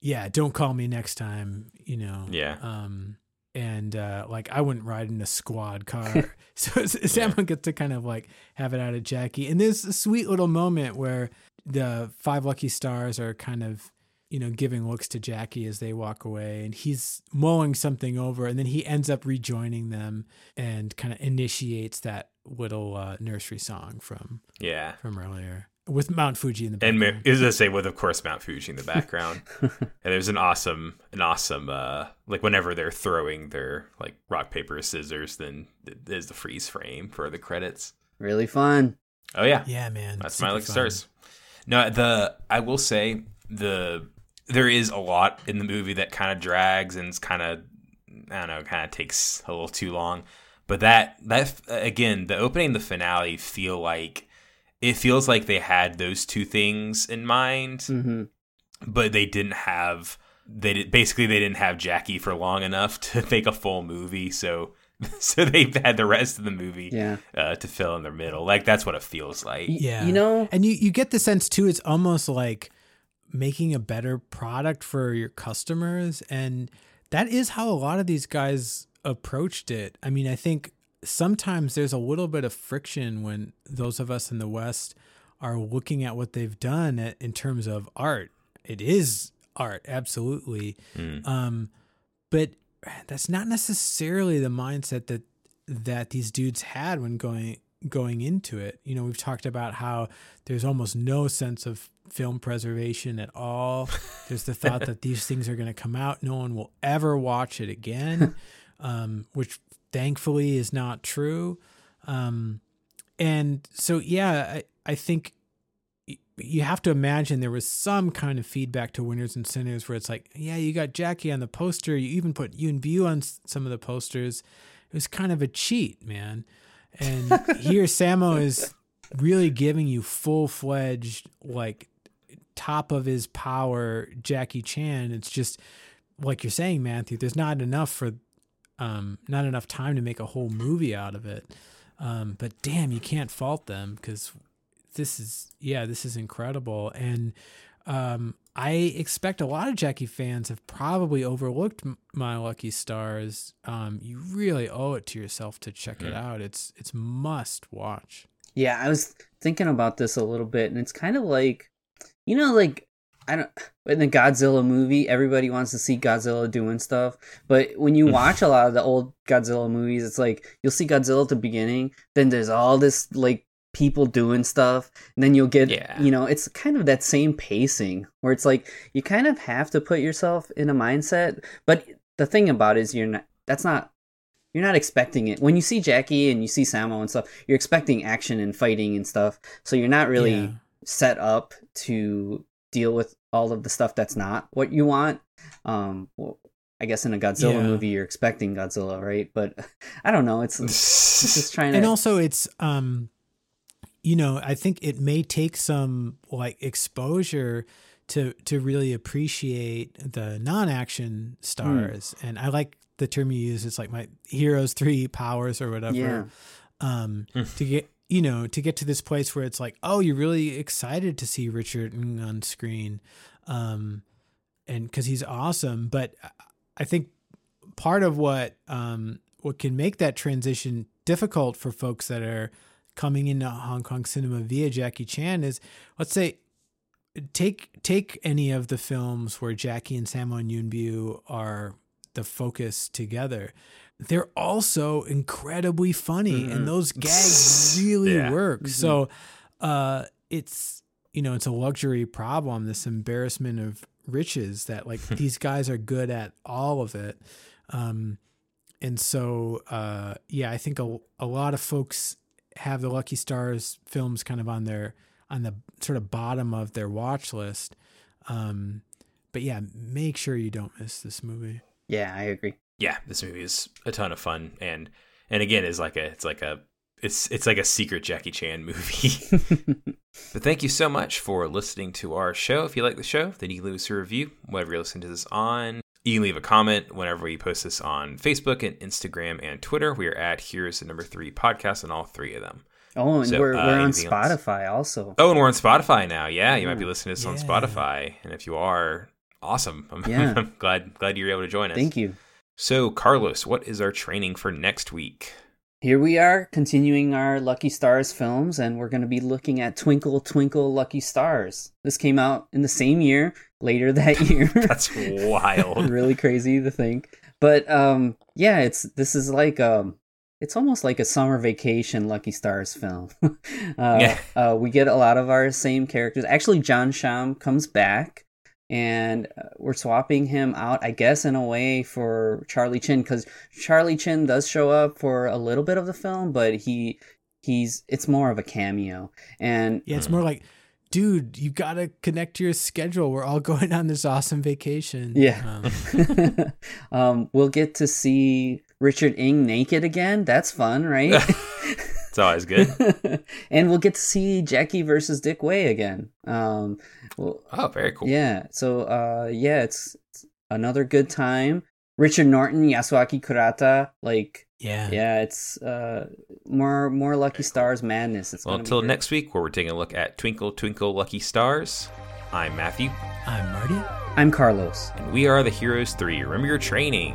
[SPEAKER 2] yeah don't call me next time you know
[SPEAKER 1] Yeah.
[SPEAKER 2] um and uh like I wouldn't ride in a squad car. *laughs* *laughs* So Sam gets to kind of like have it out of Jackie. And there's a sweet little moment where the five lucky stars are kind of you know giving looks to Jackie as they walk away and he's mulling something over and then he ends up rejoining them and kind of initiates that little uh, nursery song from
[SPEAKER 1] Yeah.
[SPEAKER 2] from earlier with Mount Fuji in the
[SPEAKER 1] And
[SPEAKER 2] background.
[SPEAKER 1] Ma- is to say with of course Mount Fuji in the background. *laughs* and there's an awesome an awesome uh like whenever they're throwing their like rock paper scissors then th- there's the freeze frame for the credits.
[SPEAKER 3] Really fun.
[SPEAKER 1] Oh yeah.
[SPEAKER 2] yeah, man,
[SPEAKER 1] That's my lucky
[SPEAKER 2] fun.
[SPEAKER 1] stars. No, the I will say the there is a lot in the movie that kind of drags and it's kind of I don't know, kind of takes a little too long. But that that again, the opening and the finale feel like it feels like they had those two things in mind,
[SPEAKER 3] hmm
[SPEAKER 1] but they didn't have they did, basically they didn't have Jackie for long enough *laughs* to make a full movie, so *laughs* so they've had the rest of the movie
[SPEAKER 3] Yeah.
[SPEAKER 1] uh, to fill in the middle. Like that's what it feels like.
[SPEAKER 2] Yeah,
[SPEAKER 3] You know,
[SPEAKER 2] and you you get the sense too. It's almost like making a better product for your customers, and that is how a lot of these guys approached it. I mean, I think sometimes there's a little bit of friction when those of us in the West are looking at what they've done at, in terms of art. It is art, absolutely. Um, but that's not necessarily the mindset that that these dudes had when going going into it. You know, we've talked about how there's almost no sense of film preservation at all. *laughs* There's the thought that these things are going to come out, no one will ever watch it again, *laughs* um, which thankfully is not true. Um, and so, yeah, I, I think you have to imagine there was some kind of feedback to winners and sinners where it's like, yeah, you got Jackie on the poster. You even put you and View on some of the posters. It was kind of a cheat, man. And *laughs* here, Sammo is really giving you full fledged, like top of his power, Jackie Chan. It's just like you're saying, Matthew. There's not enough for, um, not enough time to make a whole movie out of it. Um, but damn, you can't fault them because this is yeah, this is incredible. And um, I expect a lot of Jackie fans have probably overlooked My Lucky Stars. Um, you really owe it to yourself to check it out. It's it's must watch.
[SPEAKER 3] Yeah, I was thinking about this a little bit, and it's kind of like, you know, like I don't in the Godzilla movie, everybody wants to see Godzilla doing stuff, but when you *laughs* watch a lot of the old Godzilla movies, it's like you'll see Godzilla at the beginning, then there's all this like people doing stuff, and then you'll get,
[SPEAKER 1] Yeah.
[SPEAKER 3] you know, it's kind of that same pacing where it's like you kind of have to put yourself in a mindset, but the thing about it is you're not. That's not you're not expecting it when you see Jackie and you see Sammo and stuff. You're expecting action and fighting and stuff, so you're not really
[SPEAKER 2] Yeah.
[SPEAKER 3] set up to deal with all of the stuff that's not what you want. Um, well, I guess in a Godzilla
[SPEAKER 2] Yeah.
[SPEAKER 3] movie, you're expecting Godzilla, right? But *laughs* I don't know. It's, it's just trying to.
[SPEAKER 2] and also it's um you know i think it may take some like exposure to to really appreciate the non-action stars and i like the term you use it's like my heroes three powers or whatever
[SPEAKER 3] Yeah.
[SPEAKER 2] um to get you know to get to this place where it's like oh you're really excited to see richard on screen um and because he's awesome but i think part of what um what can make that transition difficult for folks that are coming into Hong Kong cinema via Jackie Chan is let's say take take any of the films where Jackie and Sammo and Yuen Biao are the focus together. They're also incredibly funny and those *laughs* gags really
[SPEAKER 1] Yeah.
[SPEAKER 2] work. So uh it's you know, it's a luxury problem, this embarrassment of riches that like *laughs* these guys are good at all of it. Um and so uh yeah, I think a, a lot of folks have the Lucky Stars films kind of on their on the sort of bottom of their watch list. Um, but yeah, make sure you don't miss this movie.
[SPEAKER 3] yeah, I agree.
[SPEAKER 1] Yeah, this movie is a ton of fun, and and again, is like a it's like a it's it's like a secret Jackie Chan movie. *laughs* but thank you so much for listening to our show. If you like the show, then you can leave us a review, whatever you're listening to this on. You can leave a comment whenever we post this on Facebook and Instagram and Twitter. We are at Here's the Number Three Podcast on all three of them.
[SPEAKER 3] Oh, and
[SPEAKER 1] So,
[SPEAKER 3] we're
[SPEAKER 1] uh,
[SPEAKER 3] we're on
[SPEAKER 1] anything else?
[SPEAKER 3] Spotify also.
[SPEAKER 1] Oh, and we're on Spotify now. Yeah, you might be listening to this on Spotify, and if you are, awesome. *laughs* I'm,
[SPEAKER 3] Yeah.
[SPEAKER 1] I'm glad glad you were able to join us.
[SPEAKER 3] Thank you.
[SPEAKER 1] So, Carlos, what is our training for next week?
[SPEAKER 3] Here we are continuing our Lucky Stars films, and we're going to be looking at Twinkle Twinkle Lucky Stars. This came out in the same year, later that *laughs* year.
[SPEAKER 1] That's wild. *laughs*
[SPEAKER 3] really crazy to think. But um, yeah, it's this is like um, it's almost like a summer vacation Lucky Stars film. *laughs* uh,
[SPEAKER 1] Yeah.
[SPEAKER 3] uh, we get a lot of our same characters. Actually, John Sham comes back, and uh, we're swapping him out, I guess, in a way for Charlie Chin because Charlie Chin does show up for a little bit of the film, but he he's it's more of a cameo. And
[SPEAKER 2] Yeah, it's more like, dude, you got to connect to your schedule. We're all *laughs* going on this awesome vacation.
[SPEAKER 3] Yeah.
[SPEAKER 2] Um, *laughs*
[SPEAKER 3] um, we'll get to see Richard Ng naked again. That's fun, right? *laughs*
[SPEAKER 1] It's always good. *laughs*
[SPEAKER 3] and we'll get to see Jackie versus Dick Wei again. Um, well,
[SPEAKER 1] Oh, very cool.
[SPEAKER 3] yeah. So, uh, yeah, it's, it's another good time. Richard Norton, Yasuaki Kurata, like,
[SPEAKER 2] yeah.
[SPEAKER 3] yeah, it's uh more more Lucky Stars madness. It's
[SPEAKER 1] Well, until next week, where we're taking a look at Twinkle Twinkle Lucky Stars. I'm Matthew,
[SPEAKER 2] I'm Marty.
[SPEAKER 3] I'm Carlos.
[SPEAKER 1] and we are the Heroes 3. Remember your training.